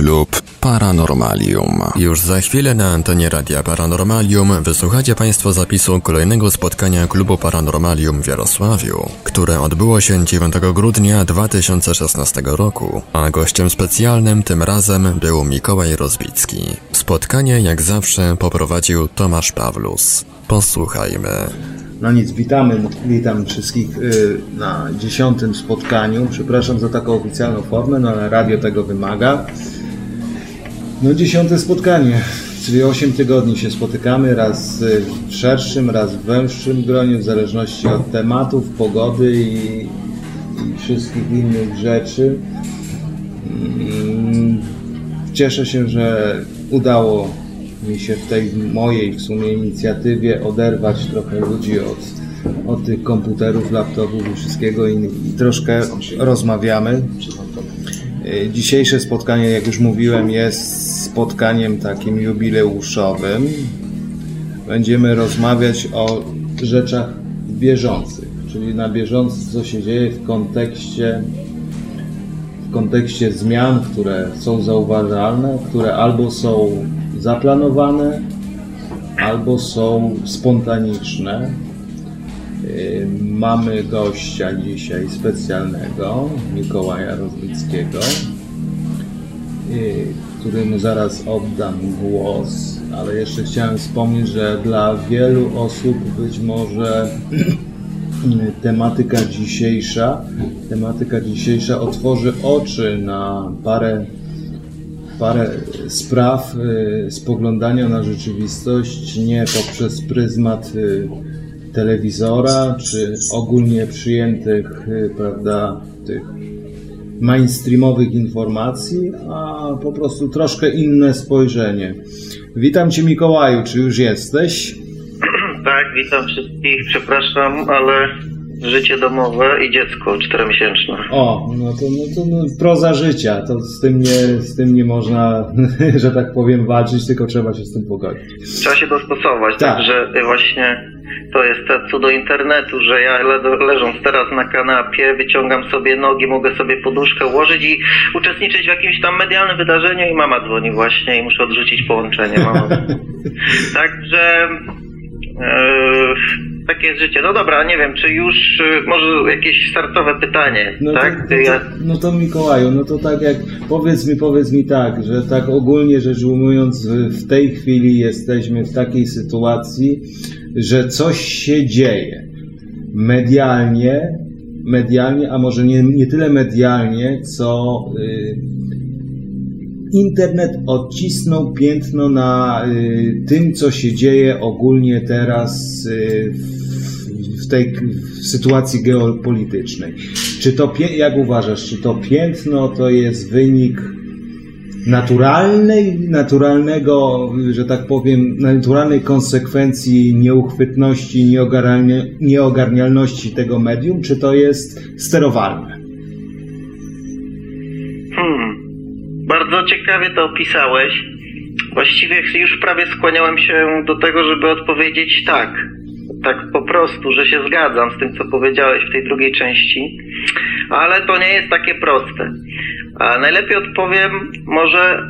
Klub Paranormalium. Już za chwilę na antenie Radia Paranormalium wysłuchacie Państwo zapisu kolejnego spotkania Klubu Paranormalium w Jarosławiu, które odbyło się 9 grudnia 2016 roku, a gościem specjalnym tym razem był Mikołaj Rozbicki. Spotkanie jak zawsze poprowadził Tomasz Pawlus. Posłuchajmy. No nic, witamy, witam wszystkich y, na dziesiątym spotkaniu. Przepraszam za taką oficjalną formę, no ale radio tego wymaga. No dziesiąte spotkanie, czyli 8 tygodni się spotykamy, raz w szerszym, raz w węższym gronie, w zależności od tematów, pogody i, i wszystkich innych rzeczy. Mm, Cieszę się, że udało mi się w tej mojej w sumie inicjatywie oderwać trochę ludzi od, od tych komputerów, laptopów i wszystkiego i, i troszkę rozmawiamy. Y, Dzisiejsze spotkanie, jak już mówiłem, jest spotkaniem takim jubileuszowym. Będziemy rozmawiać o rzeczach bieżących, czyli na bieżąco, co się dzieje w kontekście w kontekście zmian, które są zauważalne, które albo są zaplanowane, albo są spontaniczne. Yy, Mamy gościa dzisiaj specjalnego, Mikołaja Rozbickiego, yy, któremu zaraz oddam głos, ale jeszcze chciałem wspomnieć, że dla wielu osób być może tematyka dzisiejsza, tematyka dzisiejsza otworzy oczy na parę, parę spraw y, spoglądania na rzeczywistość nie poprzez pryzmat y, telewizora czy ogólnie przyjętych, y, prawda, tych mainstreamowych informacji, a po prostu troszkę inne spojrzenie. Witam Cię Mikołaju, czy już jesteś? Tak, witam wszystkich. Przepraszam, ale życie domowe i dziecko czteromiesięczne. O, no to, no to no, proza życia, to z tym, nie, z tym nie można, że tak powiem, walczyć, tylko trzeba się z tym pogodzić. Trzeba się dostosować, Tak. także właśnie to jest te cudo internetu, że ja le- leżąc teraz na kanapie, wyciągam sobie nogi, mogę sobie poduszkę ułożyć i uczestniczyć w jakimś tam medialnym wydarzeniu i mama dzwoni właśnie i muszę odrzucić połączenie. Mama. Także e, takie jest życie. No dobra, nie wiem, czy już e, może jakieś startowe pytanie, No, tak? to, no, Ja- to, no to Mikołaju, no to tak jak, powiedz mi, powiedz mi tak, że tak ogólnie rzecz ujmując, w- w tej chwili jesteśmy w takiej sytuacji, że coś się dzieje medialnie, medialnie, a może nie, nie tyle medialnie, co y, internet odcisnął piętno na y, tym, co się dzieje ogólnie teraz y, w, tej sytuacji geopolitycznej. Czy to, jak uważasz, czy to piętno to jest wynik naturalnej, naturalnego, że tak powiem, naturalnej konsekwencji nieuchwytności, nieogarnia- nieogarnialności tego medium, czy to jest sterowalne? Ciekawie to opisałeś. Właściwie już prawie skłaniałem się do tego, żeby odpowiedzieć tak. Tak po prostu, że się zgadzam z tym, co powiedziałeś w tej drugiej części. Ale to nie jest takie proste. A najlepiej odpowiem może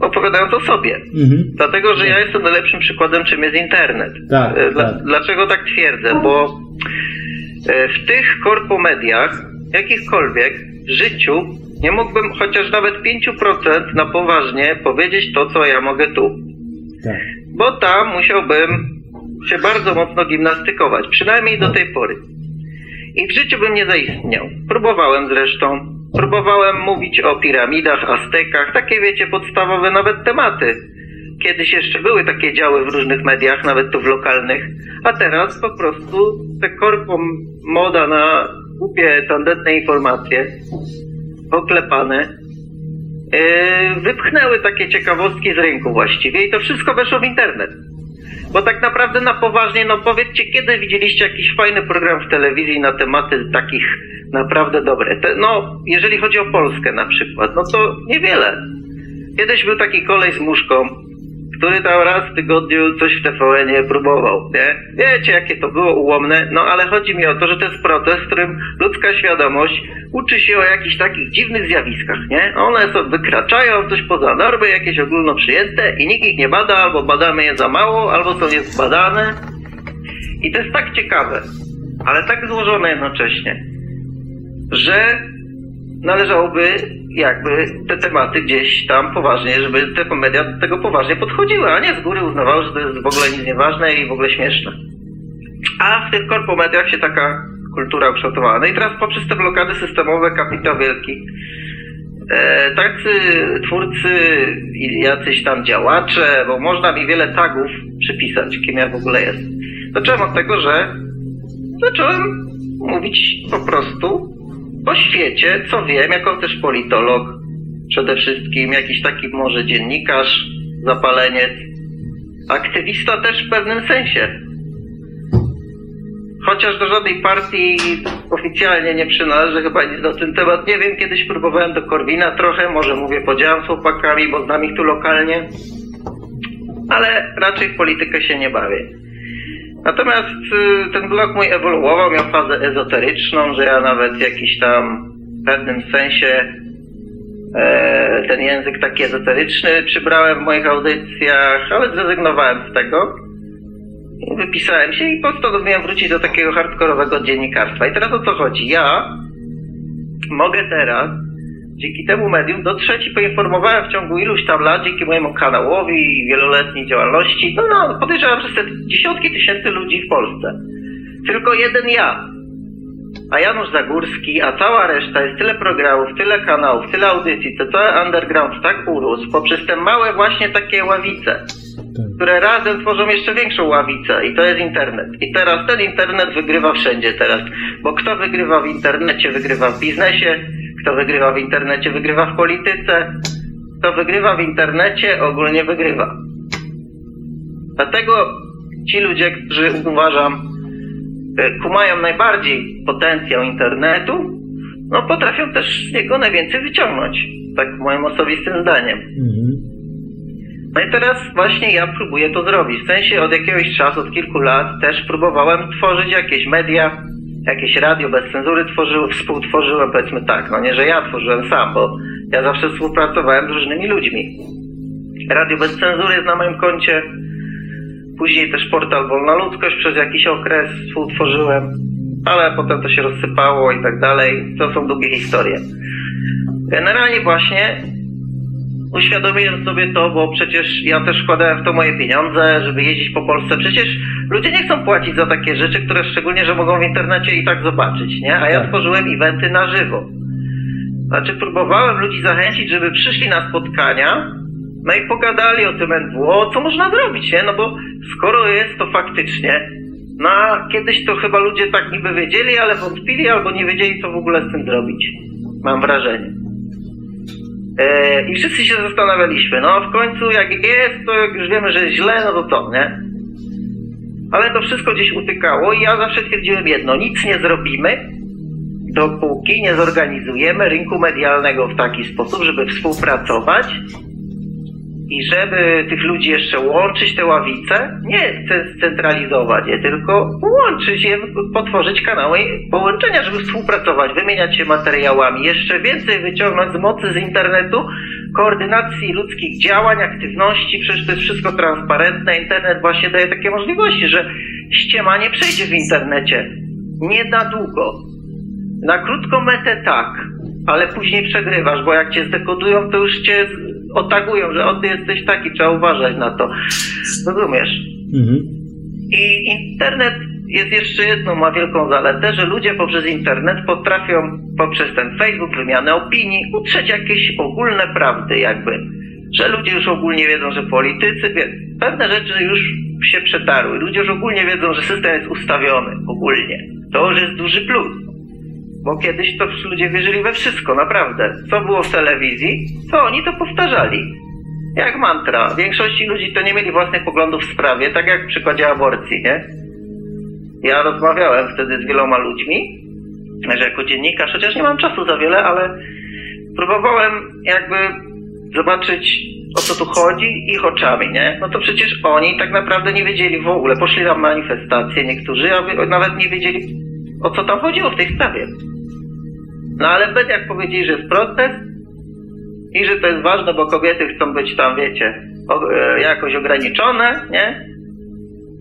opowiadając o sobie. Mhm. Dlatego, że ja jestem najlepszym przykładem, czym jest internet. Tak, E, Dla, tak. Dlaczego tak twierdzę? Bo e, w tych korpomediach, jakichkolwiek, w życiu nie mógłbym chociaż nawet 5% na poważnie powiedzieć to, co ja mogę tu. Tak. Bo tam musiałbym się bardzo mocno gimnastykować, przynajmniej do tej pory. I w życiu bym nie zaistniał. Próbowałem zresztą. Próbowałem mówić o piramidach, Aztekach, takie wiecie, podstawowe nawet tematy. Kiedyś jeszcze były takie działy w różnych mediach, nawet tu w lokalnych, a teraz po prostu te korpo moda na głupie, tandetne informacje, oklepane, yy, wypchnęły takie ciekawostki z rynku właściwie i to wszystko weszło w internet. Bo tak naprawdę na poważnie, no powiedzcie, kiedy widzieliście jakiś fajny program w telewizji na tematy takich naprawdę dobre? Te, no, jeżeli chodzi o Polskę na przykład, no to niewiele. Kiedyś był taki kolej z muszką, który tam raz w tygodniu coś w TVN-ie próbował, nie? Wiecie, jakie to było ułomne, no ale chodzi mi o to, że to jest proces, w którym ludzka świadomość uczy się o jakichś takich dziwnych zjawiskach, nie? One sobie wykraczają coś poza normy, jakieś ogólno przyjęte i nikt ich nie bada, albo badamy je za mało, albo są niezbadane. I to jest tak ciekawe, ale tak złożone jednocześnie, że należałoby jakby te tematy gdzieś tam poważnie, żeby te media do tego poważnie podchodziły, a nie z góry uznawały, że to jest w ogóle nic nieważne i w ogóle śmieszne. A w tych korpomediach się taka kultura ukształtowała. No i teraz poprzez te blokady systemowe kapitał wielki e, tacy twórcy i jacyś tam działacze, bo można mi wiele tagów przypisać, kim ja w ogóle jestem. Zacząłem od tego, że zacząłem mówić po prostu o świecie, co wiem, jako też politolog, przede wszystkim jakiś taki może dziennikarz, zapaleniec, aktywista też w pewnym sensie. Chociaż do żadnej partii oficjalnie nie przynależę, chyba nic na ten temat nie wiem. Kiedyś próbowałem do Korwina trochę, może mówię, podziałem z chłopakami, bo znam ich tu lokalnie, ale raczej w politykę się nie bawię. Natomiast y, ten blog mój ewoluował, miał fazę ezoteryczną, że ja nawet jakiś tam w pewnym sensie e, ten język taki ezoteryczny przybrałem w moich audycjach, ale zrezygnowałem z tego. Wypisałem się i postanowiłem wrócić do takiego hardkorowego dziennikarstwa. I teraz o co chodzi? Ja mogę teraz dzięki temu medium dotrzeć i poinformowałem w ciągu iluś tam lat, dzięki mojemu kanałowi i wieloletniej działalności, no, no podejrzewam, że dziesiątki tysięcy ludzi w Polsce. Tylko jeden ja. A Janusz Zagórski, a cała reszta, jest tyle programów, tyle kanałów, tyle audycji, to cały underground tak urósł poprzez te małe właśnie takie ławice, które razem tworzą jeszcze większą ławicę i to jest internet. I teraz ten internet wygrywa wszędzie teraz, bo kto wygrywa w internecie, wygrywa w biznesie, kto wygrywa w internecie, wygrywa w polityce. Kto wygrywa w internecie, ogólnie wygrywa. Dlatego ci ludzie, którzy uważam, e, kumają najbardziej potencjał internetu, no potrafią też z niego najwięcej wyciągnąć. Tak moim osobistym zdaniem. Mhm. No i teraz właśnie ja próbuję to zrobić. W sensie od jakiegoś czasu, od kilku lat też próbowałem tworzyć jakieś media, jakieś radio bez cenzury tworzyłem, współtworzyłem, powiedzmy tak, no nie, że ja tworzyłem sam, bo ja zawsze współpracowałem z różnymi ludźmi. Radio bez cenzury jest na moim koncie, później też portal Wolna Ludzkość przez jakiś okres współtworzyłem, ale potem to się rozsypało i tak dalej, to są długie historie. Generalnie właśnie uświadomiłem sobie to, bo przecież ja też wkładałem w to moje pieniądze, żeby jeździć po Polsce. Przecież ludzie nie chcą płacić za takie rzeczy, które szczególnie, że mogą w internecie i tak zobaczyć, nie? A ja tak. tworzyłem eventy na żywo. Znaczy próbowałem ludzi zachęcić, żeby przyszli na spotkania, no i pogadali o tym NWO, co można zrobić, nie? No bo skoro jest to faktycznie, no kiedyś to chyba ludzie tak niby wiedzieli, ale wątpili albo nie wiedzieli, co w ogóle z tym zrobić. Mam wrażenie. E, I wszyscy się zastanawialiśmy, no w końcu jak jest, to jak już wiemy, że źle, no to co, nie? Ale to wszystko gdzieś utykało i ja zawsze twierdziłem jedno, nic nie zrobimy, dopóki nie zorganizujemy rynku medialnego w taki sposób, żeby współpracować i żeby tych ludzi jeszcze łączyć te ławice, nie centralizować je, tylko połączyć je, potworzyć kanały połączenia, żeby współpracować, wymieniać się materiałami, jeszcze więcej wyciągnąć z mocy z internetu, koordynacji ludzkich działań, aktywności, przecież to jest wszystko transparentne. Internet właśnie daje takie możliwości, że ściema nie przejdzie w internecie. Nie na długo. Na krótką metę tak, ale później przegrywasz, bo jak cię zdekodują, to już cię otagują, że o ty jesteś taki, trzeba uważać na to. Rozumiesz? Mhm. I internet jest jeszcze jedną, ma wielką zaletę, że ludzie poprzez internet potrafią poprzez ten Facebook, wymianę opinii, utrzeć jakieś ogólne prawdy jakby. Że ludzie już ogólnie wiedzą, że politycy, wie, pewne rzeczy już się przetarły. Ludzie już ogólnie wiedzą, że system jest ustawiony ogólnie. To już jest duży plus. Bo kiedyś to ludzie wierzyli we wszystko, naprawdę. Co było w telewizji, to oni to powtarzali. Jak mantra. Większości ludzi to nie mieli własnych poglądów w sprawie, tak jak w przykładzie aborcji, nie? Ja rozmawiałem wtedy z wieloma ludźmi, że jako dziennikarz, chociaż nie mam czasu za wiele, ale próbowałem jakby zobaczyć o co tu chodzi, ich oczami, nie? No to przecież oni tak naprawdę nie wiedzieli w ogóle. Poszli na manifestację niektórzy, a nawet nie wiedzieli o co tam chodziło w tej sprawie. No ale bez jak powiedzieli, że jest protest i że to jest ważne, bo kobiety chcą być tam, wiecie, e, jakoś ograniczone, nie?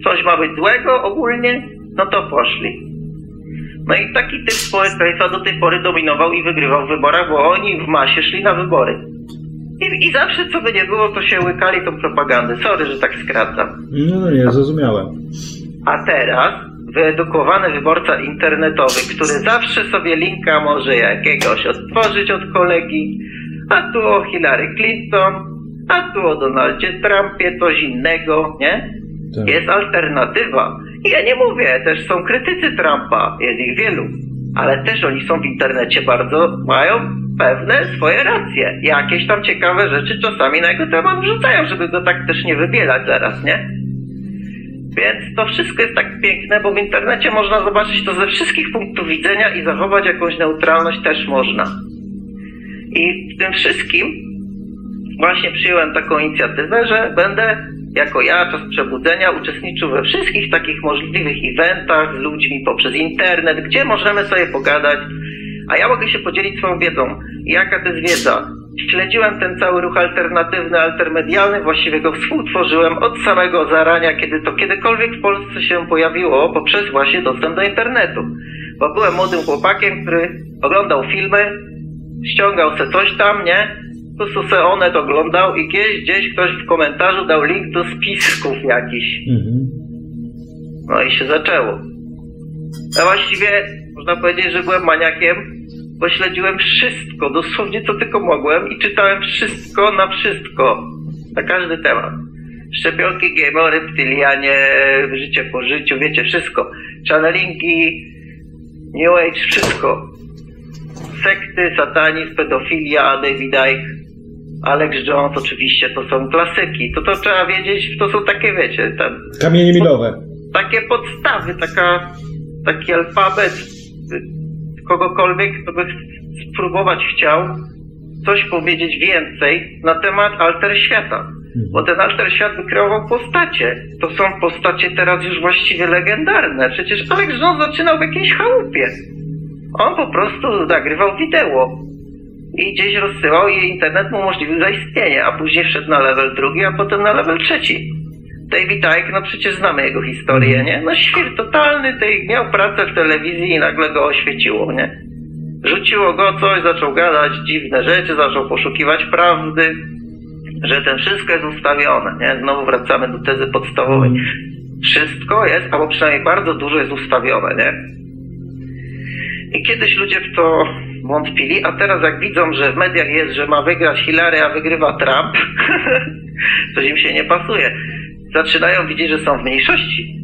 Coś ma być złego ogólnie, no to poszli. No i taki typ społeczeństwa do tej pory dominował i wygrywał w wyborach, bo oni w masie szli na wybory. I, I zawsze co by nie było, to się łykali tą propagandę. Sorry, że tak skracam. No nie, zrozumiałem. A teraz wyedukowany wyborca internetowy, który zawsze sobie linka może jakiegoś odtworzyć od kolegi, a tu o Hillary Clinton, a tu o Donaldzie Trumpie, coś innego, nie? Tak. Jest alternatywa. I ja nie mówię, też są krytycy Trumpa, jest ich wielu, ale też oni są w internecie bardzo, mają pewne swoje racje. Jakieś tam ciekawe rzeczy czasami na jego temat wrzucają, żeby go tak też nie wybielać zaraz, nie? Więc to wszystko jest tak piękne, bo w internecie można zobaczyć to ze wszystkich punktów widzenia i zachować jakąś neutralność też można. I w tym wszystkim właśnie przyjąłem taką inicjatywę, że będę jako ja, czas przebudzenia, uczestniczył we wszystkich takich możliwych eventach z ludźmi poprzez internet, gdzie możemy sobie pogadać, a ja mogę się podzielić swoją wiedzą. Jaka to jest wiedza? Śledziłem ten cały ruch alternatywny, altermedialny, właściwie go współtworzyłem od samego zarania, kiedy to kiedykolwiek w Polsce się pojawiło, poprzez właśnie dostęp do internetu. Bo byłem młodym chłopakiem, który oglądał filmy, ściągał se coś tam, nie? Po prostu se Onet oglądał i gdzieś, gdzieś ktoś w komentarzu dał link do spisków jakiś. Mhm. No i się zaczęło. A właściwie można powiedzieć, że byłem maniakiem, bo śledziłem wszystko, dosłownie co tylko mogłem i czytałem wszystko na wszystko, na każdy temat. Szczepionki, GMO, reptylianie, życie po życiu, wiecie, wszystko. Channelingi, New Age, wszystko. Sekty, satanizm, pedofilia, David Icke. Alex Jones oczywiście to są klasyki. To to trzeba wiedzieć, to są takie, wiecie, tam, kamienie milowe. Takie podstawy, taka, taki alfabet kogokolwiek, kto by spróbować chciał coś powiedzieć więcej na temat alter świata. Mhm. Bo ten alter świat wykreował postacie. To są postacie teraz już właściwie legendarne. Przecież Alex Jones zaczynał w jakiejś chałupie. On po prostu nagrywał wideo i gdzieś rozsyłał i internet mu umożliwił zaistnienie, a później wszedł na level drugi, a potem na level trzeci. David Icke, no przecież znamy jego historię, nie? No świr totalny, tej miał pracę w telewizji i nagle go oświeciło, nie? Rzuciło go coś, zaczął gadać dziwne rzeczy, zaczął poszukiwać prawdy, że ten wszystko jest ustawione, nie? Znowu wracamy do tezy podstawowej. Wszystko jest, albo przynajmniej bardzo dużo jest ustawione, nie? I kiedyś ludzie w to wątpili, a teraz jak widzą, że w mediach jest, że ma wygrać Hillary, a wygrywa Trump, coś im się nie pasuje. Zaczynają widzieć, że są w mniejszości.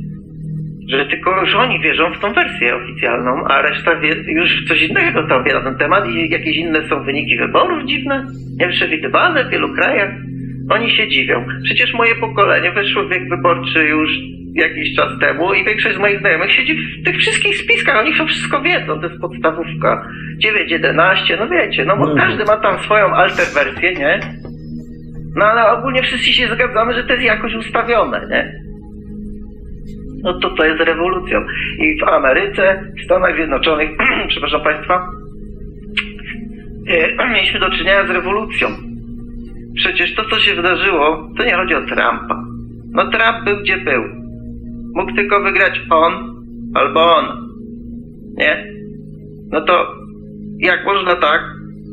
Że tylko już oni wierzą w tą wersję oficjalną, a reszta wie, już coś innego tam wie na ten temat i jakieś inne są wyniki wyborów dziwne, nieprzewidywane w wielu krajach. Oni się dziwią. Przecież moje pokolenie weszło w wiek wyborczy już jakiś czas temu i większość z moich znajomych siedzi w tych wszystkich spiskach, oni to wszystko wiedzą, to jest podstawówka. 9, 11, no wiecie, no bo no. każdy ma tam swoją alter wersję, nie? No ale ogólnie wszyscy się zgadzamy, że to jest jakoś ustawione, nie? No to to jest rewolucją. I w Ameryce, w Stanach Zjednoczonych, przepraszam Państwa, e, mieliśmy do czynienia z rewolucją. Przecież to, co się wydarzyło, to nie chodzi o Trumpa. No Trump był gdzie był. Mógł tylko wygrać on albo on. Nie? No to jak można tak,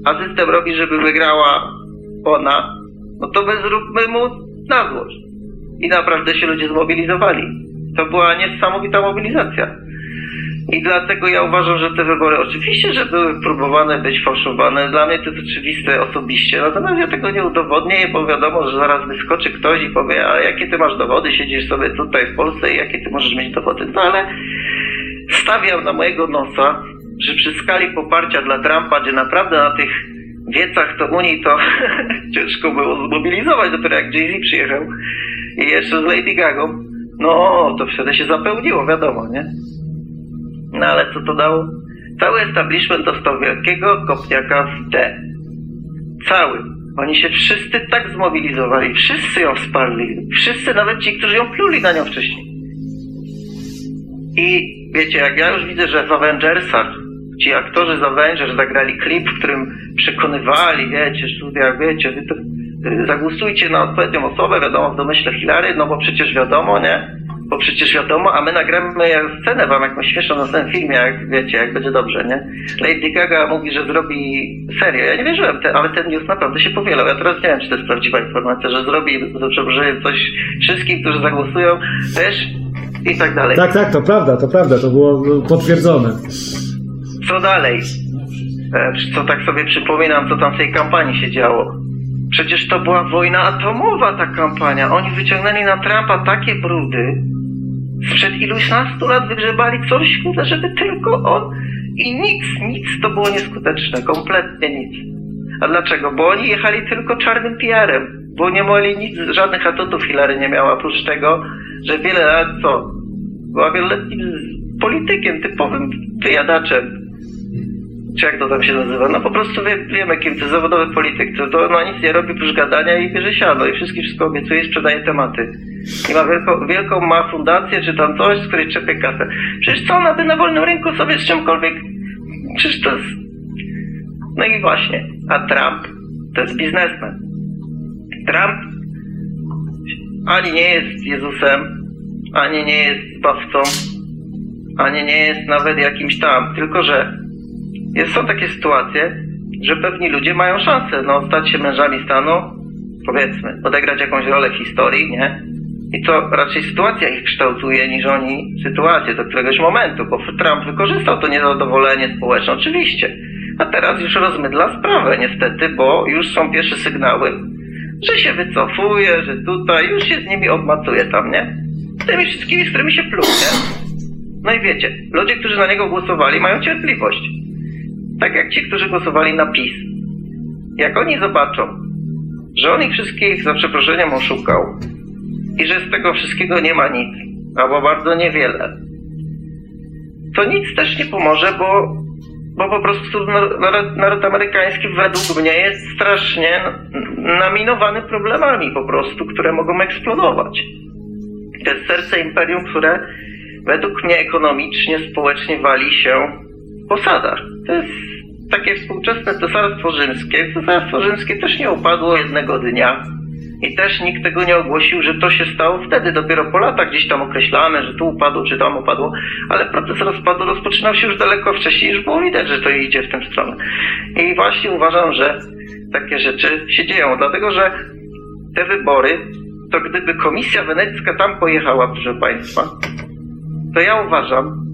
a system robi, żeby wygrała ona, no to my zróbmy mu na złość. I naprawdę się ludzie zmobilizowali. To była niesamowita mobilizacja. I dlatego ja uważam, że te wybory oczywiście, że były próbowane być fałszowane. Dla mnie to jest oczywiste osobiście. Natomiast ja tego nie udowodnię, bo wiadomo, że zaraz wyskoczy ktoś i powie, a jakie ty masz dowody, siedzisz sobie tutaj w Polsce i jakie ty możesz mieć dowody. No ale stawiam na mojego nosa, że przy skali poparcia dla Trumpa, gdzie naprawdę na tych wiecach to Unii to ciężko było zmobilizować, dopiero jak Jay-Z przyjechał i jeszcze z Lady Gaga, no to wtedy się zapełniło, wiadomo, nie? No ale co to dało? Cały establishment dostał wielkiego kopniaka w D. Cały. Oni się wszyscy tak zmobilizowali, wszyscy ją wsparli, wszyscy, nawet ci, którzy ją pluli na nią wcześniej. I wiecie, jak ja już widzę, że w Avengersach ci aktorzy z Avengers zagrali klip, w którym przekonywali, wiecie, jak wiecie, wy to, y, zagłosujcie na odpowiednią osobę, wiadomo, w domyśle Hilary, no bo przecież wiadomo, nie? Bo przecież wiadomo, a my nagramy scenę wam jakąś śmieszną na tym filmie, jak wiecie, jak będzie dobrze, nie? Lady Gaga mówi, że zrobi serię. Ja nie wierzyłem, te, ale ten news naprawdę się powielał. Ja teraz nie wiem, czy to jest prawdziwa informacja, że zrobi, że coś wszystkich, którzy zagłosują, też i tak dalej. Tak, tak, to prawda, to prawda, to było potwierdzone. Co dalej? E, co tak sobie przypominam, co tam w tej kampanii się działo. Przecież to była wojna atomowa, ta kampania. Oni wyciągnęli na Trumpa takie brudy. Sprzed iluś nastu lat wygrzebali coś, żeby tylko on... I nic, nic to było nieskuteczne. Kompletnie nic. A dlaczego? Bo oni jechali tylko czarnym PR-em. Bo nie mogli nic, żadnych atutów Hillary nie miała, oprócz tego, że wiele lat, co? Była wieloletnim politykiem, typowym wyjadaczem czy jak to tam się nazywa, no po prostu wie, wiemy kim to jest zawodowy polityk, to, to no nic nie robi oprócz gadania i bierze siano i wszystkim wszystko obiecuje sprzedaje tematy. I ma wielką, wielką ma fundację czy tam coś, z której czepie kasę. Przecież co ona by na wolnym rynku sobie z czymkolwiek, przecież to jest... No i właśnie, a Trump to jest biznesmen. Trump ani nie jest Jezusem, ani nie jest zbawcą, ani nie jest nawet jakimś tam, tylko że jest, są takie sytuacje, że pewni ludzie mają szansę no, stać się mężami stanu, powiedzmy, odegrać jakąś rolę w historii, nie? I to raczej sytuacja ich kształtuje niż oni sytuację do któregoś momentu, bo Trump wykorzystał to niezadowolenie społeczne, oczywiście. A teraz już rozmydla sprawę niestety, bo już są pierwsze sygnały, że się wycofuje, że tutaj już się z nimi obmacuje tam, nie? Z tymi wszystkimi, z którymi się pluje. No i wiecie, ludzie, którzy na niego głosowali, mają cierpliwość. Tak jak ci, którzy głosowali na PiS. Jak oni zobaczą, że on ich wszystkich za przeproszeniem oszukał i że z tego wszystkiego nie ma nic, albo bardzo niewiele, to nic też nie pomoże, bo, bo po prostu naród, naród amerykański według mnie jest strasznie naminowany problemami po prostu, które mogą eksplodować. To jest serce imperium, które według mnie ekonomicznie, społecznie wali się w. To jest takie współczesne cesarstwo rzymskie. Cesarstwo rzymskie też nie upadło jednego dnia. I też nikt tego nie ogłosił, że to się stało wtedy. Dopiero po latach gdzieś tam określamy, że tu upadło, czy tam upadło. Ale proces rozpadu rozpoczynał się już daleko wcześniej. Już było widać, że to idzie w tę stronę. I właśnie uważam, że takie rzeczy się dzieją. Dlatego, że te wybory, to gdyby Komisja Wenecka tam pojechała, proszę Państwa, to ja uważam,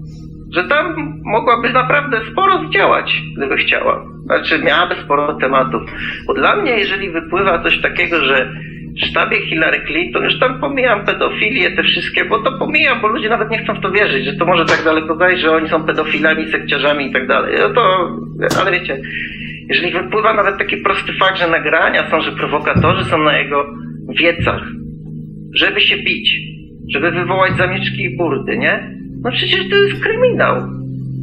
że tam mogłaby naprawdę sporo zdziałać, gdyby chciała. Znaczy, miałaby sporo tematów. Bo dla mnie, jeżeli wypływa coś takiego, że w sztabie Hillary Clinton, już tam pomijam pedofilię, te wszystkie, bo to pomijam, bo ludzie nawet nie chcą w to wierzyć, że to może tak daleko zajść, że oni są pedofilami, sekciarzami i tak dalej. No to, ale wiecie, jeżeli wypływa nawet taki prosty fakt, że nagrania są, że prowokatorzy są na jego wiecach, żeby się bić, żeby wywołać zamieszki i burdy, nie? No przecież to jest kryminał.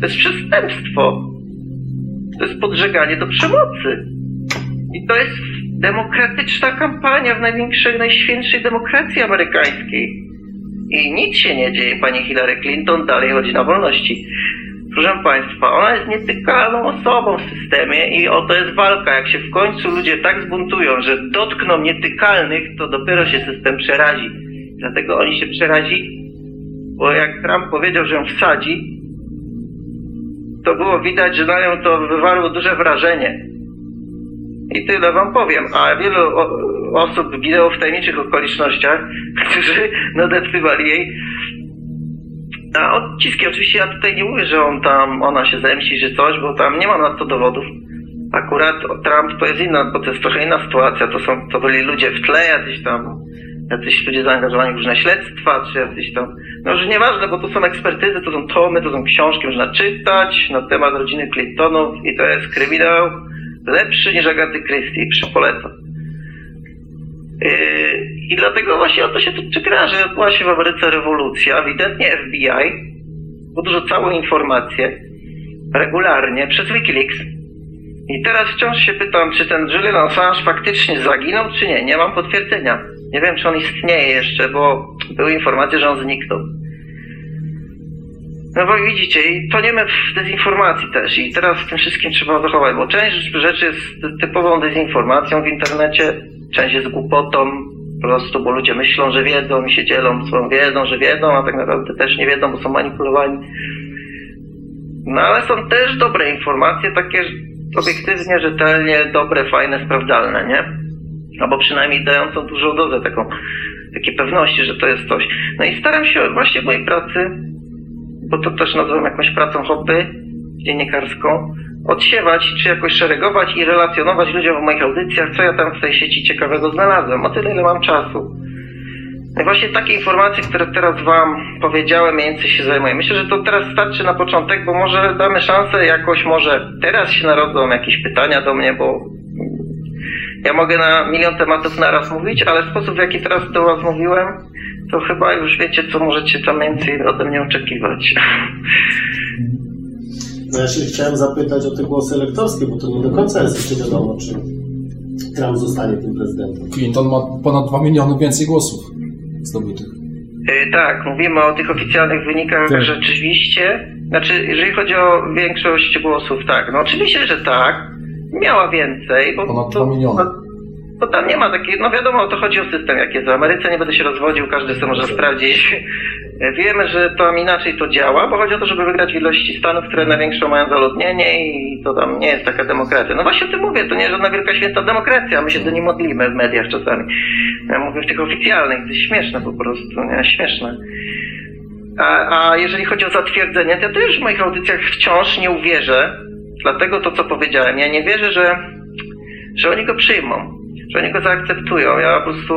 To jest przestępstwo. To jest podżeganie do przemocy. I to jest demokratyczna kampania w największej, najświętszej demokracji amerykańskiej. I nic się nie dzieje. Pani Hillary Clinton dalej chodzi na wolności. Proszę Państwa, ona jest nietykalną osobą w systemie i oto jest walka. Jak się w końcu ludzie tak zbuntują, że dotkną nietykalnych, to dopiero się system przerazi. Dlatego oni się przerazili bo jak Trump powiedział, że ją wsadzi, to było widać, że na nią to wywarło duże wrażenie. I tyle wam powiem. A wielu osób ginęło w tajemniczych okolicznościach, którzy nadeptywali jej. A odciski, oczywiście ja tutaj nie mówię, że on tam, ona się zemści, czy coś, bo tam nie ma na to dowodów. Akurat Trump to jest inna, bo to jest trochę inna sytuacja. To są, to byli ludzie w tle, jacyś tam jacyś ludzie zaangażowani w różne śledztwa, czy jacyś tam, no że nieważne, bo to są ekspertyzy, to są tomy, to są książki, można czytać na temat rodziny Clintonów i to jest kryminał lepszy niż Agaty Christie, polecam. Yy, I dlatego właśnie o to się tu gra, że odbyła się w Ameryce rewolucja, ewidentnie FBI podrzucało informacje regularnie przez Wikileaks I teraz wciąż się pytam, czy ten Julian Assange faktycznie zaginął, czy nie. Nie mam potwierdzenia. Nie wiem, czy on istnieje jeszcze, bo były informacje, że on zniknął. No bo widzicie, i toniemy w dezinformacji też i teraz w tym wszystkim trzeba zachować, bo część rzeczy jest typową dezinformacją w internecie, część jest głupotą, po prostu, bo ludzie myślą, że wiedzą i się dzielą swoją wiedzą, że wiedzą, a tak naprawdę też nie wiedzą, bo są manipulowani. No ale są też dobre informacje, takie obiektywnie, rzetelnie, dobre, fajne, sprawdzalne, nie? Albo przynajmniej dającą dużą dozę taką, takiej pewności, że to jest coś. No i staram się właśnie w mojej pracy, bo to też nazywam jakąś pracą hobby dziennikarską, odsiewać, czy jakoś szeregować i relacjonować ludziom w moich audycjach, co ja tam w tej sieci ciekawego znalazłem, o tyle ile mam czasu. No i właśnie takie informacje, które teraz Wam powiedziałem, mniej więcej się zajmuję. Myślę, że to teraz starczy na początek, bo może damy szansę jakoś, może teraz się narodzą jakieś pytania do mnie, bo ja mogę na milion tematów naraz mówić, ale sposób, w jaki teraz do Was mówiłem, to chyba już wiecie, co możecie tam więcej ode mnie oczekiwać. No ja się chciałem zapytać o te głosy elektorskie, bo to nie do końca jest jeszcze wiadomo, czy Trump zostanie tym prezydentem. Clinton ma ponad 2 miliony więcej głosów zdobytych. Yy, tak, mówimy o tych oficjalnych wynikach Tak. rzeczywiście. Znaczy, jeżeli chodzi o większość głosów, tak. No oczywiście, że tak. Miała więcej, bo, Ponad to, 2 miliony. bo, tam nie ma takiej, no wiadomo, to chodzi o system, jak jest w Ameryce, nie będę się rozwodził, każdy sobie może sprawdzić. Wiemy, że tam inaczej to działa, bo chodzi o to, żeby wygrać w ilości stanów, które największą mają zaludnienie i to tam nie jest taka demokracja. No właśnie o tym mówię, to nie jest żadna wielka święta demokracja, my się do niej modlimy w mediach czasami. Ja mówię w tych oficjalnych, to jest śmieszne po prostu, nie, śmieszne. A, a jeżeli chodzi o zatwierdzenie, to ja też w moich audycjach wciąż nie uwierzę, dlatego to, co powiedziałem, ja nie wierzę, że, że oni go przyjmą, że oni go zaakceptują. Ja po prostu,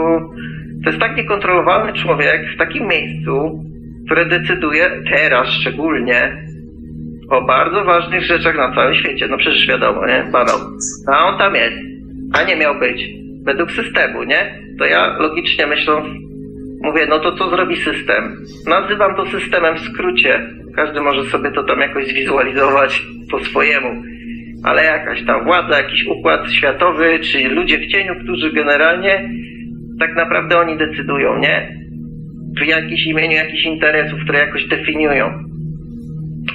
to jest tak niekontrolowalny człowiek w takim miejscu, które decyduje teraz szczególnie o bardzo ważnych rzeczach na całym świecie. No przecież wiadomo, nie? Banał. A on tam jest, a nie miał być. Według systemu, nie? To ja logicznie myśląc, mówię, no to co zrobi system? Nazywam to systemem w skrócie. Każdy może sobie to tam jakoś zwizualizować po swojemu. Ale jakaś tam władza, jakiś układ światowy, czy ludzie w cieniu, którzy generalnie tak naprawdę oni decydują, nie? W jakimś imieniu jakichś interesów, które jakoś definiują.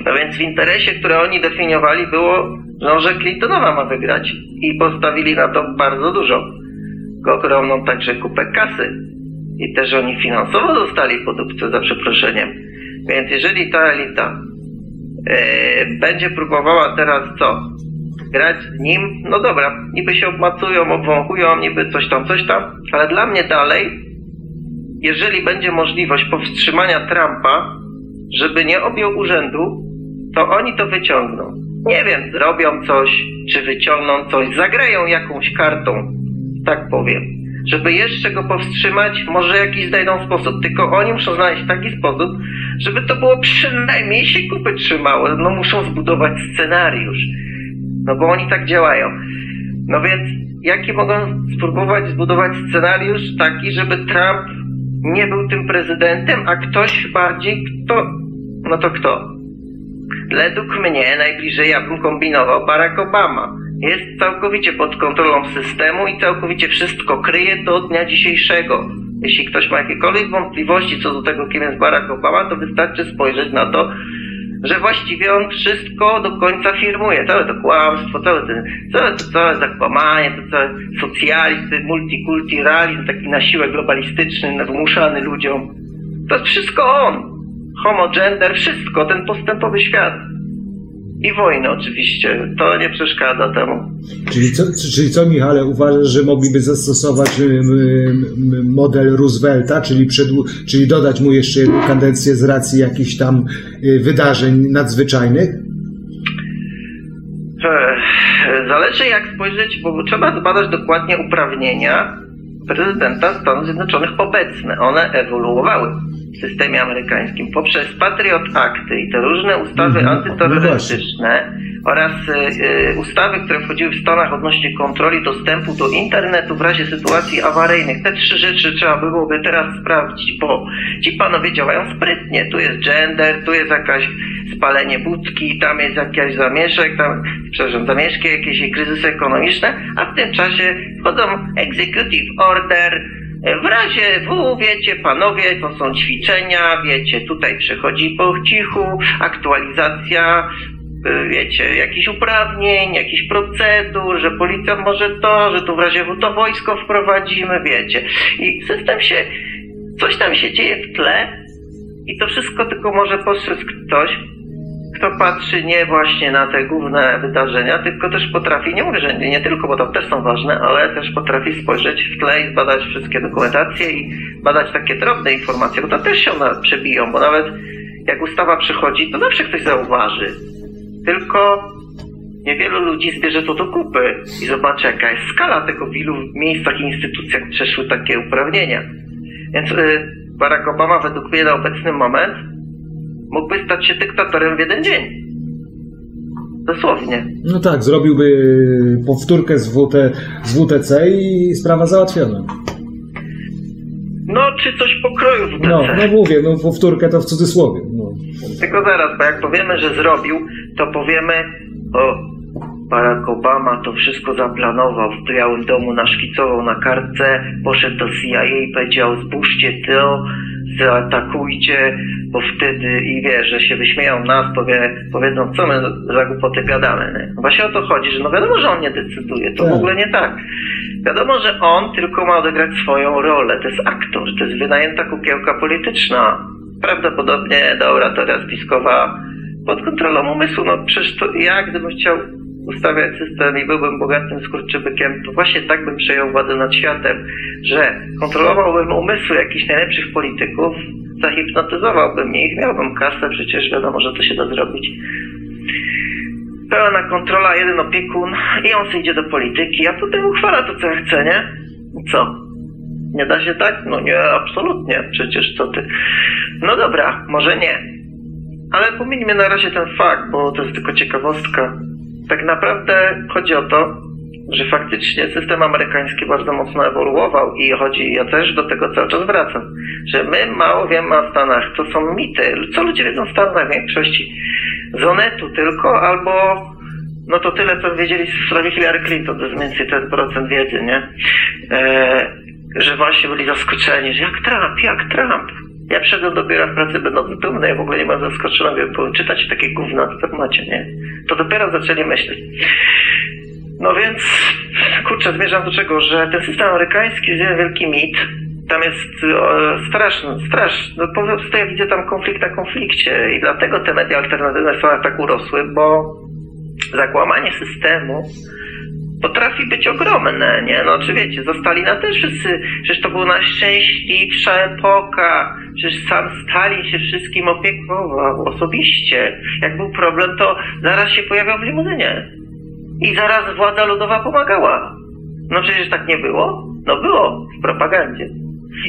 No więc w interesie, które oni definiowali było, no, że Clintonowa ma wygrać. I postawili na to bardzo dużo. Ogromną także kupę kasy. I też oni finansowo dostali po za przeproszeniem. Więc jeżeli ta elita będzie próbowała teraz co? Grać z nim? No dobra, niby się obmacują, obwąchują, niby coś tam, coś tam, ale dla mnie dalej, jeżeli będzie możliwość powstrzymania Trumpa, żeby nie objął urzędu, to oni to wyciągną. Nie wiem, zrobią coś, czy wyciągną coś, zagrają jakąś kartą, tak powiem. Żeby jeszcze go powstrzymać, może jakiś znajdą sposób. Tylko oni muszą znaleźć taki sposób, żeby to było przynajmniej się kupy trzymało. No muszą zbudować scenariusz. No bo oni tak działają. No więc jaki mogą spróbować zbudować scenariusz taki, żeby Trump nie był tym prezydentem, a ktoś bardziej kto? No to kto? Według mnie najbliżej ja bym kombinował Barack Obama. Jest całkowicie pod kontrolą systemu i całkowicie wszystko kryje do dnia dzisiejszego. Jeśli ktoś ma jakiekolwiek wątpliwości co do tego, kim jest Barack Obama, to wystarczy spojrzeć na to, że właściwie on wszystko do końca firmuje. Całe to kłamstwo, całe, ten, całe to całe zakłamanie, to cały socjalizm, multikulturalizm, taki na siłę globalistyczny, wmuszany ludziom. To jest wszystko on. Homo, gender, wszystko, ten postępowy świat. I wojny oczywiście, to nie przeszkadza temu. Czyli co, czyli co Michale, uważasz, że mogliby zastosować y, model Roosevelta, czyli, przedłu- czyli dodać mu jeszcze jedną kadencję z racji jakichś tam y, wydarzeń nadzwyczajnych? Ech, Zależy jak spojrzeć, bo trzeba zbadać dokładnie uprawnienia prezydenta Stanów Zjednoczonych obecne. One ewoluowały. Systemie amerykańskim poprzez Patriot Acty i te różne ustawy Mhm. antyterrorystyczne oraz e, e, ustawy, które wchodziły w Stanach odnośnie kontroli dostępu do internetu w razie sytuacji awaryjnych. Te trzy rzeczy trzeba byłoby teraz sprawdzić, bo ci panowie działają sprytnie. Tu jest gender, tu jest jakaś spalenie budki, tam jest jakiś zamieszek, tam, przepraszam, zamieszki, jakieś kryzysy ekonomiczne, a w tym czasie wchodzą executive order, w razie W, wiecie, panowie, to są ćwiczenia, wiecie, tutaj przechodzi po cichu, aktualizacja, y, wiecie, jakichś uprawnień, jakichś procedur, że policja może to, że tu w razie W to wojsko wprowadzimy, wiecie. I system się, coś tam się dzieje w tle i to wszystko tylko może postrzec ktoś, kto patrzy nie właśnie na te główne wydarzenia, tylko też potrafi, nie mówię, że nie, nie tylko, bo to też są ważne, ale też potrafi spojrzeć w tle i zbadać wszystkie dokumentacje i badać takie drobne informacje, bo to też się one przebiją, bo nawet jak ustawa przychodzi, to zawsze ktoś zauważy. Tylko niewielu ludzi zbierze to do kupy i zobaczy, jaka jest skala tego, w ilu miejscach i instytucjach przeszły takie uprawnienia. Więc y, Barack Obama według mnie na obecny moment mógłby stać się dyktatorem w jeden dzień. Dosłownie. No tak, zrobiłby powtórkę z, WT, z WTC i sprawa załatwiona. No, czy coś pokroju WTC. No, no mówię, no powtórkę to w cudzysłowie. No. Tylko zaraz, bo jak powiemy, że zrobił, to powiemy, o, Barack Obama to wszystko zaplanował, w Białym Domu naszkicował na kartce, poszedł do CIA i powiedział, zbóżcie to, zaatakujcie, bo wtedy i wie, że się wyśmieją nas, powie, powiedzą, co my za głupoty gadamy. Nie? No właśnie o to chodzi, że no wiadomo, że on nie decyduje, to w Tak. ogóle nie tak. Wiadomo, że on tylko ma odegrać swoją rolę, to jest aktor, to jest wynajęta kukiełka polityczna. Prawdopodobnie do oratoria spiskowa pod kontrolą umysłu. No przecież to ja, gdybym chciał ustawiać system i byłbym bogatym skurczybykiem, to właśnie tak bym przejął władzę nad światem, że kontrolowałbym umysły jakichś najlepszych polityków, zahipnotyzowałbym ich, miałbym kasę, przecież wiadomo, że to się da zrobić. Pełna kontrola, jeden opiekun i on sobie idzie do polityki, a potem uchwala to, co ja chcę, nie? Co? Nie da się tak? No nie, absolutnie. Przecież co ty? No dobra, może nie. Ale pomińmy na razie ten fakt, bo to jest tylko ciekawostka. Tak naprawdę chodzi o to, że faktycznie system amerykański bardzo mocno ewoluował i chodzi, ja też do tego cały czas wracam, że my mało wiemy o Stanach, to są mity. Co ludzie wiedzą w Stanach w większości? Z Onetu tylko, albo no to tyle, co wiedzieli w sprawie Hillary Clinton, to jest mniej więcej ten procent wiedzy, nie? E, że właśnie byli zaskoczeni, że jak Trump, jak Trump. Ja przyszedłem do biura w pracy będąc dumny, ja w ogóle nie byłem zaskoczony, jak byłem czytać takie gówna w temacie, nie? To dopiero zaczęli myśleć. No więc, kurczę, zmierzam do czego, że ten system amerykański jest jeden wielki mit. Tam jest straszny, straszny. No, po prostu ja widzę tam konflikt na konflikcie i dlatego te media alternatywne Stanach tak urosły, bo zakłamanie systemu potrafi być ogromne, nie? No czy wiecie, za Stalina też wszyscy, przecież to była najszczęśliwsza epoka, przecież sam Stalin się wszystkim opiekował osobiście. Jak był problem, to zaraz się pojawiał w limuzynie. I zaraz władza ludowa pomagała. No przecież tak nie było? No było, w propagandzie.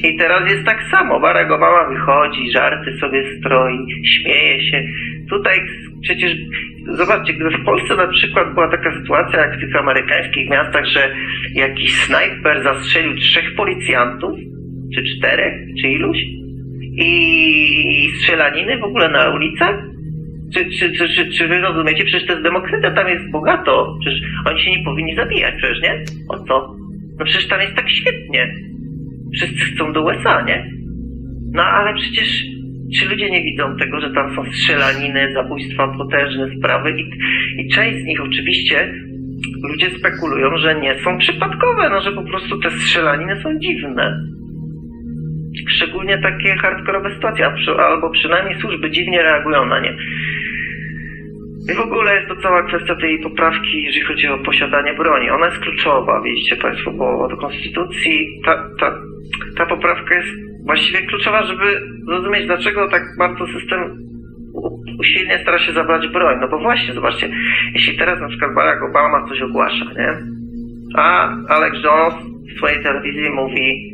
I teraz jest tak samo. Barack Obama wychodzi, żarty sobie stroi, śmieje się. Tutaj przecież, zobaczcie, gdyby w Polsce na przykład była taka sytuacja jak w tych amerykańskich miastach, że jakiś snajper zastrzelił trzech policjantów, czy czterech, czy iluś, i strzelaniny w ogóle na ulicach, czy, czy, czy, czy, czy wy rozumiecie? Przecież to jest demokracja, tam jest bogato. Przecież oni się nie powinni zabijać, przecież nie? O co? No przecież tam jest tak świetnie. Wszyscy chcą do USA, nie? No ale przecież czy ludzie nie widzą tego, że tam są strzelaniny, zabójstwa, potężne sprawy i, i część z nich oczywiście ludzie spekulują, że nie są przypadkowe, no że po prostu te strzelaniny są dziwne. Szczególnie takie hardkorowe sytuacje, albo przynajmniej służby dziwnie reagują na nie. I w ogóle jest to cała kwestia tej poprawki, jeżeli chodzi o posiadanie broni. Ona jest kluczowa, widzicie Państwo, bo do Konstytucji ta, ta, ta poprawka jest właściwie kluczowa, żeby zrozumieć, dlaczego tak bardzo system usilnie stara się zabrać broń. No bo właśnie, zobaczcie, jeśli teraz na przykład Barack Obama coś ogłasza, nie? A Alex Jones w swojej telewizji mówi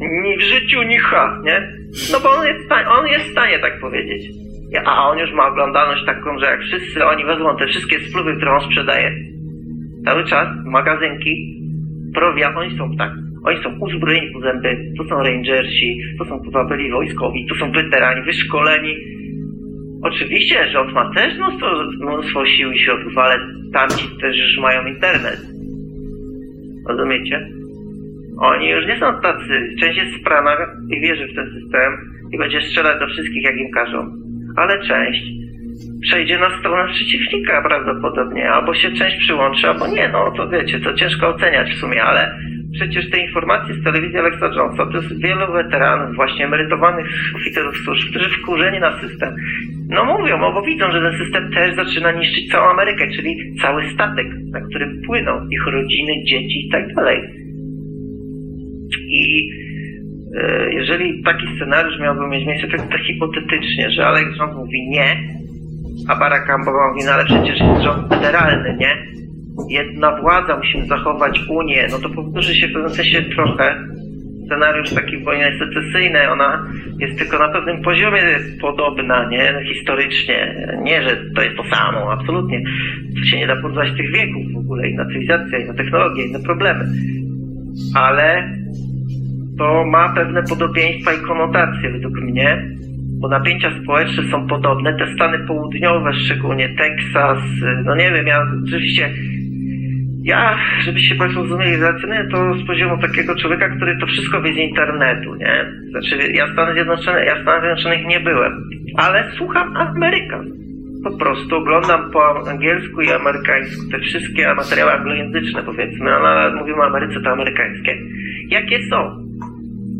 Ni w życiu, ni ha, nie? No bo on jest, on jest w stanie tak powiedzieć. A on już ma oglądalność taką, że jak wszyscy oni wezmą te wszystkie spluwy, które on sprzedaje, cały czas, magazynki, prowia, oni są tak, oni są uzbrojeni po zęby, to są rangersi, to są byli wojskowi, to są weterani, wyszkoleni. Oczywiście, rząd ma też mnóstwo, mnóstwo sił i środków, ale tamci też już mają internet. Rozumiecie? Oni już nie są tacy. Część jest sprana i wierzy w ten system i będzie strzelać do wszystkich, jak im każą. Ale część przejdzie na stronę przeciwnika prawdopodobnie, albo się część przyłączy, albo nie, no to wiecie, to ciężko oceniać w sumie, ale przecież te informacje z telewizji Alexa Jonesa to jest wielu weteranów, właśnie emerytowanych oficerów służb, którzy wkurzeni na system, no mówią, no bo widzą, że ten system też zaczyna niszczyć całą Amerykę, czyli cały statek, na którym płyną ich rodziny, dzieci i tak dalej. I e, jeżeli taki scenariusz miałby mieć miejsce, tak, tak hipotetycznie, że Alex Jones mówi nie, a Barack Obama mówi, no ale przecież jest rząd federalny, nie? Jedna władza, musimy zachować Unię, no to powtórzy się w pewnym sensie trochę scenariusz taki wojny secesyjnej, ona jest tylko na pewnym poziomie podobna, nie? No, historycznie. Nie, że to jest to samo, absolutnie. To się nie da porównać tych wieków w ogóle, inna cywilizacja, inna technologia, inne problemy. Ale to ma pewne podobieństwa i konotacje według mnie, bo napięcia społeczne są podobne. Te Stany południowe, szczególnie Teksas, no nie wiem, ja rzeczywiście, ja, żebyście Państwo zrozumieli, relacjonuję to z poziomu takiego człowieka, który to wszystko wie z internetu, nie? Znaczy, ja Stany Zjednoczone, ja w Stanach Zjednoczonych nie byłem, ale słucham Amerykan. Po prostu oglądam po angielsku i amerykańsku te wszystkie materiały anglojęzyczne, powiedzmy, ale mówimy o Ameryce, to amerykańskie. Jakie są?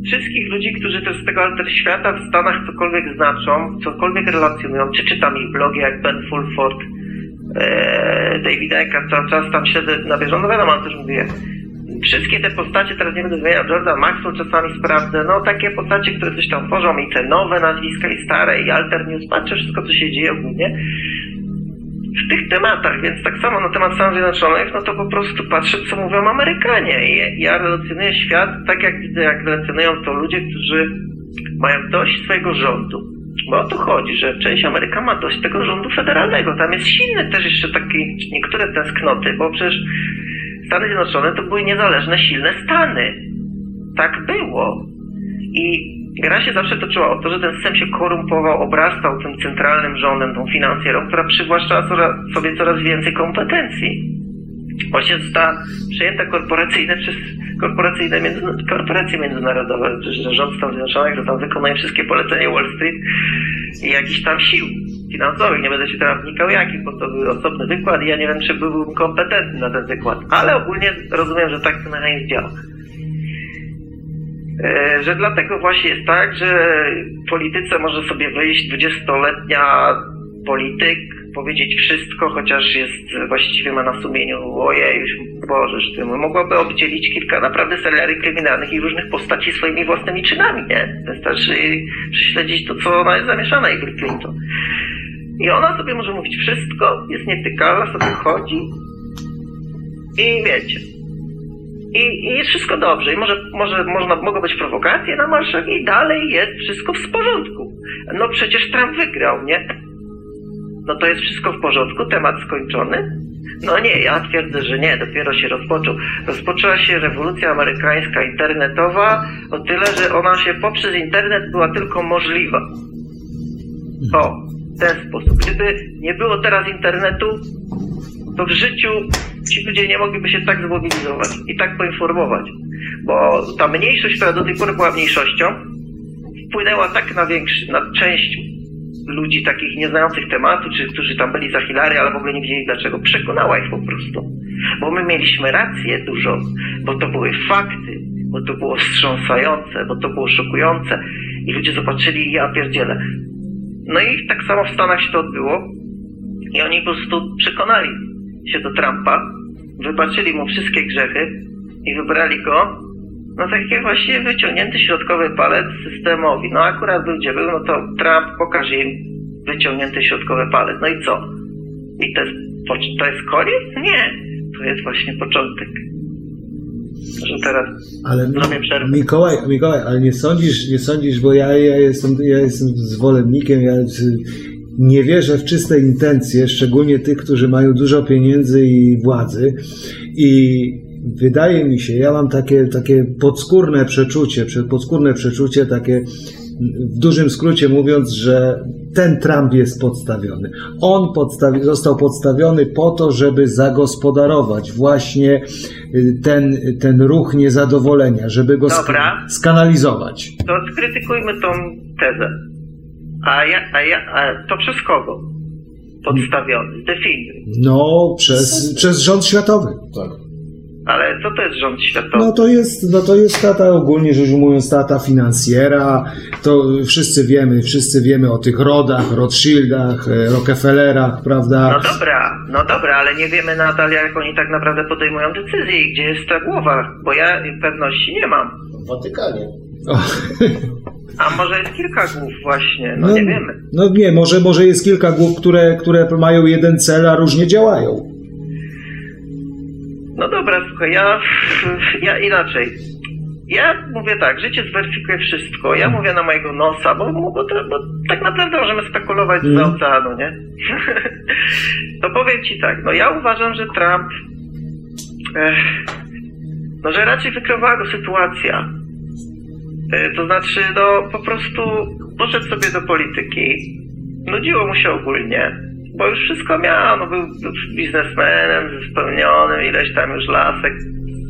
wszystkich ludzi, którzy też z tego alter świata w Stanach cokolwiek znaczą, cokolwiek relacjonują, czy czytam ich blogi jak Ben Fulford, e, David Eckhart, cały czas tam śledzę na bieżąco, no wiadomo, on też mówię, wszystkie te postacie, teraz nie będę wymieniał, George'a Maxwell czasami sprawdzę, no takie postacie, które coś tam tworzą i te nowe nazwiska i stare i alter news, patrzę wszystko, co się dzieje ogólnie w tych tematach, więc tak samo na temat Stanów Zjednoczonych, no to po prostu patrzę, co mówią Amerykanie. I ja relacjonuję świat tak, jak widzę, jak relacjonują to ludzie, którzy mają dość swojego rządu. Bo o to chodzi, że część Ameryka ma dość tego rządu federalnego. Tam jest silny też jeszcze taki, niektóre tęsknoty, bo przecież Stany Zjednoczone to były niezależne, silne Stany. Tak było. I gra się zawsze toczyła o to, że ten system się korumpował, obrastał tym centralnym rządem, tą finansjerą, która przywłaszczała sobie coraz więcej kompetencji. Została przejęta korporacyjne przez korporacyjne między, korporacje międzynarodowe, że rząd Stanów Zjednoczonych, że tam wykonuje wszystkie polecenia Wall Street i jakichś tam sił finansowych. Nie będę się teraz wnikał jakich, bo to był osobny wykład i ja nie wiem, czy byłbym kompetentny na ten wykład. Ale ogólnie rozumiem, że tak ten mechanizm działa. E, że dlatego właśnie jest tak, że w polityce może sobie wyjść 20-letnia polityk, powiedzieć wszystko, chociaż jest właściwie ma na sumieniu, ojej, Boże, że mogłaby obdzielić kilka naprawdę seriali kryminalnych i różnych postaci swoimi własnymi czynami, nie? Wystarczy prześledzić to, co ona jest zamieszana, Hillary Clinton. I ona sobie może mówić wszystko, jest nietykalna, sobie chodzi i wiecie, i, I, jest wszystko dobrze. I może, może można, mogą być prowokacje na marszach i dalej jest wszystko w porządku. No przecież Trump wygrał, nie? No to jest wszystko w porządku, temat skończony? No nie, ja twierdzę, że nie, dopiero się rozpoczął. Rozpoczęła się rewolucja amerykańska internetowa o tyle, że ona się poprzez internet była tylko możliwa. O, w ten sposób. Gdyby nie było teraz internetu, to w życiu ci ludzie nie mogliby się tak zmobilizować i tak poinformować. Bo ta mniejszość, która do tej pory była mniejszością, wpłynęła tak na, większy, na część ludzi takich nieznających tematu, czy którzy tam byli za Hilary, ale w ogóle nie wiedzieli dlaczego. Przekonała ich po prostu. Bo my mieliśmy rację dużo, bo to były fakty, bo to było wstrząsające, bo to było szokujące i ludzie zobaczyli, ja pierdzielę. No i tak samo w Stanach się to odbyło i oni po prostu przekonali się do Trumpa, wybaczyli mu wszystkie grzechy i wybrali go no taki właśnie wyciągnięty środkowy palec systemowi. No akurat był gdzie był, no to Trump pokaże im wyciągnięty środkowy palec. No i co? I to jest, to jest koniec? Nie. To jest właśnie początek. że teraz Ale Zrobię przerwę. Mikołaj, Mikołaj, ale nie sądzisz, nie sądzisz, bo ja, ja, jestem, ja jestem zwolennikiem, ja nie wierzę w czyste intencje, szczególnie tych, którzy mają dużo pieniędzy i władzy i wydaje mi się, ja mam takie, takie podskórne przeczucie, prze- podskórne przeczucie, takie w dużym skrócie mówiąc, że ten Trump jest podstawiony. On podstawi, został podstawiony po to, żeby zagospodarować właśnie y, ten, ten ruch niezadowolenia, żeby go Dobra. skanalizować. to skrytykujmy tą tezę. A, ja, a, ja, a to przez kogo? Podstawiony, zdefiniuj. No, przez, przez rząd światowy. Tak. Ale co to jest rząd światowy? No to jest, no to jest tata ogólnie rzecz ujmując tata finansjera, to wszyscy wiemy, wszyscy wiemy o tych rodach, Rothschildach, e, Rockefellerach, prawda? No dobra, no dobra, ale nie wiemy nadal, jak oni tak naprawdę podejmują decyzje i gdzie jest ta głowa, bo ja pewności nie mam. W Watykanie. O, A może jest kilka głów właśnie, no, nie wiemy. No nie, może, może jest kilka głów, które, które mają jeden cel, a różnie działają. No dobra, słuchaj, ja, ja inaczej. Ja mówię tak, życie zweryfikuje wszystko. Ja mówię na mojego nosa, bo, bo, bo tak naprawdę możemy spekulować z Mm. oceanu, nie? to powiem ci tak, no ja uważam, że Trump, eh, no że raczej wykrywała go sytuacja. E, To znaczy, no po prostu poszedł sobie do polityki, nudziło mu się ogólnie, bo już wszystko miał, no był biznesmenem, spełnionym, ileś tam już lasek,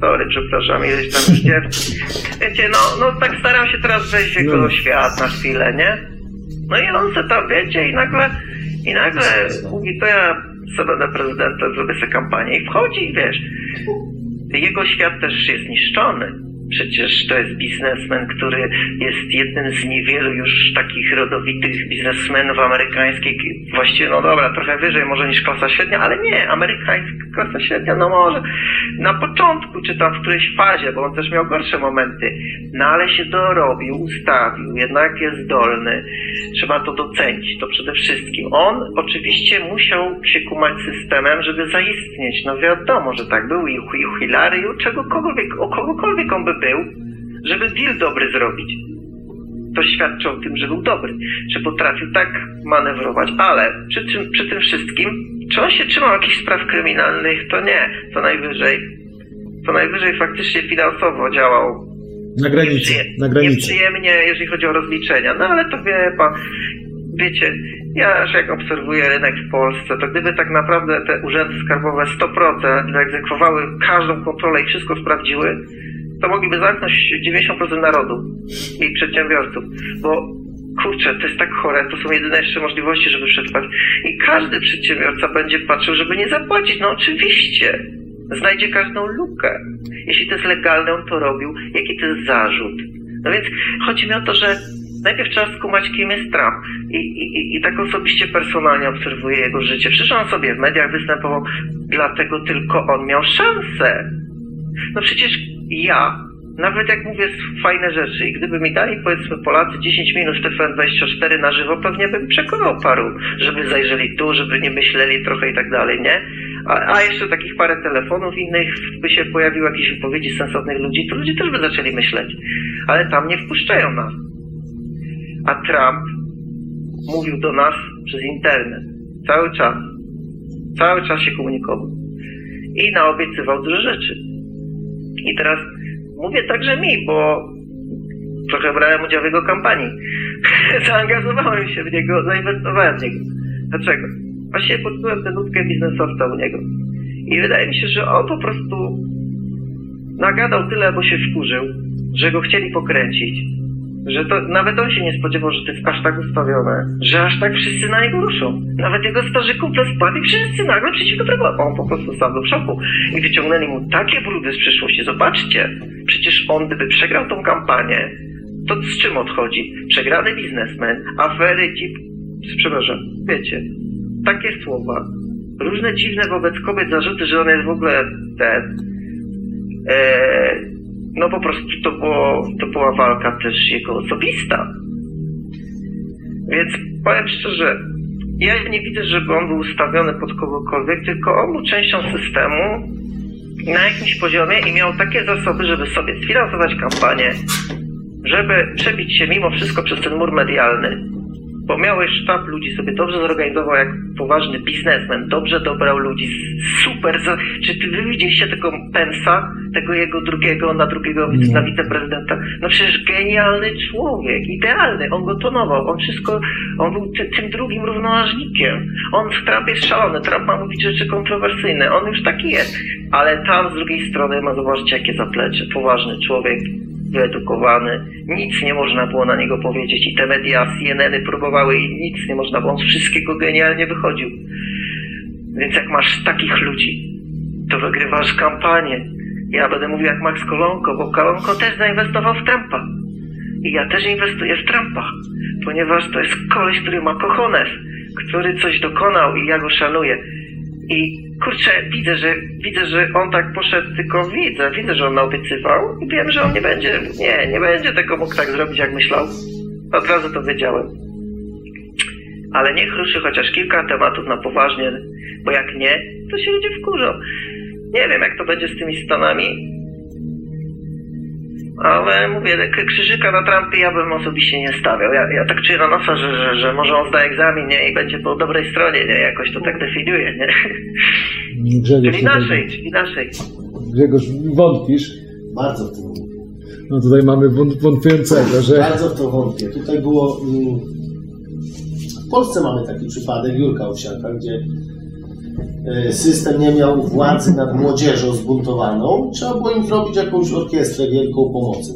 sorry, przepraszam, ileś tam już dziewczyn. Wiecie, no, no tak starał się teraz wejść w jego No. świat na chwilę, nie? No i on se tam, wiecie, i nagle, i nagle mówi, to ja sobie będę prezydentem, zrobię sobie kampanię i wchodzi, i wiesz, jego świat też jest niszczony. Przecież to jest biznesmen, który jest jednym z niewielu już takich rodowitych biznesmenów amerykańskich. Właściwie, no dobra, trochę wyżej może niż klasa średnia, ale nie, amerykańska klasa średnia, no może na początku, czy tam w którejś fazie, bo on też miał gorsze momenty. No ale się dorobił, ustawił, jednak jest zdolny. Trzeba to docenić, to przede wszystkim. On oczywiście musiał się kumać systemem, żeby zaistnieć. No wiadomo, że tak był i u Hillary, i u czegokolwiek, o kogokolwiek on by był, żeby deal dobry zrobić. To świadczy o tym, że był dobry, że potrafił tak manewrować, ale przy tym, przy tym wszystkim, czy on się trzymał jakichś spraw kryminalnych, to nie. To najwyżej, to najwyżej faktycznie finansowo działał Na granicy, Nieprzyje- na granicy. Nieprzyjemnie, jeżeli chodzi o rozliczenia. No ale to wie pan, wiecie, ja już jak obserwuję rynek w Polsce, to gdyby tak naprawdę te urzędy skarbowe 100% zaegzekwowały każdą kontrolę i wszystko sprawdziły, to mogliby zamknąć 90% narodu i przedsiębiorców, bo kurczę, to jest tak chore, to są jedyne jeszcze możliwości, żeby przetrwać. I każdy przedsiębiorca będzie patrzył, żeby nie zapłacić. No oczywiście. Znajdzie każdą lukę. Jeśli to jest legalne, on to robił. Jaki to jest zarzut? No więc chodzi mi o to, że najpierw trzeba skumać, kim jest Trump. I, i, i tak osobiście, personalnie obserwuję jego życie. Przecież on sobie w mediach występował, dlatego tylko on miał szansę. No przecież ja, nawet jak mówię fajne rzeczy i gdyby mi dali powiedzmy Polacy 10 minut w TVN24 na żywo, pewnie bym przekonał paru, żeby zajrzeli tu, żeby nie myśleli trochę i tak dalej, nie? A, a jeszcze takich parę telefonów innych by się pojawiły jakieś wypowiedzi sensownych ludzi, to ludzie też by zaczęli myśleć. Ale tam nie wpuszczają nas. A Trump mówił do nas przez internet. Cały czas. Cały czas się komunikował. I naobiecywał dużo rzeczy. I teraz mówię także mi, bo trochę brałem udział w jego kampanii. Zaangażowałem się w niego, zainwestowałem w niego. Dlaczego? Właśnie poczułem tę nutkę biznesowca u niego. I wydaje mi się, że on po prostu nagadał tyle, bo się wkurzył, że go chcieli pokręcić. Że to nawet on się nie spodziewał, że to jest aż tak ustawione, że aż tak wszyscy na niego ruszą. Nawet jego starzy kumple spadli, wszyscy nagle przeciwko temu. On po prostu stał do szoku i wyciągnęli mu takie brudy z przyszłości. Zobaczcie, przecież on gdyby przegrał tą kampanię, to z czym odchodzi? Przegrany biznesmen, afery, ci... Przepraszam, wiecie, takie słowa, różne dziwne wobec kobiet zarzuty, że on jest w ogóle ten... E, no po prostu to, było, to była walka też jego osobista. Więc powiem szczerze, ja nie widzę, żeby on był ustawiony pod kogokolwiek, tylko on był częścią systemu na jakimś poziomie i miał takie zasoby, żeby sobie sfinansować kampanię, żeby przebić się mimo wszystko przez ten mur medialny, bo miałeś sztab ludzi, sobie dobrze zorganizował jak poważny biznesmen, dobrze dobrał ludzi, super. Czy ty wy widzieliście tego Pensa, tego jego drugiego, na drugiego wice- na wiceprezydenta? No przecież genialny człowiek, idealny, on go tonował, on wszystko, on był ty, tym drugim równoważnikiem. On w Trump jest szalony, Trump ma mówić rzeczy kontrowersyjne, on już taki jest, ale tam z drugiej strony ma, zobaczcie jakie zaplecze, poważny człowiek, wyedukowany, nic nie można było na niego powiedzieć i te media CNN-y próbowały i nic nie można, bo on z wszystkiego genialnie wychodził. Więc jak masz takich ludzi, to wygrywasz kampanię. Ja będę mówił jak Max Kolonko, bo Kolonko też zainwestował w Trumpa. I ja też inwestuję w Trumpa, ponieważ to jest koleś, który ma kochones, który coś dokonał i ja go szanuję. I kurczę, widzę, że widzę, że on tak poszedł, tylko widzę, widzę, że on naobiecywał i wiem, że on nie będzie, nie, nie będzie tego mógł tak zrobić, jak myślał. Od razu to wiedziałem. Ale niech ruszy chociaż kilka tematów na poważnie, bo jak nie, to się ludzie wkurzą. Nie wiem, jak to będzie z tymi Stanami, ale mówię, krzyżyka na Trumpie ja bym osobiście nie stawiał. Ja, ja tak czuję na nosa, że, że, że może on zda egzamin nie? i będzie po dobrej stronie, nie? Jakoś to tak definiuje, nie? Grzegorz, Czyli tutaj, naszej, czyli naszej. Grzegorz, wątpisz? Bardzo w to wątpię. No tutaj mamy wąt- wątpiącego, że... Bardzo w to wątpię. Tutaj było... mm, W Polsce mamy taki przypadek Jurka Owsiaka, gdzie system nie miał władzy nad młodzieżą zbuntowaną. Trzeba było im zrobić jakąś orkiestrę wielką pomocy.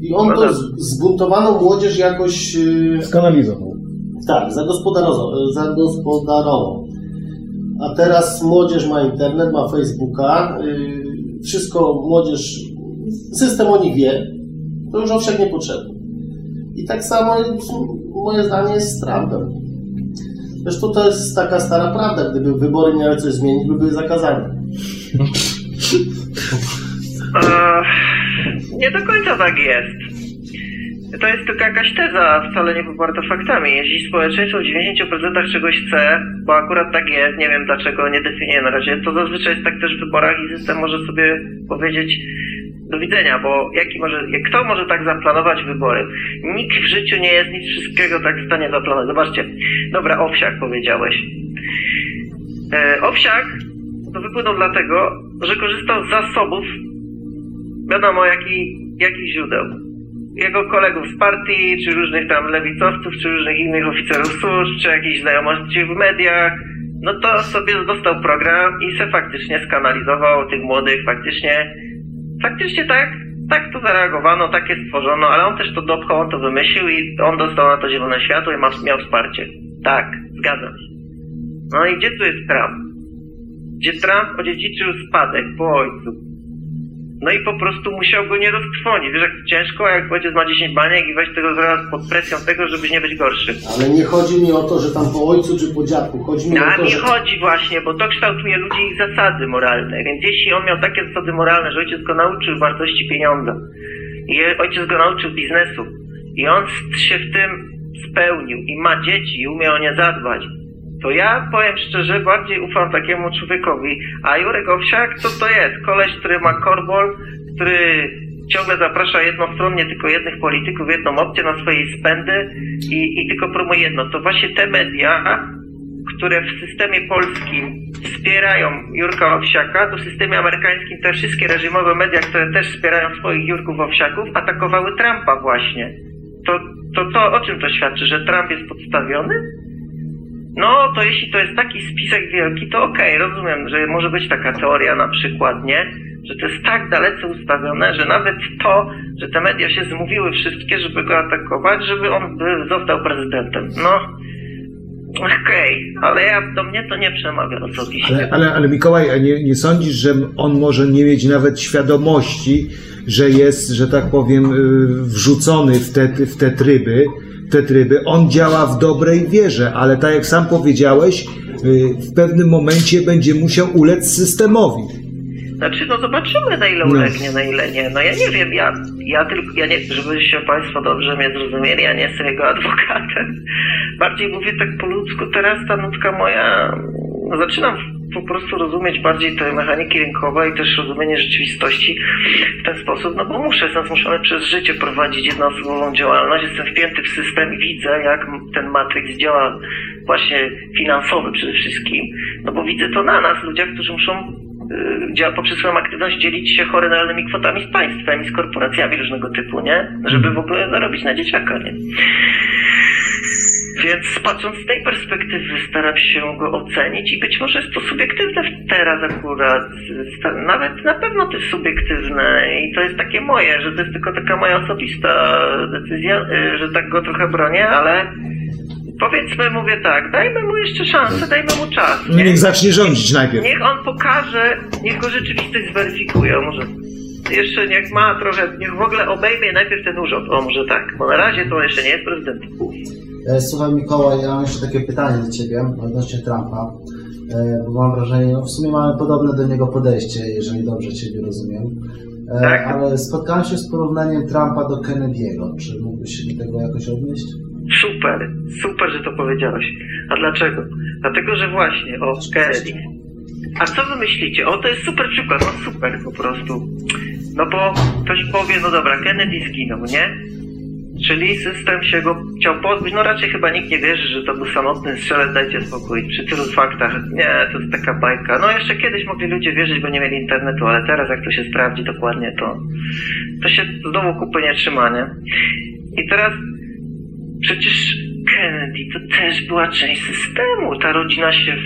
I on to zbuntowaną młodzież jakoś e, Skanalizował. Tak, zagospodarował. zagospodarował. A teraz młodzież ma internet, ma Facebooka, yy, wszystko młodzież, system o nich wie, to już owszem nie potrzebny. I tak samo moje zdanie jest z Trumpem. Zresztą to jest taka stara prawda, gdyby wybory miały coś zmienić, by były zakazane. Nie do końca tak jest. To jest tylko jakaś teza, wcale nie poparta faktami. Jeśli społeczeństwo w 90% czegoś chce, bo akurat tak jest, nie wiem dlaczego, nie definiuję na razie, to zazwyczaj jest tak też w wyborach i system może sobie powiedzieć do widzenia, bo jaki może, kto może tak zaplanować wybory? Nikt w życiu nie jest nic wszystkiego tak w stanie zaplanować. Zobaczcie, dobra, owsiak powiedziałeś. E, owsiak to wypłynął dlatego, że korzystał z zasobów wiadomo jaki, jakich źródeł. Jego kolegów z partii, czy różnych tam lewicowców, czy różnych innych oficerów służb, czy jakichś znajomości w mediach, no to sobie dostał program i se faktycznie skanalizował tych młodych, faktycznie, faktycznie tak, tak to zareagowano, takie stworzono, ale on też to dopchał, on to wymyślił i on dostał na to zielone światło i ma, miał wsparcie. Tak, zgadzam się. No i gdzie tu jest Trump? Gdzie Trump odziedziczył spadek po ojcu. No i po prostu musiał go nie roztrwonić. Wiesz, jak to ciężko, jak ojciec ma 10 baniek i weź tego zaraz pod presją tego, żeby nie być gorszy. Ale nie chodzi mi o to, że tam po ojcu czy po dziadku. Chodzi mi o to, mi że... chodzi właśnie, bo to kształtuje ludzi ich zasady moralne. Więc jeśli on miał takie zasady moralne, że ojciec go nauczył wartości pieniądza i ojciec go nauczył biznesu i on się w tym spełnił i ma dzieci i umie o nie zadbać, to ja powiem szczerze, bardziej ufam takiemu człowiekowi. A Jurek Owsiak, co to jest? Koleś, który ma korbol, który ciągle zaprasza jednostronnie tylko jednych polityków, jedną opcję na swojej spędy i, i tylko promuje jedno. To właśnie te media, które w systemie polskim wspierają Jurka Owsiaka, to w systemie amerykańskim te wszystkie reżimowe media, które też wspierają swoich Jurków Owsiaków, atakowały Trumpa właśnie. To, to, to o czym to świadczy? Że Trump jest podstawiony? No, to jeśli to jest taki spisek wielki, to okej, rozumiem, że może być taka teoria na przykład, nie? Że to jest tak dalece ustawione, że nawet to, że te media się zmówiły wszystkie, żeby go atakować, żeby on by został prezydentem. No, okej, ale ja, do mnie to nie przemawia osobiście. Ale, ale, ale Mikołaj, a nie, nie sądzisz, że on może nie mieć nawet świadomości, że jest, że tak powiem, y, wrzucony w te, w te tryby, te tryby. On działa w dobrej wierze, ale tak jak sam powiedziałeś, y, w pewnym momencie będzie musiał ulec systemowi. Znaczy, no zobaczymy na ile No. ulegnie, na ile nie. No ja nie wiem, ja, ja tylko, ja nie, żebyście Państwo dobrze mnie zrozumieli, ja nie jestem jego adwokatem. Bardziej mówię tak po ludzku, teraz ta nutka moja, no zaczynam po prostu rozumieć bardziej te mechaniki rynkowe i też rozumienie rzeczywistości w ten sposób, no bo muszę, jestem zmuszony przez życie prowadzić jednoosobową działalność, jestem wpięty w system i widzę, jak ten matryks działa właśnie finansowy przede wszystkim, no bo widzę to na nas, ludziach, którzy muszą y, poprzez swoją aktywność dzielić się horrendalnymi kwotami z państwem z korporacjami różnego typu, nie? Żeby w ogóle zarobić na dzieciaka, nie? Więc patrząc z tej perspektywy staram się go ocenić i być może jest to subiektywne teraz akurat. Nawet na pewno to jest subiektywne i to jest takie moje, że to jest tylko taka moja osobista decyzja, y, że tak go trochę bronię, ale powiedzmy, mówię tak, dajmy mu jeszcze szansę, dajmy mu czas. No nie? niech zacznie rządzić najpierw. Niech on pokaże, niech go rzeczywistość zweryfikuje, może jeszcze niech ma trochę, niech w ogóle obejmie najpierw ten urząd, o może tak, bo na razie to jeszcze nie jest prezydentem. E, Słuchaj Mikołaj, ja mam jeszcze takie pytanie do Ciebie odnośnie Trumpa, e, bo mam wrażenie, no w sumie mamy podobne do niego podejście, jeżeli dobrze Ciebie rozumiem. E, Tak. Ale spotkałem się z porównaniem Trumpa do Kennedy'ego. Czy mógłbyś się do tego jakoś odnieść? Super, super, że to powiedziałeś. A dlaczego? Dlatego, że właśnie, o Kennedy. A co wy myślicie? O, to jest super przykład, no super po prostu. No bo ktoś powie, no dobra, Kennedy zginął, nie? Czyli system się go chciał pozbyć. No raczej chyba nikt nie wierzy, że to był samotny strzelec, dajcie spokój. Przy tylu faktach, nie, to jest taka bajka. No jeszcze kiedyś mogli ludzie wierzyć, bo nie mieli internetu, ale teraz jak to się sprawdzi dokładnie, to, to się znowu kupy nie trzyma, nie? I teraz Przecież Kennedy to też była część systemu. Ta rodzina się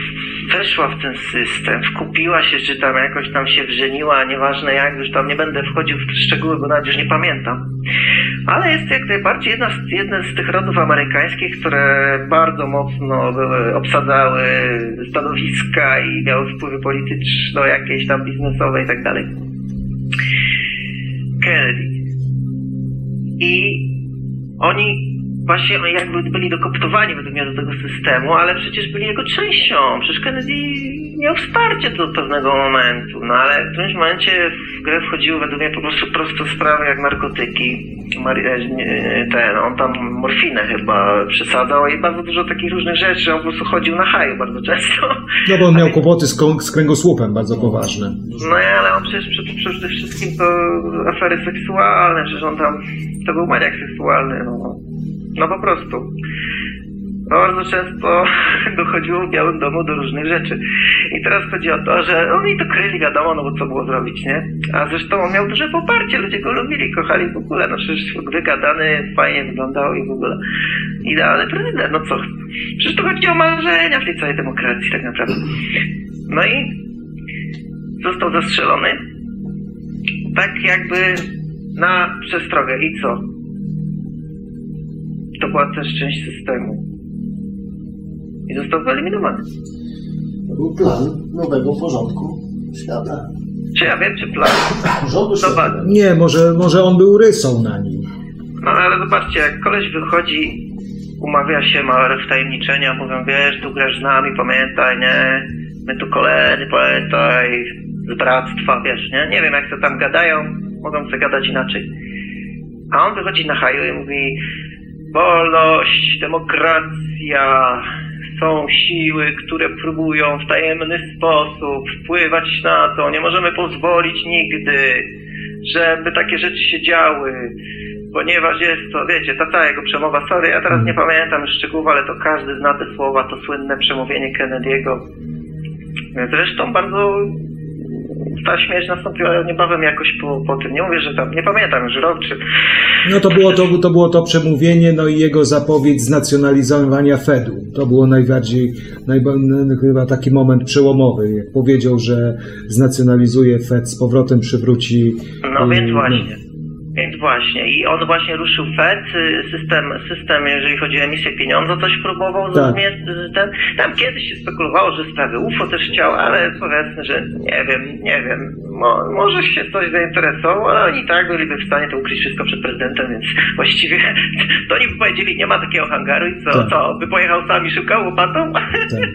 weszła w ten system, wkupiła się, czy tam jakoś tam się wrzeniła, nieważne jak, już tam nie będę wchodził w szczegóły, bo nawet już nie pamiętam. Ale jest jak najbardziej jedna z, jeden z tych rodów amerykańskich, które bardzo mocno obsadzały stanowiska i miały wpływy polityczne, jakieś tam biznesowe i tak dalej. Kennedy. I oni właśnie jakby byli dokoptowani według mnie do tego systemu, ale przecież byli jego częścią. Przecież Kennedy miał wsparcie do pewnego momentu, no ale w którymś momencie w grę wchodziły według mnie po prostu proste sprawy jak narkotyki. E, ten, on tam morfinę chyba przesadzał i bardzo dużo takich różnych rzeczy. On po prostu chodził na haju bardzo często. No bo on miał kłopoty z, krą- z kręgosłupem bardzo poważne. No ale on przecież przede, przede wszystkim to afery seksualne, przecież on tam, to był maniak seksualny, no. No po prostu. No bardzo często dochodziło w Białym Domu do różnych rzeczy. I teraz chodzi o to, że oni to kryli, wiadomo, no bo co było zrobić, nie? A zresztą on miał duże poparcie, ludzie go lubili, kochali w ogóle, no przecież wygadany, fajnie wyglądał i w ogóle idealny prezydent, no co? Przecież to chodzi o marzenia w tej całej demokracji tak naprawdę. No i został zastrzelony tak jakby na przestrogę. I co? To była też część systemu. I został wyeliminowany. To był plan nowego porządku świata. Czy ja wiem, czy plan? Rządu Zobacz. świata. Nie, może, może on był rysą na nim. No ale zobaczcie, jak koleś wychodzi, umawia się, ma wtajemniczenia, mówią, wiesz, tu grasz z nami, pamiętaj, nie? My tu koledzy, pamiętaj, z bractwa, wiesz, nie? Nie wiem, jak to tam gadają, mogą sobie gadać inaczej. A on wychodzi na haju i mówi, wolność, demokracja, są siły, które próbują w tajemny sposób wpływać na to, nie możemy pozwolić nigdy, żeby takie rzeczy się działy ponieważ jest to, wiecie, ta cała jego przemowa, sorry, ja teraz nie pamiętam szczegółów, ale to każdy zna te słowa, to słynne przemówienie Kennedy'ego. Zresztą bardzo ta śmierć nastąpiła niebawem jakoś po, po tym. Nie mówię, że tam, nie pamiętam już rok czy... No to było to, to było to przemówienie, no i jego zapowiedź znacjonalizowania Fedu. To było najbardziej, najba, n- chyba taki moment przełomowy, jak powiedział, że znacjonalizuje Fed, z powrotem przywróci... No więc y, właśnie. Właśnie. I on właśnie ruszył Fed, y, system, system, jeżeli chodzi o emisję pieniądza, coś próbował Tak. ten, Tam kiedyś się spekulowało, że sprawy UFO też chciał, ale powiedzmy, że nie wiem, nie wiem. Mo, może się ktoś zainteresował, ale oni tak byliby w stanie to ukryć wszystko przed prezydentem, więc właściwie to oni by powiedzieli, nie ma takiego hangaru i co, Tak. co, by pojechał sam i szukał łopatą? Tak.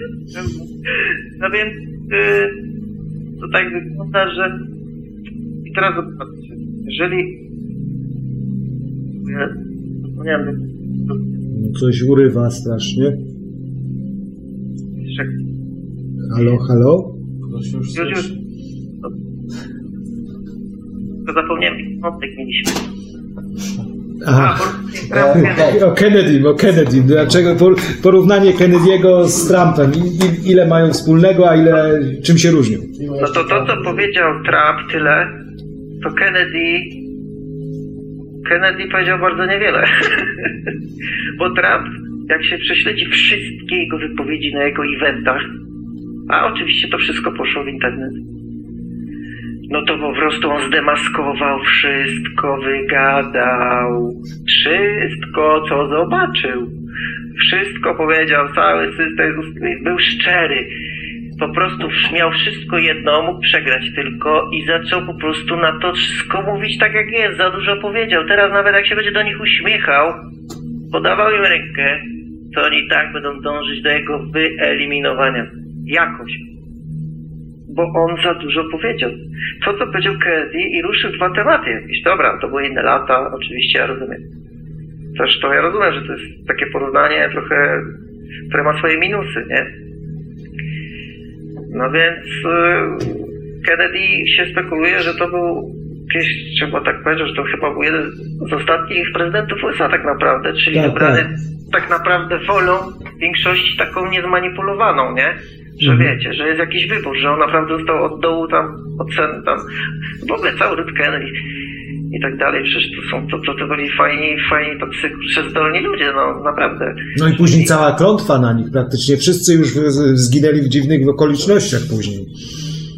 No więc y, to tak wygląda, że i teraz zobaczcie, jeżeli ja zapomniałem, Coś urywa strasznie. Halo, halo? To się już Już, już. słyszy. To zapomniałem, wątek mieliśmy. Aha. Bo- okej. O Kennedy, o Kennedy. Dlaczego por- porównanie Kennedy'ego z Trumpem? I, ile mają wspólnego, a ile czym się różnią? No to to, co powiedział Trump, tyle, to Kennedy... Kennedy powiedział bardzo niewiele. Bo Trump, jak się prześledzi wszystkie jego wypowiedzi na jego eventach, a oczywiście to wszystko poszło w internet, no to po prostu on zdemaskował wszystko, wygadał wszystko, co zobaczył. Wszystko powiedział, cały system był szczery po prostu miał wszystko jedno, mógł przegrać tylko i zaczął po prostu na to wszystko mówić tak jak jest, za dużo powiedział. Teraz nawet jak się będzie do nich uśmiechał, podawał im rękę, to oni tak będą dążyć do jego wyeliminowania. Jakoś. Bo on za dużo powiedział. To, co powiedział Kennedy i ruszył dwa tematy jakieś. Dobra, to były inne lata, oczywiście, ja rozumiem. Zresztą ja rozumiem, że to jest takie porównanie trochę, które ma swoje minusy, nie? No więc y, Kennedy się spekuluje, że to był kiedyś trzeba tak powiedzieć, że to chyba był jeden z ostatnich prezydentów USA tak naprawdę, czyli Tak, wybrany tak. tak. naprawdę wolą większości taką niezmanipulowaną, nie? Że Mhm. wiecie, że jest jakiś wybór, że on naprawdę został od dołu tam, ocen tam, w ogóle cały ród Kennedy i tak dalej, przecież to są, to, to, to byli fajni, fajni tacy zdolni ludzie, no naprawdę. No i później cała klątwa na nich. Praktycznie wszyscy już zginęli w dziwnych okolicznościach później.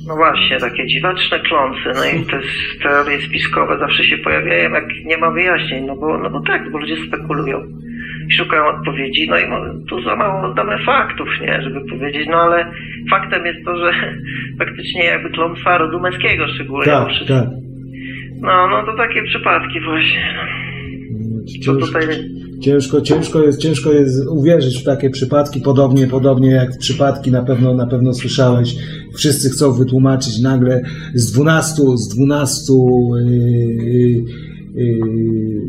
No właśnie, takie dziwaczne kląsy, no i te teorie spiskowe zawsze się pojawiają, jak nie ma wyjaśnień, no bo, no bo tak, bo ludzie spekulują i szukają odpowiedzi, no i tu za mało damy faktów, nie, żeby powiedzieć, no ale faktem jest to, że faktycznie jakby klątwa rodu męskiego szczególnie, bo Tak, wszyscy, tak. No, no to takie przypadki właśnie, co Cięż- tutaj, Ciężko, ciężko jest, ciężko jest uwierzyć w takie przypadki, podobnie, podobnie jak przypadki na pewno, na pewno słyszałeś. Wszyscy chcą wytłumaczyć nagle z 12, z 12 yy, yy,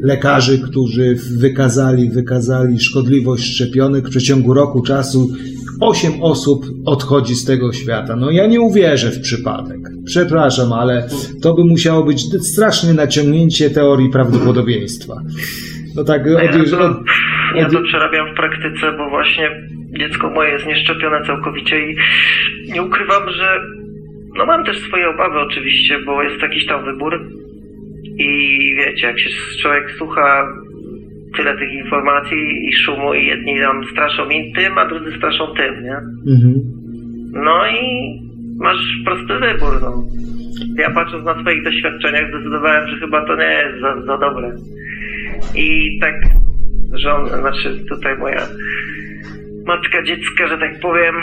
lekarzy, którzy wykazali, wykazali szkodliwość szczepionek w przeciągu roku czasu 8 osób odchodzi z tego świata. No ja nie uwierzę w przypadek. Przepraszam, ale to by musiało być straszne naciągnięcie teorii prawdopodobieństwa. No tak, No ja, odjeżdż- to, od, ja od, to przerabiam w praktyce, bo właśnie dziecko moje jest nieszczepione całkowicie i nie ukrywam, że no mam też swoje obawy oczywiście, bo jest jakiś tam wybór i wiecie, jak się człowiek słucha tyle tych informacji i szumu i jedni tam straszą im tym, a drudzy straszą tym, nie? mhm. No i masz prosty wybór, no. Ja patrząc na swoich doświadczeniach zdecydowałem, że chyba to nie jest za, za dobre. I tak żon, znaczy tutaj moja matka dziecka, że tak powiem,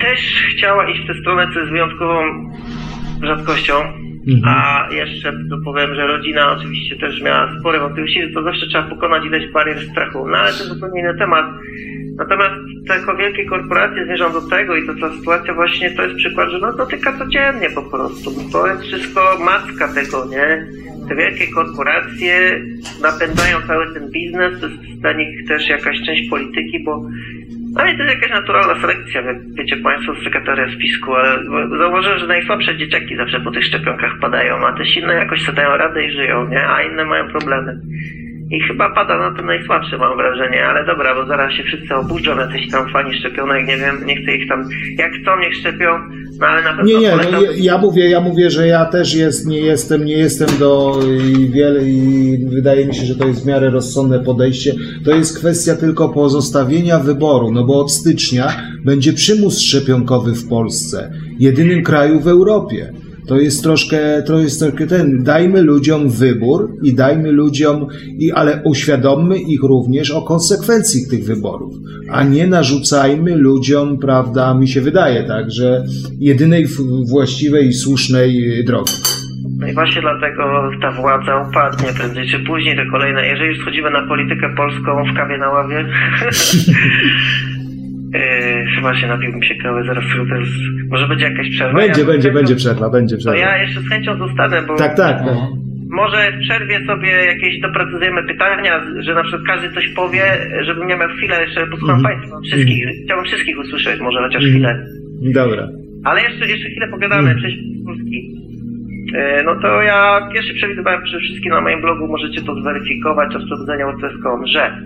też chciała iść w tę stronę, co jest wyjątkową rzadkością. Mhm. A jeszcze powiem, że rodzina oczywiście też miała spore wątpliwości, to zawsze trzeba pokonać ileś barier strachu. No ale to zupełnie inny temat. Natomiast te wielkie korporacje zmierzą do tego i to ta sytuacja właśnie to jest przykład, że no dotyka codziennie po prostu. To jest wszystko matka tego, nie? Te wielkie korporacje napędzają cały ten biznes, to jest dla nich też jakaś część polityki, bo no i to jest jakaś naturalna selekcja, wiecie Państwo z sekretaria spisku, ale zauważyłem, że najsłabsze dzieciaki zawsze po tych szczepionkach padają, a te silne jakoś sobie radę i żyją, nie? A inne mają problemy. I chyba pada na tym najsłabszy, mam wrażenie, ale dobra, bo zaraz się wszyscy obudzą, jacyś tam fani szczepionek, nie wiem, nie chcę ich tam, jak chcą, niech szczepią, no ale na pewno Nie, nie, polecam- no, ja, ja mówię, ja mówię, że ja też jest, nie jestem, nie jestem do i wiele i wydaje mi się, że to jest w miarę rozsądne podejście. To jest kwestia tylko pozostawienia wyboru, no bo od stycznia będzie przymus szczepionkowy w Polsce, jedynym kraju w Europie. To jest troszkę, to jest troszkę ten, dajmy ludziom wybór i dajmy ludziom, i, ale uświadommy ich również o konsekwencji tych wyborów, a nie narzucajmy ludziom, prawda, mi się wydaje tak, że jedynej właściwej i słusznej y, drogi. No i właśnie dlatego ta władza upadnie prędzej czy później, te kolejne. Jeżeli już schodzimy na politykę polską w kawie na ławie, yy, chyba się napiłbym się kawy, zaraz sobie też, może będzie jakaś przerwa. Będzie, Ja będzie, będzie przerwa, będzie To przerwa. ja jeszcze z chęcią zostanę, bo Tak, tak, tak. może w przerwie sobie jakieś doprecyzujemy pytania, że na przykład każdy coś powie, żebym nie miał chwilę, jeszcze posłucham Mhm. Państwa, wszystkich, chciałbym wszystkich usłyszeć, może chociaż Mhm. chwilę. Dobra. Ale jeszcze, jeszcze chwilę pogadamy, przejdźmy do Polski. E, No to ja pierwszy przewidywałem przede wszystkim na moim blogu, możecie to zweryfikować, rozprowadzenia OCS.com, że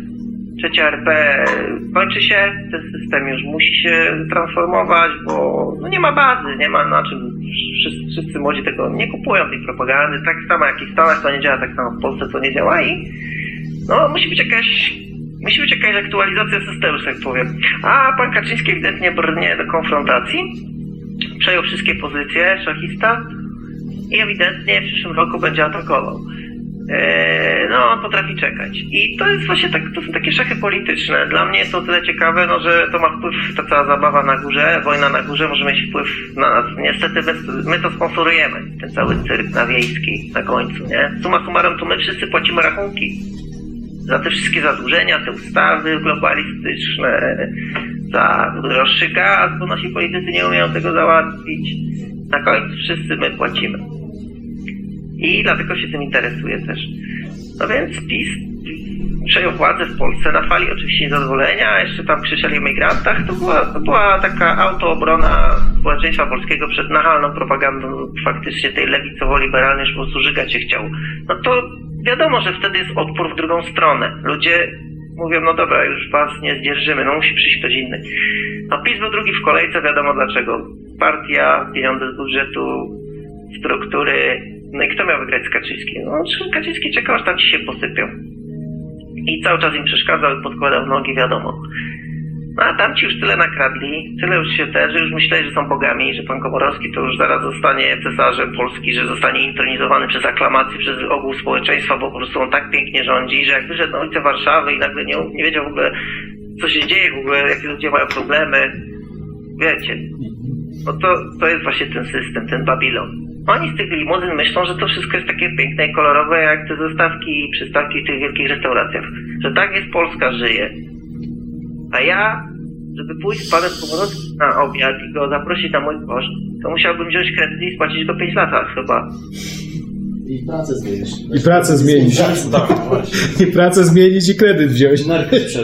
trzecia RP kończy się, ten system już musi się transformować, bo no nie ma bazy, nie ma na czym, wszyscy, wszyscy młodzi tego nie kupują tej propagandy, tak samo jak i w Stanach to nie działa, tak samo w Polsce to nie działa i no musi być jakaś musi być jakaś aktualizacja systemu, że tak powiem. A pan Kaczyński ewidentnie brnie do konfrontacji, przejął wszystkie pozycje, szachista i ewidentnie w przyszłym roku będzie atakował. Eee, no, on potrafi czekać. I to jest właśnie tak, to są takie szachy polityczne. Dla mnie to tyle ciekawe, no, że to ma wpływ, ta cała zabawa na górze, wojna na górze może mieć wpływ na nas. Niestety my, my to sponsorujemy, ten cały cyrk na wiejski na końcu, nie? Suma summarum, to my wszyscy płacimy rachunki za te wszystkie zadłużenia, te ustawy globalistyczne, za droższy gaz, bo nasi politycy nie umieją tego załatwić. Na końcu wszyscy my płacimy. I dlatego się tym interesuję też. No więc PiS przejął władzę w Polsce na fali oczywiście niezadowolenia, jeszcze tam krzyczeli o migrantach. To była, to była taka autoobrona społeczeństwa polskiego przed nachalną propagandą faktycznie tej lewicowo-liberalnej, że po prostu żygać się chciał. No to wiadomo, że wtedy jest odpór w drugą stronę. Ludzie mówią, no dobra, już was nie zdzierżymy, no musi przyjść ktoś inny. No PiS był drugi w kolejce, wiadomo dlaczego. Partia, pieniądze z budżetu, struktury, no i kto miał wygrać z Kaczyńskim? No Kaczyński czekał, aż tam ci się posypią. I cały czas im przeszkadzał i podkładał nogi, wiadomo. No a tam ci już tyle nakradli, tyle już się też, że już myśleli, że są bogami, że pan Komorowski to już zaraz zostanie cesarzem Polski, że zostanie intronizowany przez aklamację, przez ogół społeczeństwa, bo po prostu on tak pięknie rządzi, że jak wyszedł na ulicę Warszawy i nagle nie, nie wiedział w ogóle, co się dzieje w ogóle, jakie ludzie mają problemy, wiecie, no to, to jest właśnie ten system, ten Babilon. Oni z tych limuzyn myślą, że to wszystko jest takie piękne i kolorowe, jak te zestawki i przystawki w tych wielkich restauracjach. Że tak jest Polska żyje. A ja, żeby pójść z panem Komorowskim na obiad i go zaprosić na mój koszt, to musiałbym wziąć kredyt i spłacić go 5 lat chyba. I pracę zmienić. I pracę zmienić. Tak, właśnie. I pracę zmienić i kredyt wziąć.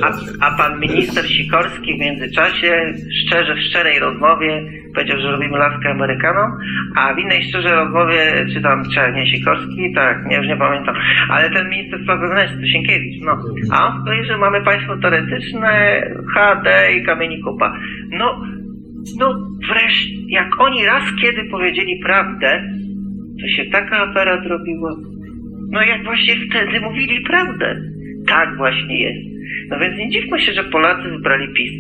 A, a pan minister Sikorski w międzyczasie szczerze, w szczerej rozmowie powiedział, że robimy laskę Amerykanom, a w innej szczerze rozmowie, czy tam, czy nie Sikorski, tak, nie, już nie pamiętam, ale ten minister spraw wewnętrznych, to Sienkiewicz, no. A on mówi, że mamy państwo teoretyczne, HD i kamieni kupa. No, no wreszcie, jak oni raz kiedy powiedzieli prawdę, to się taka afera zrobiła. No jak właśnie wtedy mówili prawdę. Tak właśnie jest. No więc nie dziwmy się, że Polacy wybrali PiS.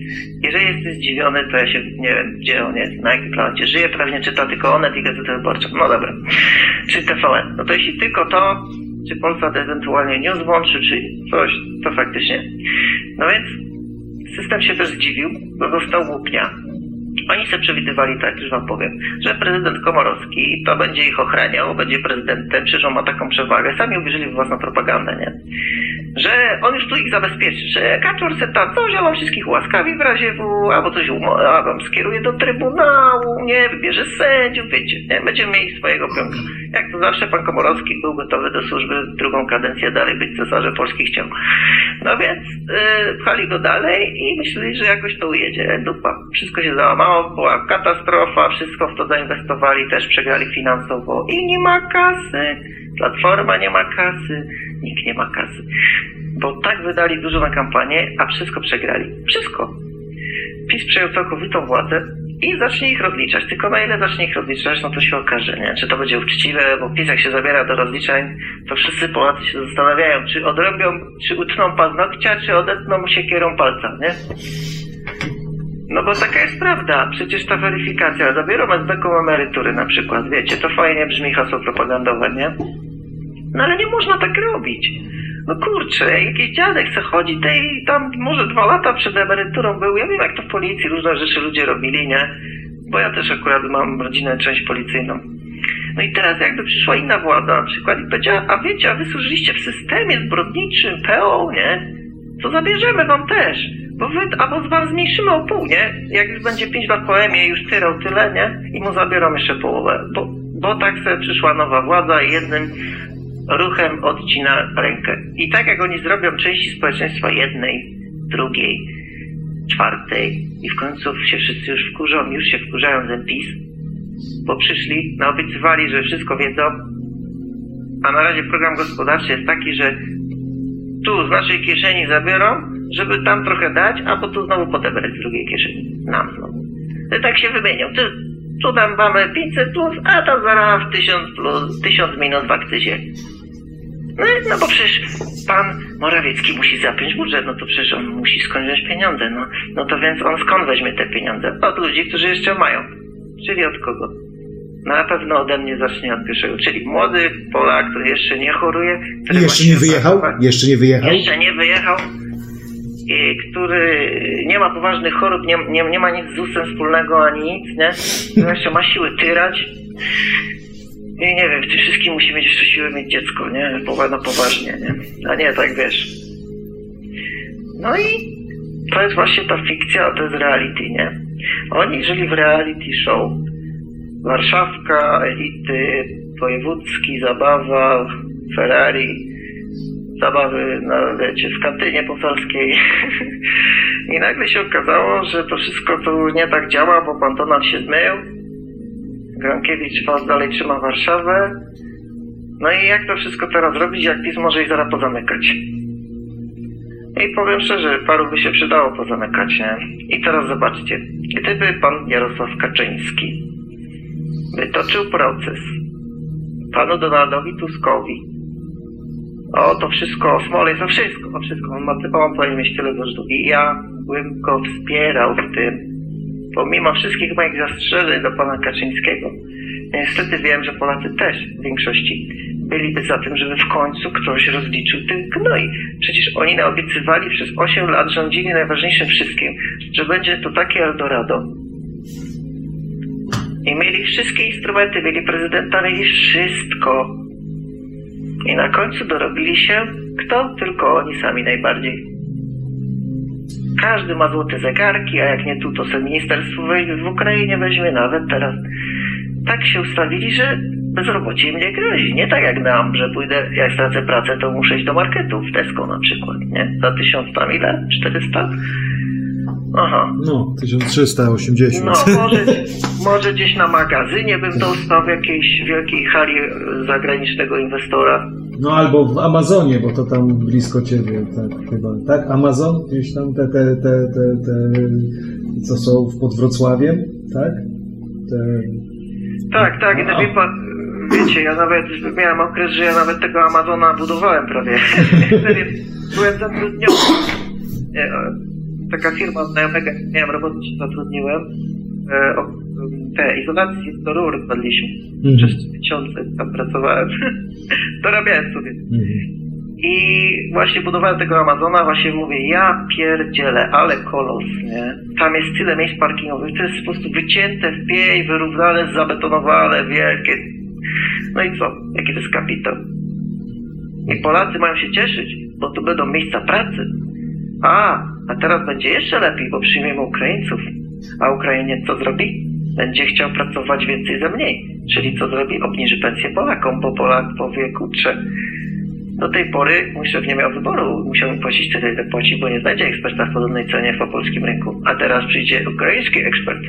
Jeżeli jesteś zdziwiony, to ja się nie wiem, gdzie on jest, na jakim planecie żyje, pewnie czyta tylko Onet i Gazetę Wyborczą. No dobra. Czy TVN. No to jeśli tylko to, czy Polsat ewentualnie news włączy, czy coś, to faktycznie. No więc system się też zdziwił, bo dostał łupnia. Oni sobie przewidywali tak, już wam powiem, że prezydent Komorowski to będzie ich ochraniał, będzie prezydentem, przecież on ma taką przewagę. Sami uwierzyli w własną propagandę, nie? Że on już tu ich zabezpieczy, że Kaczor se tam coś, wam wszystkich ułaskawi w razie W, albo coś umo- a wam skieruje do Trybunału, nie, wybierze sędziów, wiecie, nie? Będziemy mieli swojego pionka. Jak to zawsze pan Komorowski był gotowy do służby drugą kadencję dalej być cesarzem Polski chciał. No więc yy, pchali go dalej i myśleli, że jakoś to ujedzie. Dupa. Wszystko się załamało, była katastrofa, wszystko w to zainwestowali, też przegrali finansowo i nie ma kasy. Platforma nie ma kasy, nikt nie ma kasy. Bo tak wydali dużo na kampanię, a wszystko przegrali. Wszystko. PiS przejął całkowitą władzę i zacznie ich rozliczać. Tylko na ile zacznie ich rozliczać, no to się okaże, nie? Czy to będzie uczciwe, bo PiS jak się zabiera do rozliczeń, to wszyscy Polacy się zastanawiają, czy odrobią, czy utną paznokcia, czy odetną mu siekierą palca, nie? No bo taka jest prawda. Przecież ta weryfikacja, zabiorą SB-ką emerytury na przykład, wiecie, to fajnie brzmi hasło propagandowe, nie? No ale nie można tak robić. No kurczę, jakiś dziadek se chodzi, tej tam może dwa lata przed emeryturą był, ja wiem jak to w policji różne rzeczy ludzie robili, nie? Bo ja też akurat mam rodzinę, część policyjną. No i teraz jakby przyszła inna władza na przykład i powiedziała, a wiecie, a wy służyliście w systemie zbrodniczym PO, nie? To zabierzemy wam też. Bo wy, albo wam zmniejszymy o pół, nie? Jak już będzie pięć lat po emie już tyrał tyle, nie? I mu zabiorą jeszcze połowę. Bo, bo tak sobie przyszła nowa władza i jednym ruchem odcina rękę. I tak jak oni zrobią części społeczeństwa jednej, drugiej, czwartej i w końcu się wszyscy już wkurzą, już się wkurzają ten PiS, bo przyszli, naobiecywali, że wszystko wiedzą, a na razie program gospodarczy jest taki, że tu z naszej kieszeni zabiorą, żeby tam trochę dać, a po tu znowu podebrać z drugiej kieszeni. Nam znowu. Tak się wymienią. Tu, tu tam mamy 500 plus, a tam zaraz 1000 plus, 1000 minus w akcyzie. No, no bo przecież pan Morawiecki musi zapiąć budżet, no to przecież on musi skąd wziąć pieniądze, no. No to więc on skąd weźmie te pieniądze? Od ludzi, którzy jeszcze mają. Czyli od kogo? Na pewno ode mnie zacznie od pierwszego, czyli młody Polak, który jeszcze nie choruje. Który Jeszcze nie wyjechał? zachować. Jeszcze nie wyjechał? Jeszcze nie wyjechał. I który nie ma poważnych chorób, nie, nie, nie ma nic z ZUS-em wspólnego ani nic, nie? Jeszcze ma siły tyrać. I nie wiem, w tym wszystkim musi mieć jeszcze siłę mieć dziecko, nie? Powa- No poważnie, nie? A nie, tak wiesz. No i to jest właśnie ta fikcja, a to jest reality, nie? Oni żyli w reality show. Warszawka, elity, wojewódzki, zabawa, Ferrari, zabawy, no wiecie, w kantynie poselskiej. I nagle się okazało, że to wszystko tu nie tak działa, bo pan Donald się zmył. Gronkiewicz was dalej trzyma Warszawę. No i jak to wszystko teraz robić, jak PiS może ich zaraz pozamykać? I powiem szczerze, paru by się przydało pozamykać, nie? I teraz zobaczcie, gdyby pan Jarosław Kaczyński wytoczył proces panu Donaldowi Tuskowi o to wszystko, o Smolej, o wszystko, o wszystko, on, ma, on powinien mieć i ja bym go wspierał w tym, pomimo wszystkich moich zastrzeżeń do pana Kaczyńskiego. Niestety wiem, że Polacy też w większości byliby za tym, żeby w końcu ktoś rozliczył tych gnoi. Przecież oni naobiecywali przez 8 lat, rządzili najważniejszym wszystkim, że będzie to takie Eldorado. I mieli wszystkie instrumenty, mieli prezydenta, mieli wszystko. I na końcu dorobili się kto? Tylko oni sami najbardziej. Każdy ma złote zegarki, a jak nie tu, to sobie ministerstwo w Ukrainie weźmie nawet teraz. Tak się ustawili, że bezrobocie im nie grozi. Nie tak jak nam, że pójdę, jak stracę pracę, to muszę iść do marketu, w Tesco na przykład, nie? Za tysiąc tam ile? 400? Aha. No, 1380. No, może, może gdzieś na magazynie bym dostał w jakiejś wielkiej hali e, zagranicznego inwestora. No albo w Amazonie, bo to tam blisko ciebie, tak chyba. Tak? Amazon? Gdzieś tam te, te, te, te, te co są pod Wrocławiem, tak? Te... Tak, tak, No. wie pan, wiecie, ja nawet miałem okres, że ja nawet tego Amazona budowałem prawie. Byłem zatrudniony. Taka firma znajomego, jak miałem robotę, się zatrudniłem. E, o, Te izolacje do rur kładliśmy. Mhm. Przez trzy miesiące tam pracowałem. Dorabiałem sobie. Mhm. I właśnie budowałem tego Amazona, właśnie mówię, ja pierdzielę, ale kolos, nie? Tam jest tyle miejsc parkingowych, to jest po prostu wycięte w piej, wyrównane, zabetonowane, wielkie. No i co? Jaki to jest kapitał? I Polacy mają się cieszyć, bo tu będą miejsca pracy. A, a teraz będzie jeszcze lepiej, bo przyjmiemy Ukraińców. A Ukrainiec co zrobi? Będzie chciał pracować więcej za mniej. Czyli co zrobi? Obniży pensję Polakom, bo Polak powie, kurczę, do tej pory mój szef nie miał wyboru. Musiał płacić tyle, ile płaci, bo nie znajdzie eksperta w podobnej cenie po polskim rynku. A teraz przyjdzie ukraiński ekspert,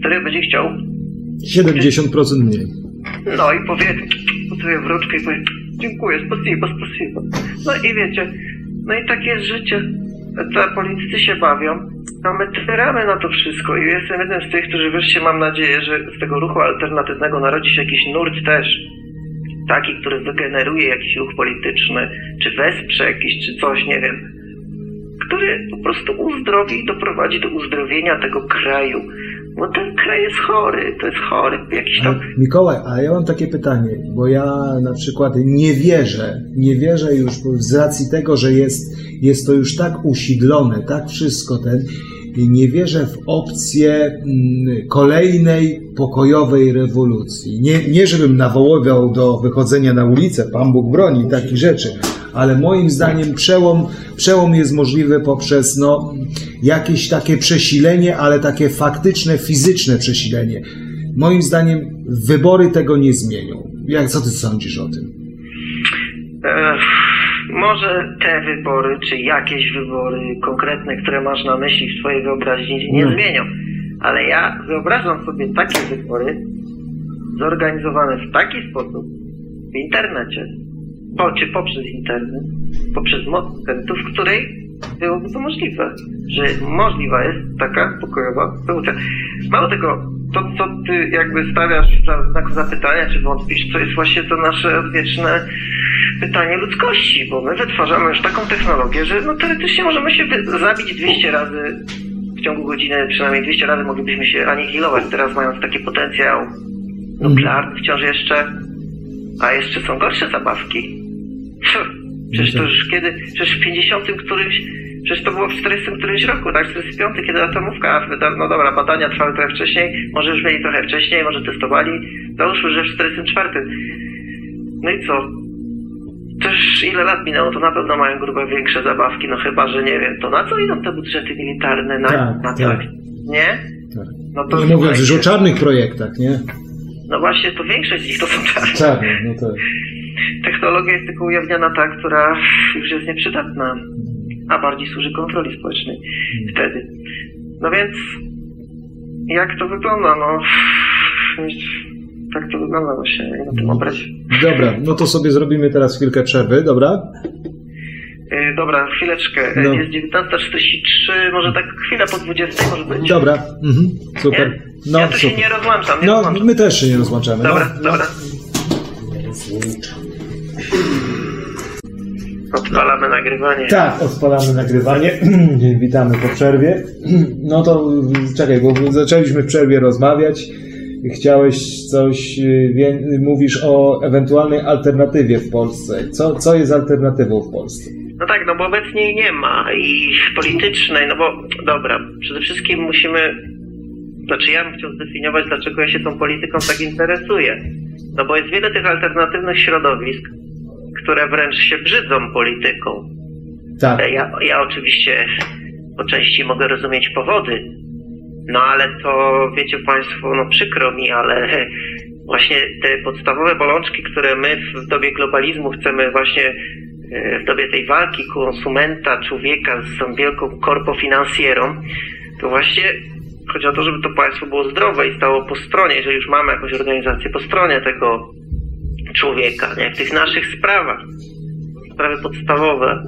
który będzie chciał, 70% mniej. no i powie, potrafię w rączkę i powie, dziękuję, spasibo, spasibo. No i wiecie, no i takie jest życie. Te politycy się bawią, a my tyramy na to wszystko i jestem jednym z tych, którzy wreszcie mam nadzieję, że z tego ruchu alternatywnego narodzi się jakiś nurt też. Taki, który wygeneruje jakiś ruch polityczny, czy wesprze jakiś, czy coś, nie wiem, który po prostu uzdrowi i doprowadzi do uzdrowienia tego kraju. Bo ten kraj jest chory, to jest chory, jakiś tam... Mikołaj, a ja mam takie pytanie, bo ja na przykład nie wierzę, nie wierzę już z racji tego, że jest, jest to już tak usidlone, tak wszystko ten, nie wierzę w opcję mm, kolejnej pokojowej rewolucji. Nie, nie żebym nawoływał do wychodzenia na ulicę, Pan Bóg broni takich rzeczy, ale moim zdaniem przełom, przełom jest możliwy poprzez no, jakieś takie przesilenie, ale takie faktyczne, fizyczne przesilenie. Moim zdaniem wybory tego nie zmienią. Jak co ty sądzisz o tym? Może te wybory, czy jakieś wybory konkretne, które masz na myśli w twojej wyobraźni, nie No. zmienią. Ale ja wyobrażam sobie takie wybory zorganizowane w taki sposób w internecie, po, czy poprzez internet, poprzez moc internetu, w której byłoby to możliwe, że możliwa jest taka pokojowa rewolucja. Mało tego, to co ty jakby stawiasz za znak zapytania, czy wątpisz, to jest właśnie to nasze odwieczne pytanie ludzkości, bo my wytwarzamy już taką technologię, że no teoretycznie możemy się zabić 200 razy w ciągu godziny, przynajmniej 200 razy moglibyśmy się anihilować, teraz mając taki potencjał nuklearny wciąż jeszcze, a jeszcze są gorsze zabawki. Przecież to już kiedy, przecież w 50 którymś, przecież to było w 40 którymś roku, tak, 45, kiedy atomówka, no dobra, badania trwały trochę wcześniej, może już mieli trochę wcześniej, może testowali, załóżmy, że w 44. No i co? Też ile lat minęło, to na pewno mają grube większe zabawki, no chyba, że nie wiem, to na co idą te budżety militarne? Na, Tak, na tak. Nie? Tak. No to Nie mówiąc już o czarnych projektach, nie? No właśnie, to większość z nich to są czarne. Czarne, no tak. Technologia jest tylko ujawniana ta, która już jest nieprzydatna, a bardziej służy kontroli społecznej wtedy. No więc, jak to wygląda? No, tak to wygląda właśnie na tym obrazie. Dobra, no to sobie zrobimy teraz chwilkę przerwy, dobra? Yy, dobra, chwileczkę. Yy, No. Jest 19.43, może tak chwilę po 20 może być? Dobra, mhm, super. Nie? No, ja to się super. nie rozłączam, nie No, rozłączam. my też się nie rozłączamy. Dobra, no. dobra. Odpalamy nagrywanie. Tak, odpalamy nagrywanie. Witamy po przerwie. No to y, czekaj, bo zaczęliśmy w przerwie rozmawiać. Chciałeś coś, y, mówisz o ewentualnej alternatywie w Polsce. Co, co jest alternatywą w Polsce? No tak, no bo obecnie jej nie ma i politycznej, no bo dobra, przede wszystkim musimy, znaczy ja bym chciał zdefiniować, dlaczego ja się tą polityką tak interesuję. No bo jest wiele tych alternatywnych środowisk, które wręcz się brzydzą polityką. Tak, Ja, ja oczywiście po części mogę rozumieć powody, no ale to wiecie Państwo, no przykro mi, ale właśnie te podstawowe bolączki, które my w dobie globalizmu chcemy właśnie e, w dobie tej walki konsumenta, człowieka z tą wielką korpofinansjerą, to właśnie chodzi o to, żeby to państwo było zdrowe i stało po stronie, jeżeli już mamy jakąś organizację, po stronie tego człowieka, nie? w tych naszych sprawach, sprawy podstawowe.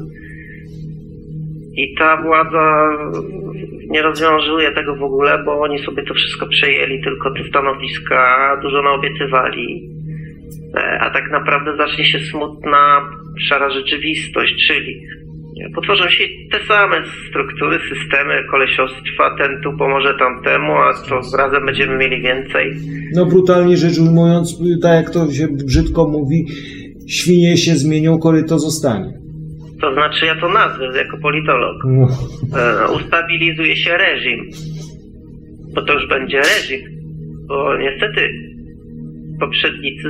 I ta władza nie rozwiązuje tego w ogóle, bo oni sobie to wszystko przejęli, tylko te stanowiska dużo naobiecywali. E, A tak naprawdę zacznie się smutna, szara rzeczywistość, czyli potworzą się te same struktury, systemy kolesiostwa, ten tu pomoże tamtemu, a to razem będziemy mieli więcej. no brutalnie rzecz ujmując, tak jak to się brzydko mówi, świnie się zmienią, koryto zostanie. To znaczy, ja to nazwę jako politolog. No. e, ustabilizuje się reżim. Bo to już będzie reżim. Bo niestety poprzednicy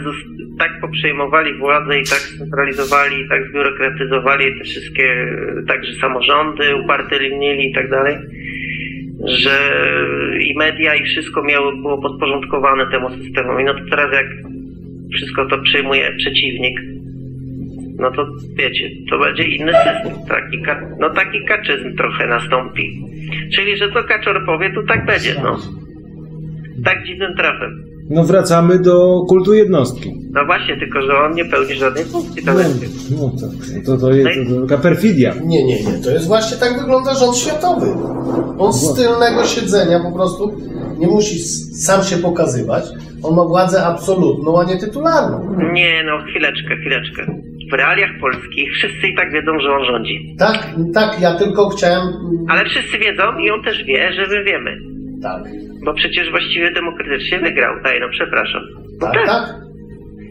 tak poprzejmowali władzę i tak scentralizowali, i tak zbiurokratyzowali te wszystkie, e, także samorządy, upartyjnili i tak dalej, że i media i wszystko miało, było podporządkowane temu systemowi. No to teraz jak wszystko to przejmuje przeciwnik, no to wiecie, to będzie inny system. Taki, no taki kaczyzm trochę nastąpi. Czyli, że co kaczor powie, to tak będzie, no. Tak dziwnym trafem. No wracamy do kultu jednostki. No właśnie, tylko że on nie pełni żadnej funkcji. To No, jest. no tak, to, to, jest, to, to taka perfidia. Nie, nie, nie. To jest właśnie tak wygląda rząd światowy. On z tylnego siedzenia po prostu nie musi sam się pokazywać. On ma władzę absolutną, a nie tytularną. Nie, no chwileczkę, chwileczkę. W realiach polskich wszyscy i tak wiedzą, że on rządzi. Tak, tak, ja tylko chciałem. Ale wszyscy wiedzą i on też wie, że my wiemy. Tak, Bo przecież właściwie demokratycznie wygrał. Daj, no przepraszam. No tak, tak.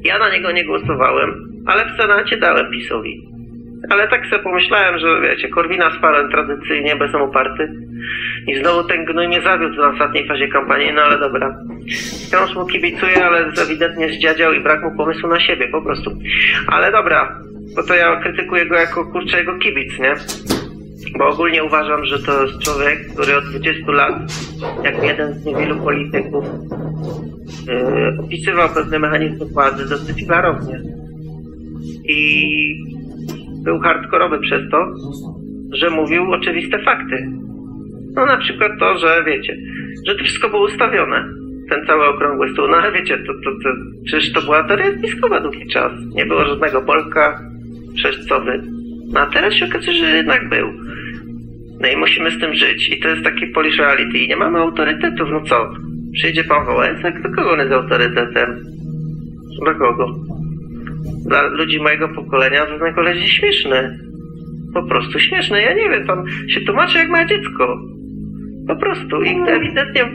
Ja na niego nie głosowałem, ale w Senacie dałem PiSowi. Ale tak sobie pomyślałem, że wiecie, Korwina spałem tradycyjnie, bez uparty. I znowu ten gnój mnie zawiódł na ostatniej fazie kampanii, no ale dobra. Wciąż mu kibicuję, ale ewidentnie zdziadział i brak mu pomysłu na siebie, po prostu. Ale dobra, bo to ja krytykuję go jako kurczę jego kibic, nie? Bo ogólnie uważam, że to jest człowiek, który od 20 lat, jako jeden z niewielu polityków, yy, opisywał pewne mechanizmy władzy dosyć klarownie. I był hardkorowy przez to, że mówił oczywiste fakty. No na przykład to, że wiecie, że to wszystko było ustawione. Ten cały okrągły stół. No ale wiecie, to, to, to, przecież to była teoria spiskowa długi czas. Nie było żadnego Polka przeżcowy. No a teraz się okazuje, że jednak był. No i musimy z tym żyć. I to jest taki Polish reality. I nie mamy autorytetów. No co? Przyjdzie pan Wałęsek? Do kogo on jest autorytetem? Dla kogo? Dla ludzi mojego pokolenia to ten koleś jest śmieszny. Po prostu śmieszny. Ja nie wiem, tam się tłumaczy jak małe dziecko. Po prostu. I ewidentnie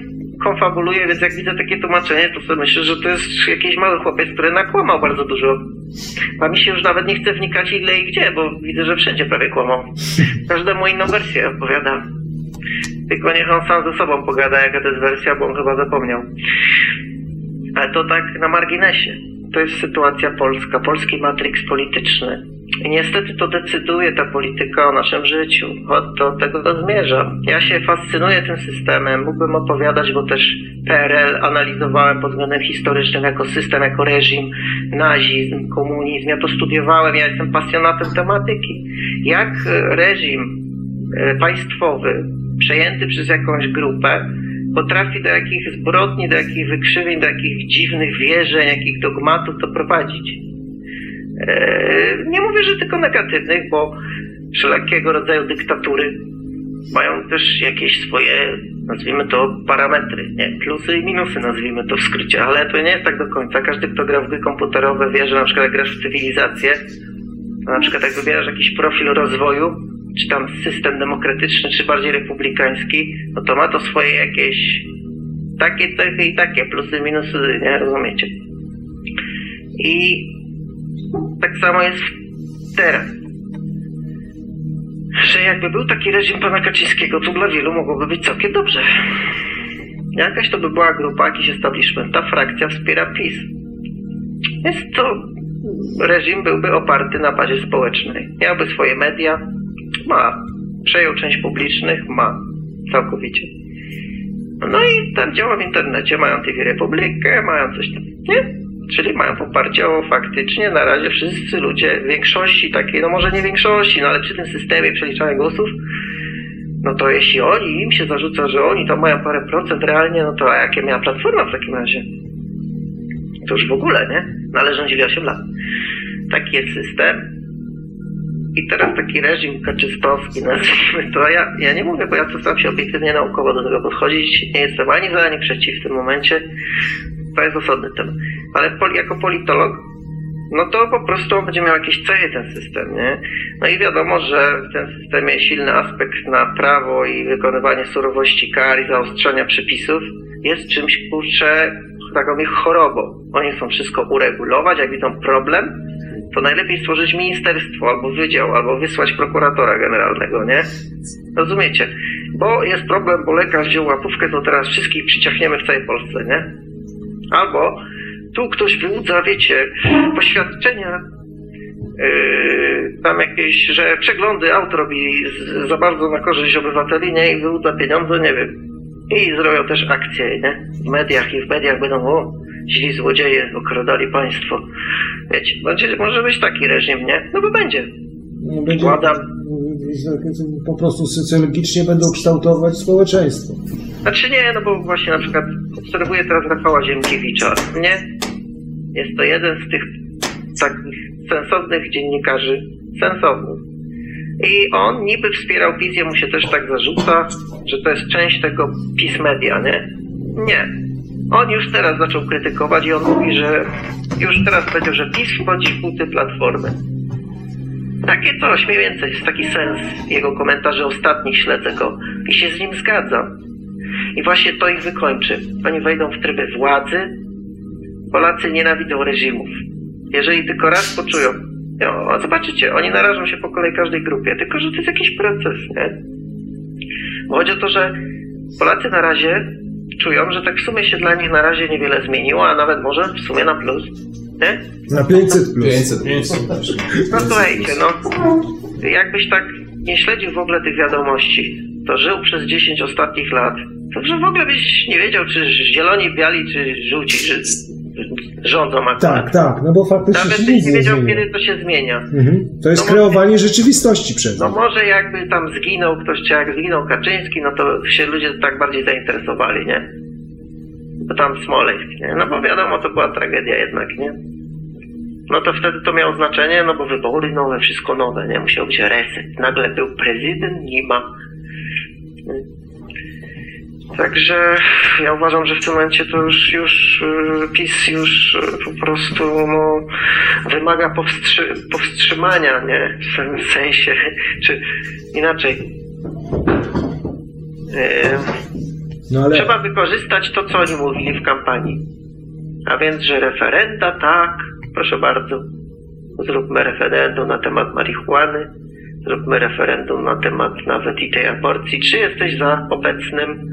konfabuluje, więc jak widzę takie tłumaczenie, to sobie myślę, że to jest jakiś mały chłopiec, który nakłamał bardzo dużo. A mi się już nawet nie chce wnikać ile i gdzie, bo widzę, że wszędzie prawie kłamał. Każdemu inną wersję opowiada. Tylko niech on sam ze sobą pogada, jaka to jest wersja, bo on chyba zapomniał. Ale to tak na marginesie. To jest sytuacja polska, polski matrix polityczny. Niestety to decyduje ta polityka o naszym życiu. Do tego to zmierza. Ja się fascynuję tym systemem. Mógłbym opowiadać, bo też PRL analizowałem pod względem historycznym jako system, jako reżim, nazizm, komunizm. Ja to studiowałem, ja jestem pasjonatem tematyki. Jak reżim e, państwowy przejęty przez jakąś grupę potrafi do jakich zbrodni, do jakich wykrzywień, do jakich dziwnych wierzeń, jakich dogmatów to prowadzić. Eee, nie mówię, że tylko negatywnych, bo wszelkiego rodzaju dyktatury mają też jakieś swoje, nazwijmy to, parametry, nie? Plusy i minusy, nazwijmy to w skrócie, ale to nie jest tak do końca. Każdy, kto gra w gry komputerowe wie, że na przykład jak grasz w cywilizację, to na przykład jak wybierasz jakiś profil rozwoju, czy tam system demokratyczny, czy bardziej republikański, no to ma to swoje jakieś takie cechy i takie plusy, minusy, nie rozumiecie? I tak samo jest teraz. Że jakby był taki reżim pana Kaczyńskiego, to dla wielu mogłoby być całkiem dobrze. Jakaś to by była grupa, jakiś establishment, ta frakcja wspiera PiS. Jest to reżim byłby oparty na bazie społecznej. Miałby swoje media, ma. Przejął część publicznych, ma. Całkowicie. No i tam działa w internecie, mają TV Republikę, mają coś tam, nie? Czyli mają poparcie o faktycznie na razie wszyscy ludzie, większości takiej, no może nie większości, no ale przy tym systemie przeliczania głosów, no to jeśli oni, im się zarzuca, że oni tam mają parę procent realnie, no to a jakie miała platforma w takim razie? To już w ogóle, nie? Należy 8 lat. Taki jest system. I teraz taki reżim kaczystowski, nazwijmy to, ja, ja nie mówię, bo ja staram się obiektywnie naukowo do tego podchodzić, nie jestem ani za, ani przeciw w tym momencie, to jest osobny temat. Ale poli, jako politolog, no to po prostu będzie miał jakieś cechy ten system, nie? No i wiadomo, że w tym systemie silny aspekt na prawo i wykonywanie surowości kar i zaostrzenia przepisów jest czymś, kurczę, taką ich chorobą. Oni chcą wszystko uregulować, jak widzą problem, to najlepiej stworzyć ministerstwo albo wydział, albo wysłać prokuratora generalnego, nie? Rozumiecie? Bo jest problem, bo lekarz wziął łapówkę, to teraz wszystkich przyciachniemy w całej Polsce, nie? Albo tu ktoś wyłudza, wiecie, poświadczenia, yy, tam jakieś, że przeglądy aut robi za bardzo na korzyść obywateli, nie? I wyłudza pieniądze, nie wiem. I zrobią też akcje, nie? W mediach i w mediach będą, o, źli złodzieje okradali państwo. Wiecie, będzie, może być taki reżim, nie? No bo będzie. No, będzie Władam. Po prostu socjologicznie będą kształtować społeczeństwo. Znaczy nie, no bo właśnie na przykład obserwuję teraz Rafała Ziemkiewicza, nie? Jest to jeden z tych takich sensownych dziennikarzy, sensownych. I on niby wspierał PiS, mu się też tak zarzuca, że to jest część tego PiS Media, nie? Nie. On już teraz zaczął krytykować i on mówi, że już teraz powiedział, że PiS wchodzi w buty Platformy. Takie coś mniej więcej, jest taki sens jego komentarzy ostatnich, śledzę go i się z nim zgadzam. I właśnie to ich wykończy. Oni wejdą w tryby władzy. Polacy nienawidzą reżimów. Jeżeli tylko raz poczują, no, zobaczycie, oni narażą się po kolei każdej grupie, tylko że to jest jakiś proces, nie? Bo chodzi o to, że Polacy na razie czują, że tak w sumie się dla nich na razie niewiele zmieniło, a nawet może w sumie na plus, nie? Na 500 plus. 500 plus. No słuchajcie, no, jakbyś tak nie śledził w ogóle tych wiadomości, to żył przez 10 ostatnich lat, to że w ogóle byś nie wiedział, czy zieloni, biali, czy żółci, czy rządzą akurat. Tak, tak, no bo faktycznie Nawet byś nie wiedział, zmienia. kiedy to się zmienia. Mhm. To jest No, kreowanie rzeczywistości przez No może jakby tam zginął ktoś, czy jak zginął Kaczyński, no to się ludzie tak bardziej zainteresowali, nie? Tam Smoleńsk, nie? No bo wiadomo, to była tragedia jednak, nie? No to wtedy to miało znaczenie, no bo wybory nowe, wszystko nowe, nie? Musiał być reset. Nagle był prezydent, nie ma. Także ja uważam, że w tym momencie to już, już y, PiS już y, po prostu no, wymaga powstrzy powstrzymania, nie? W tym sensie, czy inaczej. Yy, No ale Trzeba wykorzystać to, co oni mówili w kampanii. A więc, że referenda, tak, proszę bardzo. Zróbmy referendum na temat marihuany. Zróbmy referendum na temat nawet i tej aborcji. Czy jesteś za obecnym,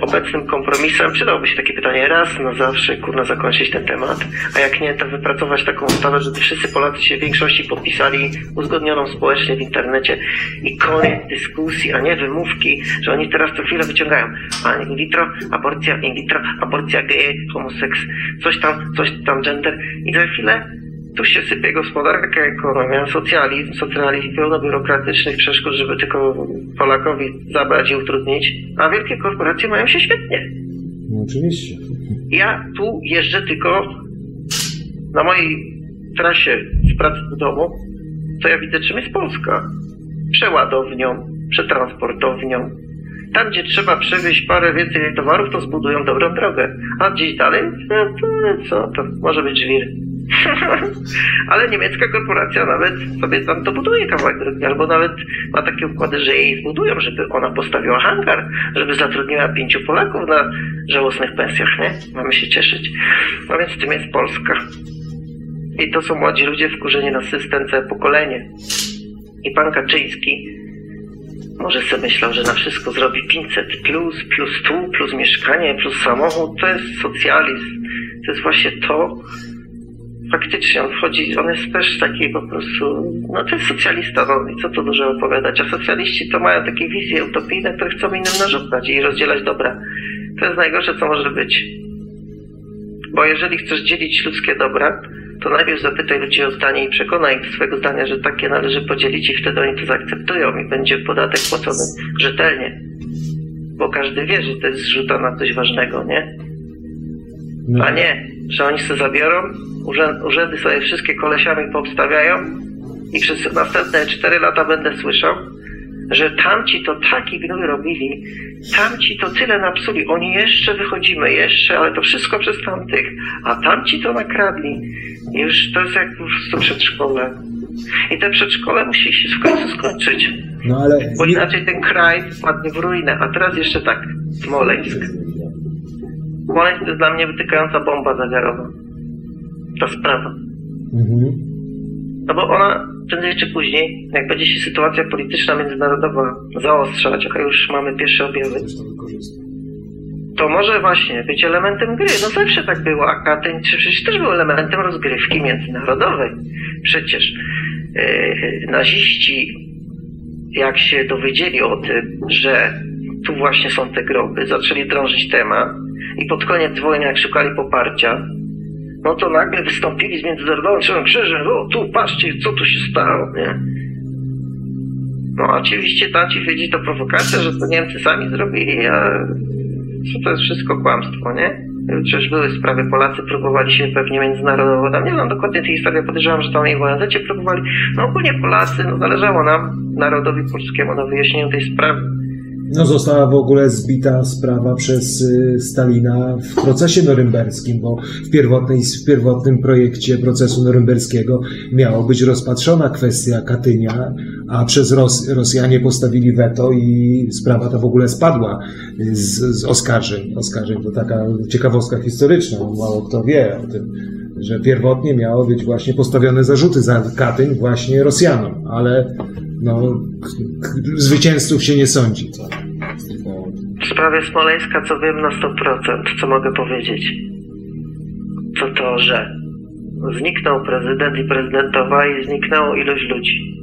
obecnym kompromisem? Przydałoby się takie pytanie raz na zawsze, kurna, zakończyć ten temat. A jak nie, to wypracować taką ustawę, żeby wszyscy Polacy się w większości podpisali, uzgodnioną społecznie w internecie i koniec dyskusji, a nie wymówki, że oni teraz co chwilę wyciągają. A in vitro, aborcja, in vitro, aborcja geje, homoseks, coś tam, coś tam, gender. I za chwilę tu się sypie gospodarka, ekonomia, socjalizm, socjalizm pełno biurokratycznych przeszkód, żeby tylko Polakowi zabrać i utrudnić, a wielkie korporacje mają się świetnie. no, oczywiście. Ja tu jeżdżę tylko na mojej trasie z pracy do domu, to ja widzę czym jest Polska. Przeładownią, przetransportownią. Tam, gdzie trzeba przewieźć parę więcej towarów, to zbudują dobrą drogę. A gdzieś dalej, no to co, to może być żwir. Ale niemiecka korporacja nawet sobie tam dobuduje kawałek drogi, albo nawet ma takie układy, że jej zbudują, żeby ona postawiła hangar, żeby zatrudniła pięciu Polaków na żałosnych pensjach, nie? Mamy się cieszyć. No więc tym jest Polska. I to są młodzi ludzie wkurzeni na system, całe pokolenie. I pan Kaczyński może sobie myślał, że na wszystko zrobi 500 plus, plus tu, plus mieszkanie, plus samochód. To jest socjalizm. To jest właśnie to. Faktycznie on wchodzi, on jest też taki po prostu, no to jest socjalista, no i co tu dużo opowiadać. A socjaliści to mają takie wizje utopijne, które chcą innym narzucać i rozdzielać dobra. To jest najgorsze, co może być. Bo jeżeli chcesz dzielić ludzkie dobra, to najpierw zapytaj ludzi o zdanie i przekonaj ich swojego zdania, że takie należy podzielić i wtedy oni to zaakceptują i będzie podatek płacony rzetelnie. Bo każdy wie, że to jest zrzuta na coś ważnego, nie? No. A nie, że oni sobie zabiorą, urzędy, urzędy sobie wszystkie kolesiami poobstawiają i przez następne 4 lata będę słyszał, że tamci to taki gnój robili, tamci to tyle napsuli, oni jeszcze wychodzimy, jeszcze, ale to wszystko przez tamtych, a tamci to nakradli. I już to jest jak po prostu przedszkole. I te przedszkole musi się w końcu skończyć, No ale bo inaczej ten kraj wpadnie w ruinę. A teraz jeszcze tak, Smoleńsk. Smoleńsk to jest dla mnie wytykająca bomba zegarowa. Ta sprawa. mhm. No bo ona prędzej czy później, jak będzie się sytuacja polityczna międzynarodowa zaostrzać, a już mamy pierwsze objawy, to może właśnie być elementem gry. No zawsze tak było, a Katyń przecież też był elementem rozgrywki międzynarodowej. Przecież yy, naziści, jak się dowiedzieli o tym, że tu właśnie są te groby, zaczęli drążyć temat i pod koniec wojny, jak szukali poparcia, no to nagle wystąpili z Międzynarodowym Czerwonym Krzyżem, o tu patrzcie, co tu się stało, nie? No oczywiście tam ci wiedzi to prowokacja, że to Niemcy sami zrobili, a to jest wszystko kłamstwo, nie? Przecież były sprawy, Polacy próbowali się pewnie międzynarodowo, tam nie znam dokładnie tej historii, podejrzewam, że tam i w ONZ próbowali, no ogólnie Polacy, no zależało nam, narodowi polskiemu, na wyjaśnieniu tej sprawy. No została w ogóle zbita sprawa przez y, Stalina w procesie norymberskim, bo w, pierwotnej, w pierwotnym projekcie procesu norymberskiego miało być rozpatrzona kwestia Katynia, a przez Ros Rosjanie postawili weto i sprawa ta w ogóle spadła z, z oskarżeń. Oskarżeń to taka ciekawostka historyczna, mało kto wie o tym, że pierwotnie miało być właśnie postawione zarzuty za Katyń właśnie Rosjanom, ale no, zwycięzców się nie sądzi. W sprawie Smoleńska, co wiem na 100%, co mogę powiedzieć, to to, że zniknął prezydent i prezydentowa i zniknęło ilość ludzi.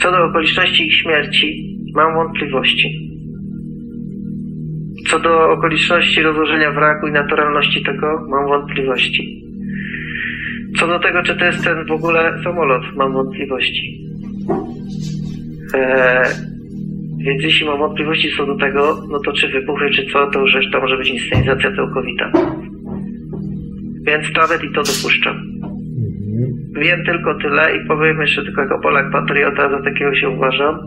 Co do okoliczności ich śmierci, mam wątpliwości. Co do okoliczności rozłożenia wraku i naturalności tego, mam wątpliwości. Co do tego, czy to jest ten w ogóle samolot, mam wątpliwości. Eee, więc jeśli mam wątpliwości co do tego, no to czy wybuchy, czy co, to już reszta może być inscenizacja całkowita. Więc nawet i to dopuszczam. Wiem tylko tyle i powiem jeszcze tylko jako Polak patriota, za takiego się uważam,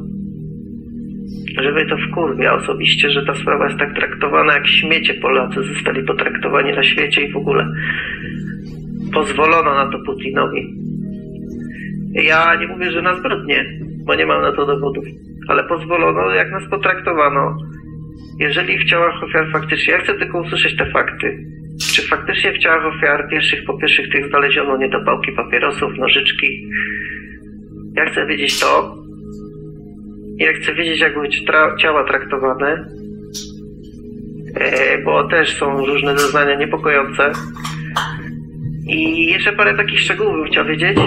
że mnie to wkurwia osobiście, że ta sprawa jest tak traktowana jak śmiecie Polacy zostali potraktowani na świecie i w ogóle pozwolono na to Putinowi. Ja nie mówię, że na zbrodnie, bo nie mam na to dowodów, ale pozwolono, jak nas potraktowano. Jeżeli w ciałach ofiar faktycznie, ja chcę tylko usłyszeć te fakty. Czy faktycznie w ciałach ofiar pierwszych, po pierwszych tych znaleziono niedopałki papierosów, nożyczki? Ja chcę wiedzieć to. Ja chcę wiedzieć, jak były tra- ciała traktowane. E, bo też są różne zeznania niepokojące. I jeszcze parę takich szczegółów bym chciał wiedzieć.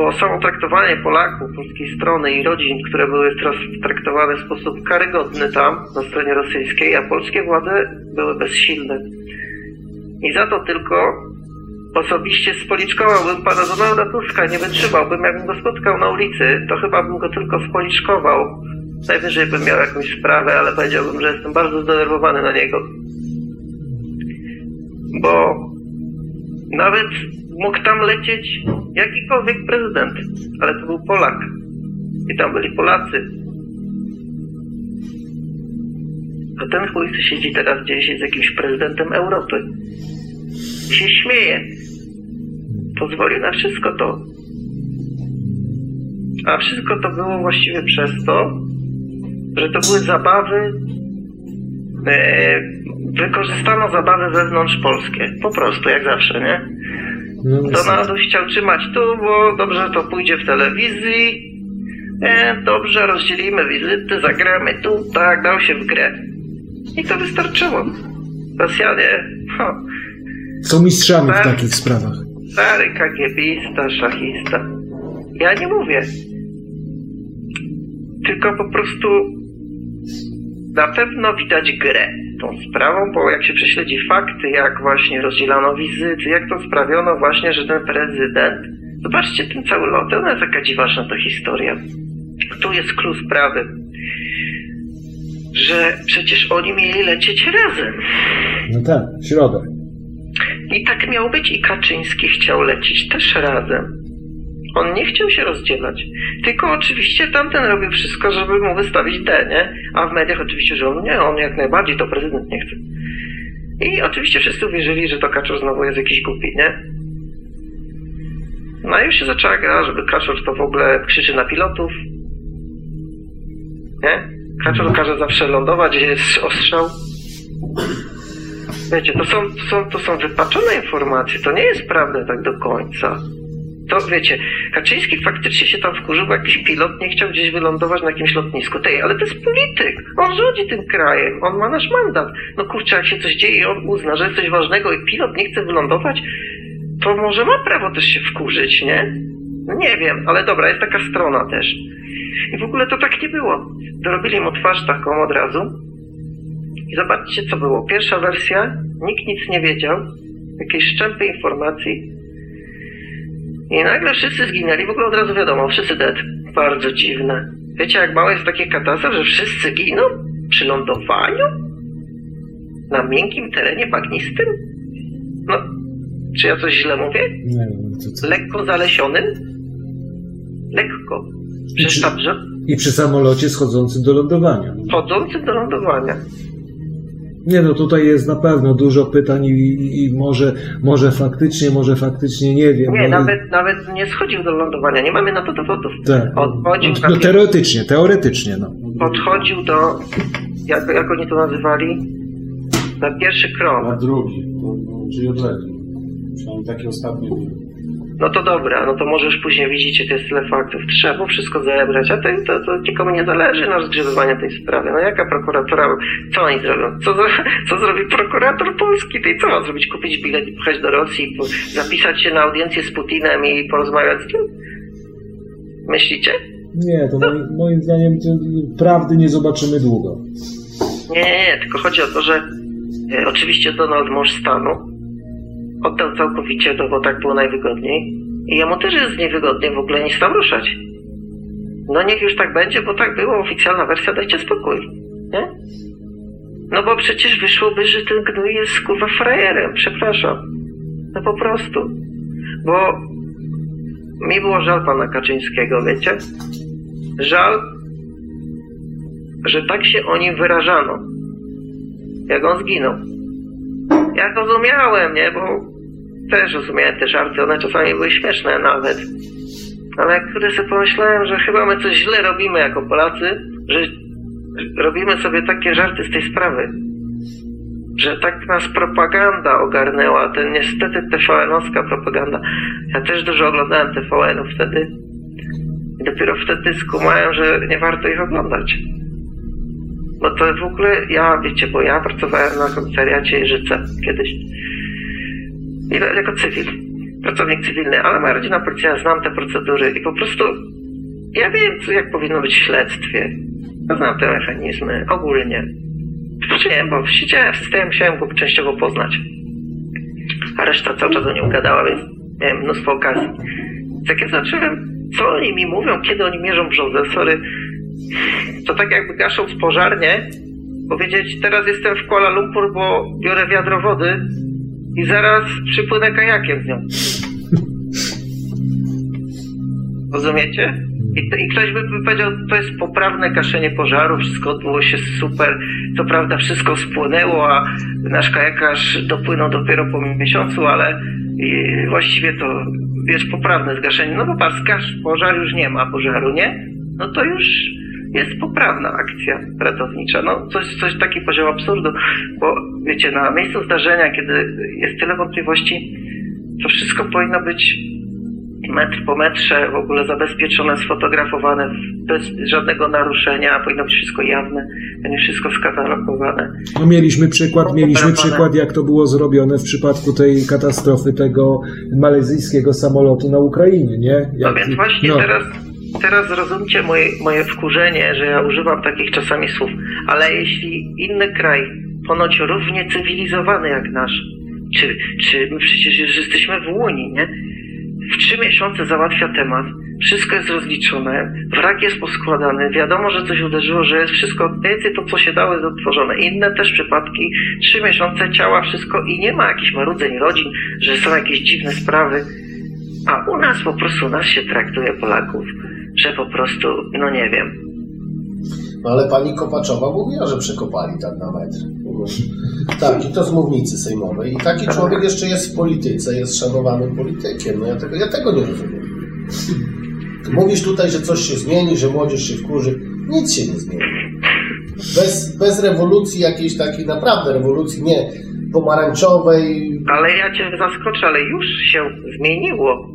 Bo samo traktowanie Polaków, polskiej strony i rodzin, które były teraz traktowane w sposób karygodny tam, na stronie rosyjskiej, a polskie władze były bezsilne. I za to tylko osobiście spoliczkowałbym pana Donalda Tuska, nie wytrzymałbym, jakbym go spotkał na ulicy, to chyba bym go tylko spoliczkował. Najwyżej bym miał jakąś sprawę, ale powiedziałbym, że jestem bardzo zdenerwowany na niego. Bo nawet mógł tam lecieć jakikolwiek prezydent, ale to był Polak. I tam byli Polacy. A ten chuj siedzi teraz gdzieś jest jakimś prezydentem Europy. Się śmieje. Pozwolił na wszystko to. A wszystko to było właściwie przez to, że to były zabawy, e, wykorzystano zabawy wewnątrz polskie. Po prostu, jak zawsze, nie? No, Donalduś chciał trzymać tu, bo dobrze to pójdzie w telewizji. E, dobrze, rozdzielimy wizyty, zagramy tu, tak, dał się w grę. I to wystarczyło. Rosjanie, ho, Są mistrzami w Tak. takich sprawach. stary kagiebista, szachista. Ja nie mówię. Tylko po prostu na pewno widać grę tą sprawą, bo jak się prześledzi fakty, jak właśnie rozdzielano wizyty, jak to sprawiono właśnie, że ten prezydent, zobaczcie ten cały lot, ona jest taka dziwaczna ta historia. Tu jest klucz sprawy, że przecież oni mieli lecieć razem. No tak, w środę. I tak miał być i Kaczyński chciał lecieć też razem. On nie chciał się rozdzielać. Tylko oczywiście tamten robił wszystko, żeby mu wystawić D, nie? A w mediach oczywiście, że on nie, on jak najbardziej, to prezydent nie chce. I oczywiście wszyscy uwierzyli, że to Kaczor znowu jest jakiś głupi, nie? No i już się zaczęła gra, żeby Kaczor to w ogóle krzyczy na pilotów. Nie? Kaczor każe zawsze lądować, gdzie jest ostrzał. Wiecie, to są, to są, to są wypaczone informacje, to nie jest prawda tak do końca. To wiecie, Kaczyński faktycznie się tam wkurzył, bo jakiś pilot nie chciał gdzieś wylądować na jakimś lotnisku. Tej, ale to jest polityk. On rządzi tym krajem, on ma nasz mandat. No kurczę, jak się coś dzieje i on uzna, że jest coś ważnego i pilot nie chce wylądować, to może ma prawo też się wkurzyć, nie? No nie wiem, ale dobra, jest taka strona też. I w ogóle to tak nie było. Dorobili mu twarz taką od razu. I zobaczcie, co było. Pierwsza wersja, nikt nic nie wiedział, jakieś szczępy informacji. I nagle wszyscy zginęli, w ogóle od razu wiadomo, wszyscy dead. Bardzo dziwne. Wiecie, jak małe jest takie katastrof, że wszyscy giną przy lądowaniu? Na miękkim terenie bagnistym? No, czy ja coś źle mówię? Nie wiem, to co. Lekko zalesionym? Lekko. Przecież tam, że I przy samolocie schodzącym do lądowania. chodzącym do lądowania. Nie no, tutaj jest na pewno dużo pytań i, i, i może, może faktycznie, może faktycznie nie wiem. Nie, no, nawet, nawet nie schodził do lądowania, nie mamy na to dowodów. Tak. Odchodził No, na teoretycznie, teoretycznie, no. podchodził do, jak, jak oni to nazywali, na pierwszy Na krąg. drugi, no, no, czyli odległy. Przynajmniej takie ostatnie były. No to dobra, no to możesz później widzicie, to jest tyle faktów. Trzeba wszystko zebrać, a to, to, to nikomu nie zależy na rozgrzebywanie tej sprawy. No jaka prokuratura, co oni zrobią? Co, co zrobi prokurator polski? Tej co ma zrobić? Kupić bilet i pojechać do Rosji, zapisać się na audiencję z Putinem i porozmawiać z nim? Myślicie? Nie, to moim, moim zdaniem prawdy nie zobaczymy długo. Nie, nie, nie, tylko chodzi o to, że e, oczywiście Donald, mąż stanu, oddał całkowicie to, bo tak było najwygodniej. I jemu też jest niewygodnie w ogóle nic tam ruszać. No niech już tak będzie, bo tak było, oficjalna wersja, dajcie spokój. Nie? No bo przecież wyszłoby, że ten gnój jest kurwa frajerem, przepraszam. No po prostu. Bo mi było żal pana Kaczyńskiego, wiecie? Żal, że tak się o nim wyrażano. Jak on zginął. Ja rozumiałem, nie? Bo też rozumiałem te żarty, one czasami były śmieszne nawet. Ale jak kurde sobie pomyślałem, że chyba my coś źle robimy jako Polacy, że robimy sobie takie żarty z tej sprawy. Że tak nas propaganda ogarnęła, ten niestety TVN-owska propaganda. Ja też dużo oglądałem TVN-ów wtedy. I dopiero wtedy skumałem, że nie warto ich oglądać. Bo to w ogóle, ja wiecie, bo ja pracowałem na komisariacie Jeżyce kiedyś. Jako cywil, pracownik cywilny, ale moja rodzina policja, znam te procedury i po prostu ja wiem, jak powinno być w śledztwie. Znam te mechanizmy ogólnie. Nie, bo siedziałem w systemie, musiałem go częściowo poznać. A reszta cały czas o nim gadała, więc miałem mnóstwo okazji. Jak ja zacząłem, co oni mi mówią, kiedy oni mierzą brzozę, sorry, to tak jakby gasząc pożar, nie? Powiedzieć, teraz jestem w Kuala Lumpur, bo biorę wiadro wody i zaraz przypłynę kajakiem z nią. Rozumiecie? I, I ktoś by powiedział, to jest poprawne gaszenie pożaru, wszystko odbyło się super. Co prawda wszystko spłynęło, a nasz kajakarz dopłynął dopiero po miesiącu, ale właściwie to jest poprawne zgaszenie. No bo patrz, pożar już nie ma pożaru, nie? No to już jest poprawna akcja ratownicza. No coś, coś taki poziom absurdu, bo wiecie, na miejscu zdarzenia, kiedy jest tyle wątpliwości, to wszystko powinno być metr po metrze w ogóle zabezpieczone, sfotografowane bez żadnego naruszenia, powinno być wszystko jawne, będzie wszystko skatalogowane. No mieliśmy przykład, mieliśmy przykład, jak to było zrobione w przypadku tej katastrofy tego malezyjskiego samolotu na Ukrainie, nie? No Jak, więc właśnie no. teraz, teraz zrozumcie moje, moje wkurzenie, że ja używam takich czasami słów, ale jeśli inny kraj, ponoć równie cywilizowany jak nasz, czy, czy my przecież już jesteśmy w Unii, nie? W trzy miesiące załatwia temat, wszystko jest rozliczone, wrak jest poskładany, wiadomo, że coś uderzyło, że jest wszystko, więcej to, co się dało, jest odtworzone. Inne też przypadki, trzy miesiące ciała, wszystko i nie ma jakichś marudzeń rodzin, że są jakieś dziwne sprawy. A u nas po prostu nas się traktuje Polaków, że po prostu, no nie wiem. No ale pani Kopaczowa mówiła, że przekopali tak na metr. Tak, i to z mównicy sejmowej. I taki człowiek jeszcze jest w polityce, jest szanowanym politykiem. No ja tego, ja tego nie rozumiem. Mówisz tutaj, że coś się zmieni, że młodzież się wkurzy. Nic się nie zmieni. Bez, bez rewolucji jakiejś takiej naprawdę rewolucji, nie pomarańczowej, Ale ja cię zaskoczę, ale już się zmieniło.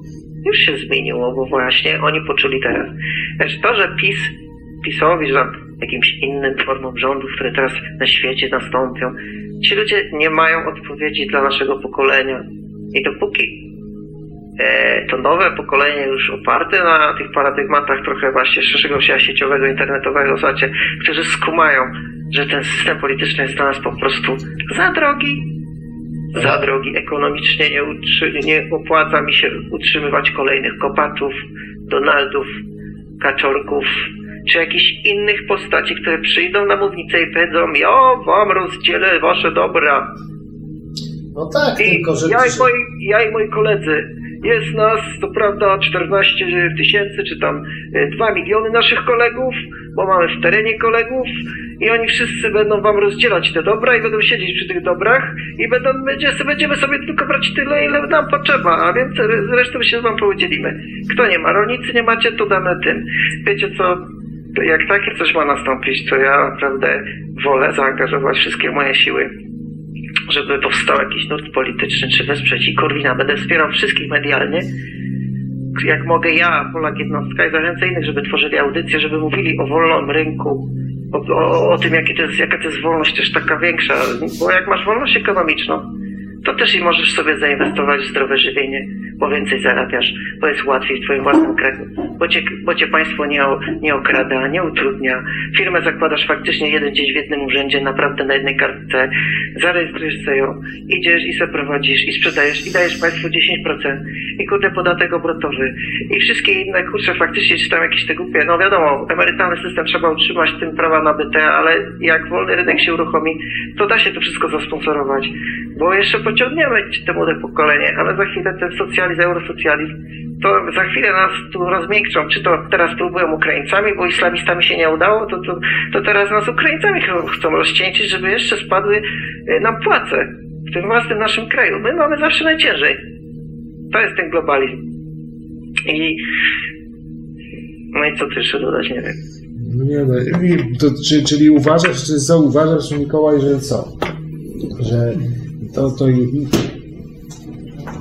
Już się zmieniło, bo właśnie oni poczuli teraz. Znaczy to, że PiS, PiSowi, że jakimś innym formom rządów, które teraz na świecie nastąpią, ci ludzie nie mają odpowiedzi dla naszego pokolenia. I dopóki e, to nowe pokolenie już oparte na tych paradygmatach trochę właśnie szerszego sieciowego, internetowego, zacie, którzy skumają, że ten system polityczny jest dla nas po prostu za drogi, za drogi ekonomicznie nie, nie opłaca mi się utrzymywać kolejnych kopaczów, Donaldów, Kaczorków, czy jakichś innych postaci, które przyjdą na mównicę i powiedzą, ja wam rozdzielę wasze dobra. no tak, I tylko że... ja, i moi, ja i moi koledzy, jest nas, to prawda, 14 tysięcy, czy tam e, 2 miliony naszych kolegów, bo mamy w terenie kolegów i oni wszyscy będą wam rozdzielać te dobra i będą siedzieć przy tych dobrach i będą, będzie, będziemy sobie tylko brać tyle, ile nam potrzeba, a więc zresztą się wam podzielimy. Kto nie ma, rolnicy nie macie, to damy tym. Wiecie co, jak takie coś ma nastąpić, to ja naprawdę wolę zaangażować wszystkie moje siły żeby powstał jakiś nurt polityczny, czy wesprzeć i Korwina. Będę wspierał wszystkich medialnie. Jak mogę ja, Polak jednostka i zachęcę innych, żeby tworzyli audycje, żeby mówili o wolnym rynku, o, o, o tym, to jest, jaka to jest wolność też taka większa. Bo jak masz wolność ekonomiczną, to też i możesz sobie zainwestować w zdrowe żywienie. Bo więcej zarabiasz, bo jest łatwiej w twoim własnym kraju, bo cię, bo cię państwo nie, o, nie okrada, nie utrudnia. Firmę zakładasz faktycznie jeden gdzieś w jednym urzędzie, naprawdę na jednej kartce, zarejestrujesz sobie ją, idziesz i se prowadzisz i sprzedajesz i dajesz państwu 10% i kurde podatek obrotowy. I wszystkie inne kurcze faktycznie czy tam jakieś te głupie, no wiadomo, emerytalny system trzeba utrzymać, tym prawa nabyte, ale jak wolny rynek się uruchomi, to da się to wszystko zasponsorować, bo jeszcze pociągniemy te młode pokolenie, ale za chwilę ten socjalizm, eurosocjalizm, to za chwilę nas tu rozmiękczą. Czy to teraz próbują Ukraińcami, bo islamistami się nie udało, to, to, to teraz nas Ukraińcami ch- chcą rozcieńczyć, żeby jeszcze spadły y, nam płace w tym własnym naszym kraju. My mamy zawsze najciężej. To jest ten globalizm. I no i co ty jeszcze dodać, nie wiem. No nie no, to, czy, czyli uważasz, czy co uważasz, Mikołaj, że co? Że to, to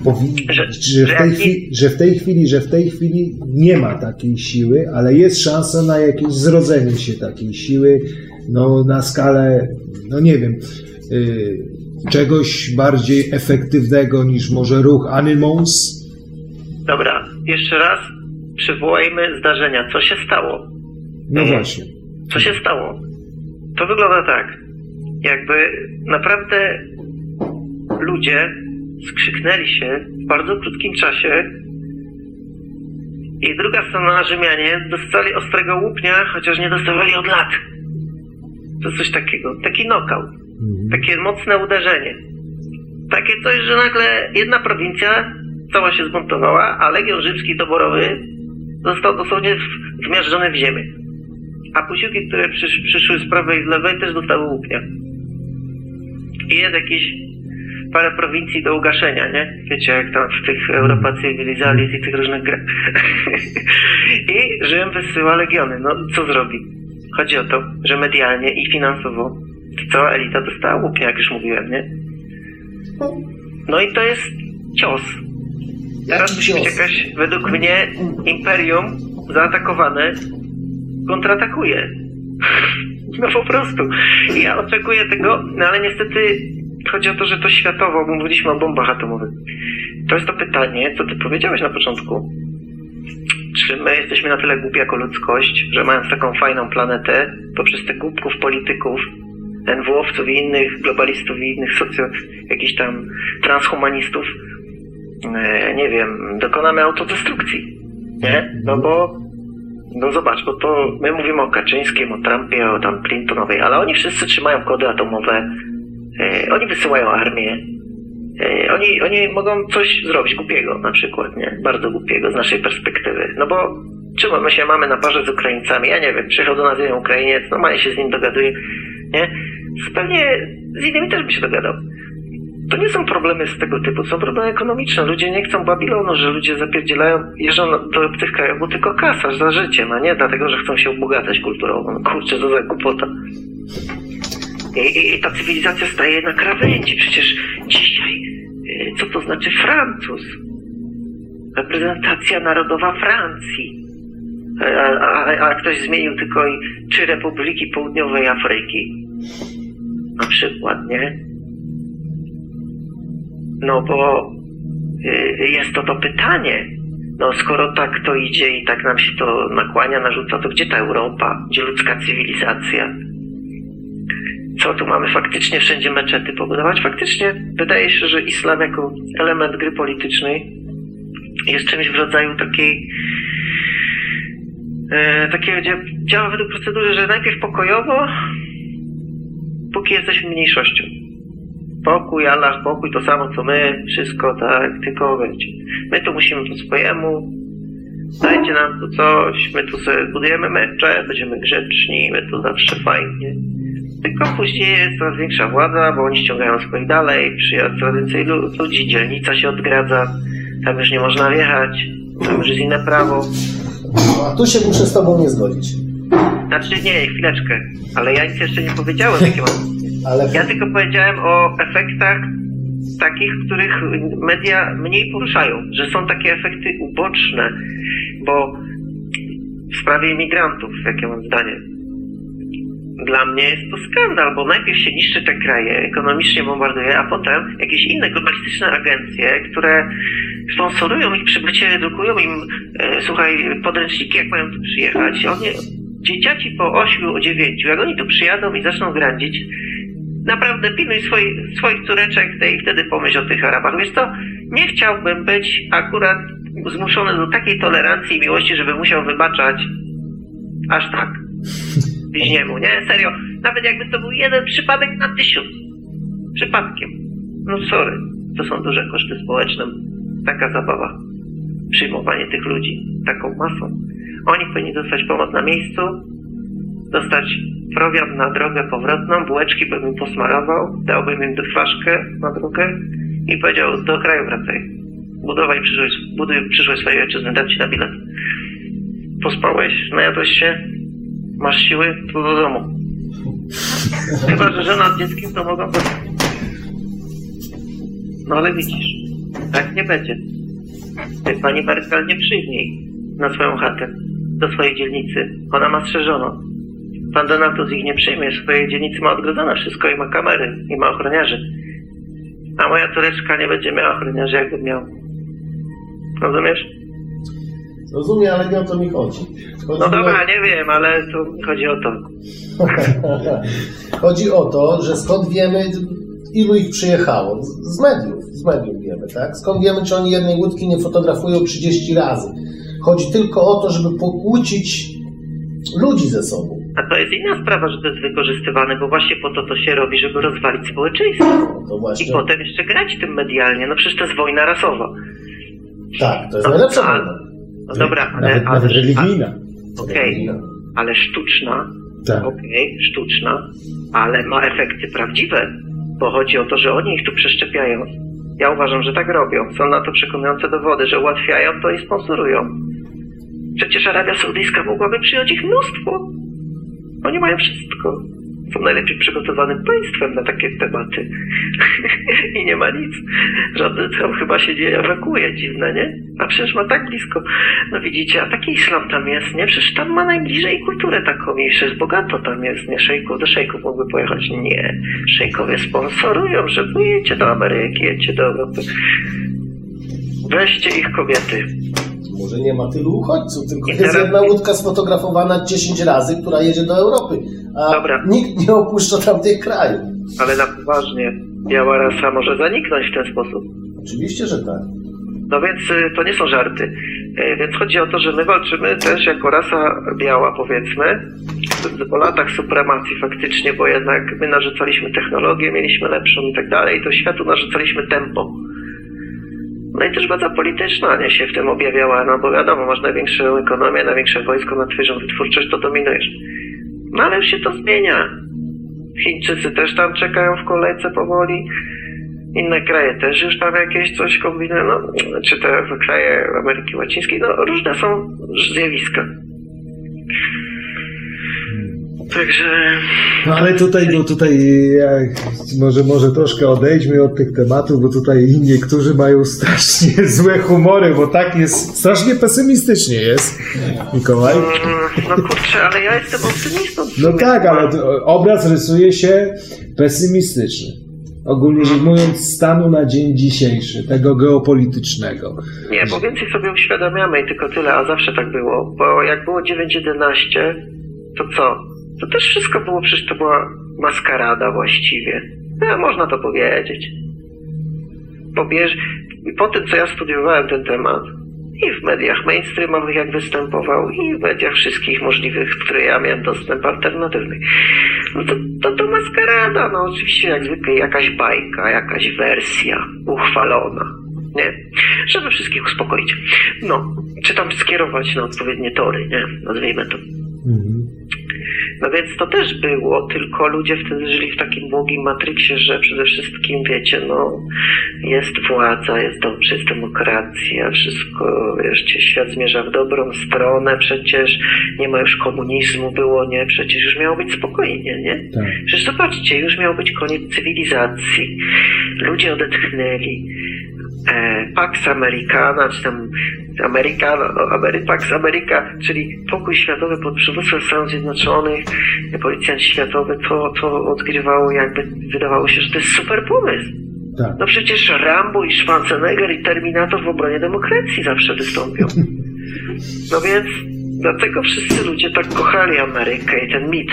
i- powi- Że- że, że w tej chwili, że w tej chwili, że w tej chwili nie ma takiej siły, ale jest szansa na jakieś zrodzenie się takiej siły, no na skalę, no nie wiem, y, czegoś bardziej efektywnego niż może ruch Animals. Dobra, jeszcze raz przywołajmy zdarzenia. Co się stało? No właśnie. Co się stało? To wygląda tak. Jakby naprawdę ludzie skrzyknęli się w bardzo krótkim czasie i druga strona Rzymianie dostali ostrego łupnia, chociaż nie dostawali od lat. To coś takiego. Taki knockout. Takie mocne uderzenie. Takie coś, że nagle jedna prowincja cała się zbuntowała, a Legion Rzymski doborowy został dosłownie wmiażdżony w ziemię. A posiłki, które przysz, przyszły z prawej i z lewej też dostały łupnia. I jest jakieś parę prowincji do ugaszenia, nie? Wiecie, jak tam w tych Europa Civilizalis i tych różnych grach. I Rzym wysyła legiony. No, co zrobi? Chodzi o to, że medialnie i finansowo cała elita dostała łupnia, jak już mówiłem, nie? No i to jest cios. Teraz musi być jakaś, według mnie, imperium zaatakowane kontratakuje. No po prostu. Ja oczekuję tego, no ale niestety chodzi o to, że to światowo, bo mówiliśmy o bombach atomowych. To jest to pytanie, co ty powiedziałeś na początku. Czy my jesteśmy na tyle głupi jako ludzkość, że mając taką fajną planetę, poprzez tych głupków polityków, NW-owców i innych globalistów i innych socjo, jakichś tam transhumanistów, e, nie wiem, dokonamy autodestrukcji. Nie? No bo no zobacz, bo to my mówimy o Kaczyńskim, o Trumpie, o tam Clintonowej, ale oni wszyscy trzymają kody atomowe, oni wysyłają armię, e, oni, oni mogą coś zrobić głupiego na przykład, nie? Bardzo głupiego z naszej perspektywy. No bo czemu my się mamy na parze z Ukraińcami? Ja nie wiem, przyjechał do nas jeden Ukrainiec, normalnie się z nim dogaduje, nie? Pewnie z innymi też by się dogadał. To nie są problemy z tego typu, są problemy ekonomiczne. Ludzie nie chcą Babilonu, że ludzie zapierdzielają, jeżdżą do tych krajów, bo tylko kasa za życiem, a nie dlatego, że chcą się ubogacać kulturowo. No kurczę, to za głupota. I, ta cywilizacja staje na krawędzi. Przecież dzisiaj, y, co to znaczy Francuz? Reprezentacja narodowa Francji. A, a, a, ktoś zmienił tylko trzy republiki południowej Afryki. Na przykład, nie? No bo y, jest to to pytanie. No skoro tak to idzie i tak nam się to nakłania, narzuca, to gdzie ta Europa? Gdzie ludzka cywilizacja? Co tu mamy faktycznie wszędzie meczety pobudować? Faktycznie wydaje się, że islam jako element gry politycznej jest czymś w rodzaju takiej e, takiego dzia- działa według procedury, że najpierw pokojowo, póki jesteśmy mniejszością. Pokój, Allah, pokój, to samo co my, wszystko tak, tylko wiecie. My tu musimy po swojemu, dajcie nam tu coś, my tu sobie budujemy mecze, będziemy grzeczni, my tu zawsze fajnie. Tylko później jest coraz większa władza, bo oni ściągają swoich dalej, przyjeżdża coraz więcej lu- ludzi, dzielnica się odgradza, tam już nie można wjechać, tam już jest inne prawo. A tu się muszę z tobą nie zgodzić. Znaczy nie, chwileczkę, ale ja nic jeszcze nie powiedziałem, jakie mam Ale Ja tylko powiedziałem o efektach takich, których media mniej poruszają, że są takie efekty uboczne, bo w sprawie imigrantów, jakie mam zdanie, Dla mnie jest to skandal, bo najpierw się niszczy te kraje, ekonomicznie bombarduje, a potem jakieś inne globalistyczne agencje, które sponsorują ich przybycie, drukują im, e, słuchaj, podręczniki, jak mają tu przyjechać. Oni, dzieciaci po ośmiu, dziewięciu, jak oni tu przyjadą i zaczną grandzić, naprawdę pilnuj swoich, swoich córeczek i wtedy pomyśl o tych Arabach. Wiesz co, nie chciałbym być akurat zmuszony do takiej tolerancji i miłości, żeby musiał wybaczać aż tak bliźniemu, nie? Serio, nawet jakby to był jeden przypadek na tysiąc. Przypadkiem. No sorry, to są duże koszty społeczne. Taka zabawa. Przyjmowanie tych ludzi taką masą. Oni powinni dostać pomoc na miejscu, dostać prowiant na drogę powrotną, bułeczki bym im posmarował, dałbym im flaszkę na drogę i powiedział, do kraju wracaj. Budowaj przyszłość, buduj przyszłość swojej ojczyzny, dam ci na bilet. Pospałeś, najadłeś się, masz siły, to do domu. Chyba, że żona z dzieckiem to mogą No ale widzisz, tak nie będzie. Pani Merkel nie przyjmie ich na swoją chatę, do swojej dzielnicy. Ona ma strzeżono. Pan Donatus ich nie przyjmie, swojej dzielnicy ma odgrodzone wszystko i ma kamery, i ma ochroniarzy. A moja córeczka nie będzie miała ochroniarzy, jakby miał. Rozumiesz? Rozumiem, ale nie o to mi chodzi. chodzi No dobra, nie wiem, ale tu chodzi o to. o... chodzi o to, że skąd wiemy, ilu ich przyjechało? Z- mediów, z mediów wiemy, tak? Skąd wiemy, czy oni jednej łódki nie fotografują 30 razy? Chodzi tylko o to, żeby pokłócić ludzi ze sobą. A to jest inna sprawa, że to jest wykorzystywane, bo właśnie po to to się robi, żeby rozwalić społeczeństwo. No I potem jeszcze grać tym medialnie. No przecież to jest wojna rasowa. Tak, to jest No, najlepsza wojna. No dobra, ale... Nawet, ale nawet religijna. Okej, ale sztuczna, Tak. okej, sztuczna, ale ma efekty prawdziwe, bo chodzi o to, że oni ich tu przeszczepiają. Ja uważam, że tak robią. Są na to przekonujące dowody, że ułatwiają to i sponsorują. Przecież Arabia Saudyjska mogłaby przyjąć ich mnóstwo. Oni mają wszystko. Są najlepiej przygotowanym państwem na takie tematy. I nie ma nic. Żadny tam chyba się dzieje, brakuje, dziwne, nie? A przecież ma tak blisko. No widzicie, a taki islam tam jest, nie? Przecież tam ma najbliżej kulturę taką i bogato tam jest, nie? Szejków do szejków mógłby pojechać. Nie. Szejkowie sponsorują, że jedźcie do Ameryki, jedźcie do Europy. Weźcie ich kobiety. Może nie ma tylu uchodźców, tylko I jest jedna łódka sfotografowana 10 razy, która jedzie do Europy, a Dobra. nikt nie opuszcza tamtych krajów. Ale na poważnie, biała rasa może zaniknąć w ten sposób. Oczywiście, że tak. No więc y, to nie są żarty. Y, Więc chodzi o to, że my walczymy też jako rasa biała, powiedzmy, po latach supremacji faktycznie, bo jednak my narzucaliśmy technologię, mieliśmy lepszą i tak dalej, to światu narzucaliśmy tempo. No i też władza polityczna nie się w tym objawiała, no bo wiadomo, masz największą ekonomię, największe wojsko, najwyższą wytwórczość, to dominujesz. No ale już się to zmienia. Chińczycy też tam czekają w kolejce powoli. Inne kraje też już tam jakieś coś kombinują, no, czy te kraje Ameryki Łacińskiej, no różne są zjawiska. Także No ale tutaj, bo tutaj jak, może, może troszkę odejdźmy od tych tematów, bo tutaj niektórzy mają strasznie złe humory, bo tak jest, strasznie pesymistycznie jest, Mikołaj. mm, no kurczę, ale ja jestem optymistą. No tak, ale obraz rysuje się pesymistyczny. Ogólnie rzecz mówiąc, stanu na dzień dzisiejszy, tego geopolitycznego. Nie, bo więcej sobie uświadamiamy i tylko tyle, a zawsze tak było. Bo jak było 9.11, to co? To też wszystko było, przecież to była maskarada właściwie. No, można to powiedzieć. Bo wiesz, po tym co ja studiowałem ten temat, i w mediach mainstreamowych jak występował, i w mediach wszystkich możliwych, które ja miałem dostęp alternatywnych, no to, to to maskarada, no oczywiście jak zwykle jakaś bajka, jakaś wersja uchwalona, nie? Żeby wszystkich uspokoić. No, czy tam skierować na odpowiednie tory, nie? Nazwijmy to. No więc to też było, tylko ludzie wtedy żyli w takim błogim matryksie, że przede wszystkim, wiecie, no, jest władza, jest dobrze, jest demokracja, wszystko, wieszcie, świat zmierza w dobrą stronę, przecież nie ma już komunizmu, było, nie, przecież już miało być spokojnie, nie? Tak. Przecież zobaczcie, już miał być koniec cywilizacji. Ludzie odetchnęli. E, Pax Americana, czy tam Americana, no, Amery, Pax America, czyli pokój światowy pod przywództwem Stanów Zjednoczonych, policjant światowy, to, to odgrywało jakby, wydawało się, że to jest super pomysł. Tak. No przecież Rambo i Schwarzenegger i Terminator w obronie demokracji zawsze wystąpią. No więc dlatego wszyscy ludzie tak kochali Amerykę i ten mit.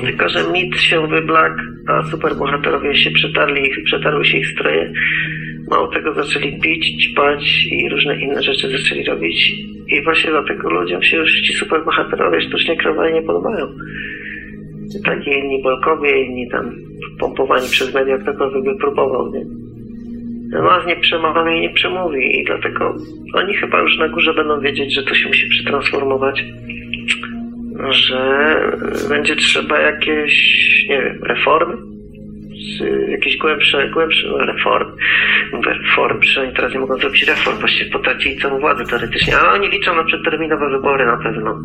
Tylko, że mit się wyblakł, a superbohaterowie się przetarli, przetarły się ich stroje. Mało tego zaczęli pić, ćpać i różne inne rzeczy zaczęli robić. I właśnie dlatego ludziom się już ci superbohaterowie sztucznie kreowani nie podobają. Takie inni bolkowie, inni tam pompowani przez media, ktokolwiek by próbował, nie? Nas nie przemawia i nie przemówi i dlatego oni chyba już na górze będą wiedzieć, że to się musi przetransformować, że będzie trzeba jakieś, nie wiem, reformy, głębsze, głębsze no, reformy, Mówię reform, przynajmniej teraz nie mogą zrobić reform, właściwie potracili całą władzę teoretycznie, ale oni liczą na przedterminowe wybory na pewno.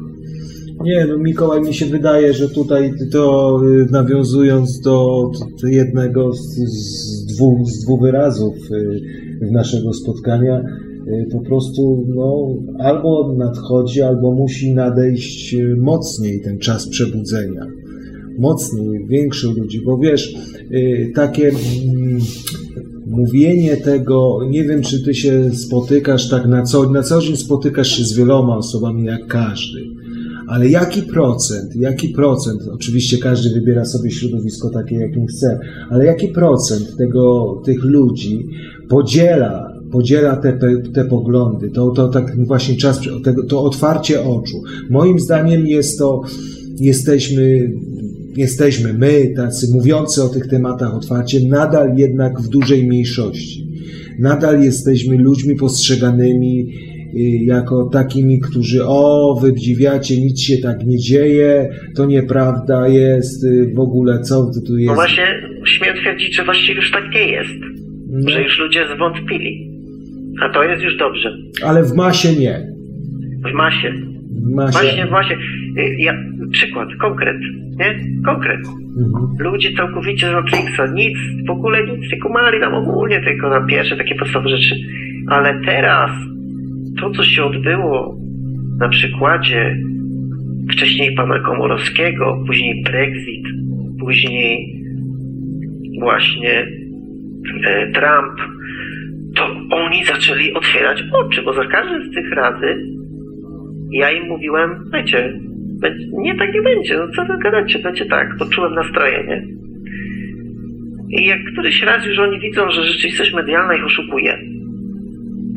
Nie, no Mikołaj, mi się wydaje, że tutaj to y, nawiązując do jednego z, z, dwóch, z dwóch wyrazów y, naszego spotkania, y, po prostu no, albo nadchodzi, albo musi nadejść y, mocniej ten czas przebudzenia. Mocniej, większy ludzi, bo wiesz, y, takie mm, mówienie tego, nie wiem, czy ty się spotykasz tak na co, na co dzień spotykasz się z wieloma osobami, jak każdy. Ale jaki procent, jaki procent, oczywiście każdy wybiera sobie środowisko takie, jakim chce, ale jaki procent tego, tych ludzi podziela, podziela te, te poglądy, to, to tak właśnie czas, to otwarcie oczu. Moim zdaniem jest to, jesteśmy, jesteśmy my, tacy mówiący o tych tematach otwarcie, nadal jednak w dużej mniejszości. Nadal jesteśmy ludźmi postrzeganymi y, jako takimi, którzy o, wy dziwiacie, nic się tak nie dzieje, to nieprawda jest, y, w ogóle co tu No jest. właśnie, śmiem twierdzić, że właściwie już tak nie jest, No, że już ludzie zwątpili. A to jest już dobrze. ale w masie nie. W masie. W masie. Właśnie, właśnie. Y, Ja, przykład, konkret, nie? Konkret. Mhm. Ludzie całkowicie z Matrixa, nic, w ogóle nic nie kumali nam ogólnie, tylko na pierwsze takie podstawowe rzeczy. Ale teraz, to co się odbyło na przykładzie wcześniej pana Komorowskiego, później Brexit, później właśnie e, Trump, to oni zaczęli otwierać oczy, bo za każdym z tych razy ja im mówiłem, wiecie, nie tak nie będzie, no co wy gadacie, będzie tak, poczułem nastrojenie. I jak któryś raz już oni widzą, że rzeczywistość medialna ich oszukuje,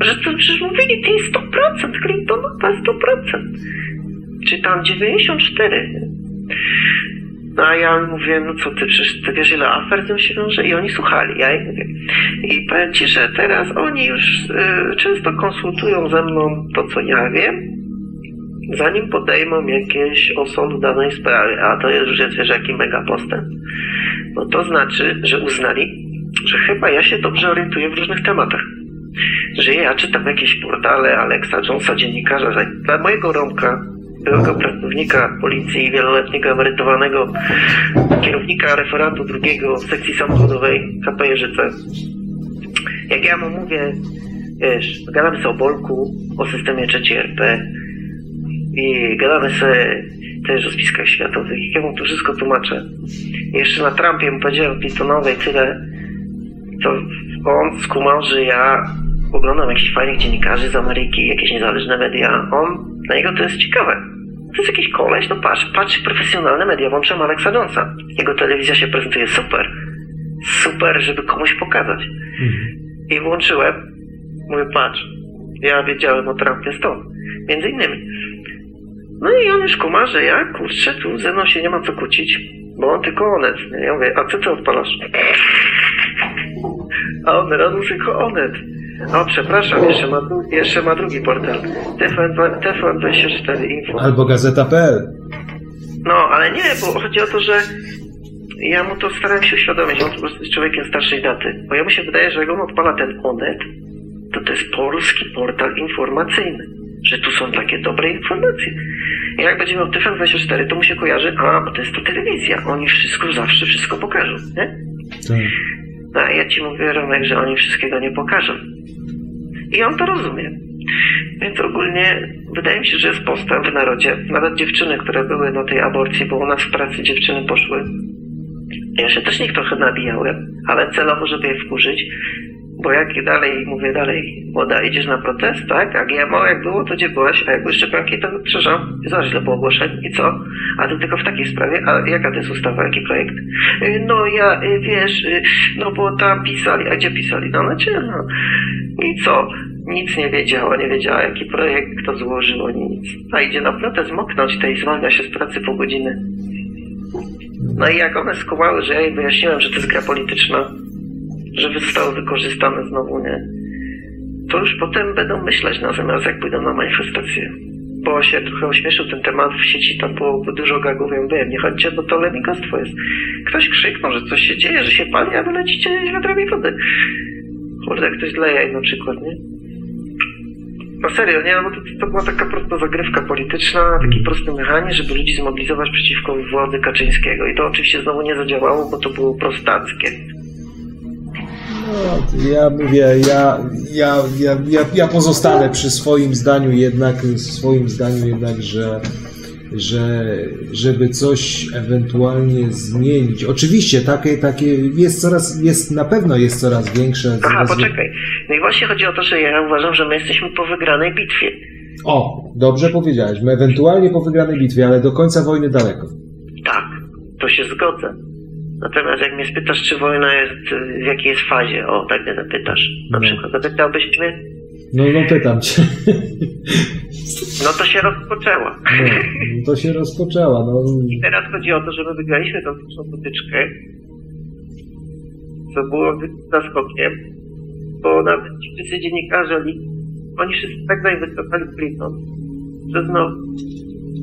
że to przecież mówili, ty 100%, Clintonowa 100%, czy tam 94%. No a ja mówię, no co ty, przecież ty wiesz ile afer z tym się wiąże? I oni słuchali, ja im mówię. I powiem ci, że teraz oni już y, często konsultują ze mną to, co ja wiem, zanim podejmą jakieś osąd w danej sprawie, a to jest już jest, wiesz, jaki mega postęp. No to znaczy, że uznali, że chyba ja się dobrze orientuję w różnych tematach. Że ja czytam jakieś portale Alexa Jonesa, dziennikarza, że dla mojego Romka, byłego pracownika policji, wieloletniego emerytowanego kierownika referatu drugiego sekcji samochodowej KP Jeżyce. Jak ja mu mówię, wiesz, gadamy sobie o Bolku, o systemie trzeciej RP, i gadamy sobie też o spiskach światowych. Ja mu to wszystko tłumaczę. I jeszcze na Trumpie mu powiedziałem Clintonowej tyle, to on skumał, że ja oglądam jakichś fajnych dziennikarzy z Ameryki, jakieś niezależne media. On, dla niego to jest ciekawe. To jest jakiś koleś, no patrz, patrz, profesjonalne media, włączam Alexa Jonesa. Jego telewizja się prezentuje super. Super, żeby komuś pokazać. I włączyłem, mówię, patrz, ja wiedziałem o Trumpie stąd. Między innymi. No i on już kuma, że ja, kurczę, tu ze mną się nie ma co kłócić, bo on tylko onet. Ja mówię, a co ty odpalasz? A on robił tylko onet. O, przepraszam, jeszcze ma, jeszcze ma drugi portal. TVN, TVN24 Info. Albo gazeta.pl. No, ale nie, bo chodzi o to, że ja mu to starałem się uświadomić, on po prostu jest człowiekiem starszej daty. Bo ja mu się wydaje, że jak on odpala ten Onet, to to jest polski portal informacyjny. Że tu są takie dobre informacje. I jak będzie miał TVN24, to mu się kojarzy, a, bo to jest to telewizja. Oni wszystko zawsze wszystko pokażą, nie? Tak. No, a ja ci mówię, Romek, że oni wszystkiego nie pokażą. I on to rozumie. Więc ogólnie wydaje mi się, że jest postęp w narodzie. Nawet dziewczyny, które były na tej aborcji, bo u nas w pracy dziewczyny poszły. Ja się też nich trochę nabijałem, ale celowo, żeby je wkurzyć. Bo jak dalej, mówię dalej, młoda, idziesz na protest, tak? A GMO jak było, to gdzie byłaś? A jak były szczepionki, to krzyżam. Zobacz, ile było ogłoszeń i co? A ty tylko w takiej sprawie? A jaka to jest ustawa, jaki projekt? Y, No ja, y, wiesz, y, no bo tam pisali, a gdzie pisali? No na cię, no. I co? Nic nie wiedziała, nie wiedziała jaki projekt, kto złożył, nic. A idzie na protest moknąć tej, zwalnia się z pracy pół godziny. No i jak one skumały, że ja jej wyjaśniłem, że to jest gra polityczna, że zostały wykorzystane znowu, nie? To już potem będą myśleć na zamiast jak pójdą na manifestację. Bo się trochę ośmieszył ten temat w sieci, tam było dużo gagów, ja mówię, nie chodźcie, bo to lenigostwo jest. Ktoś krzyknął, że coś się dzieje, że się pali, a wy lecicie z wiadrami wody. Kurde, ktoś dla jaj na przykład, nie? No serio, nie, no to, to była taka prosta zagrywka polityczna, taki prosty mechanizm, żeby ludzi zmobilizować przeciwko władzy Kaczyńskiego. I to oczywiście znowu nie zadziałało, bo to było prostackie. No, ja mówię, ja, ja, ja, ja, ja pozostanę przy swoim zdaniu jednak, swoim zdaniu jednak, że, że żeby coś ewentualnie zmienić. Oczywiście takie, takie jest coraz, jest na pewno jest coraz większe. Aha, coraz poczekaj. No i właśnie chodzi o to, że ja uważam, że my jesteśmy po wygranej bitwie. O, dobrze powiedziałeś. My ewentualnie po wygranej bitwie, ale do końca wojny daleko. Tak, to się zgodzę. Natomiast jak mnie spytasz, czy wojna jest, w jakiej jest fazie, o, tak mnie zapytasz. Na No. przykład, zapytałbyś mnie, No, no pytam cię. no to się rozpoczęła. No, to się rozpoczęła. No, I teraz chodzi o to, że my wygraliśmy tą pierwszą potyczkę, co było zaskokiem, bo nawet ci wszyscy dziennikarze, oni, oni wszyscy tak zainwestowali w Clinton, że znowu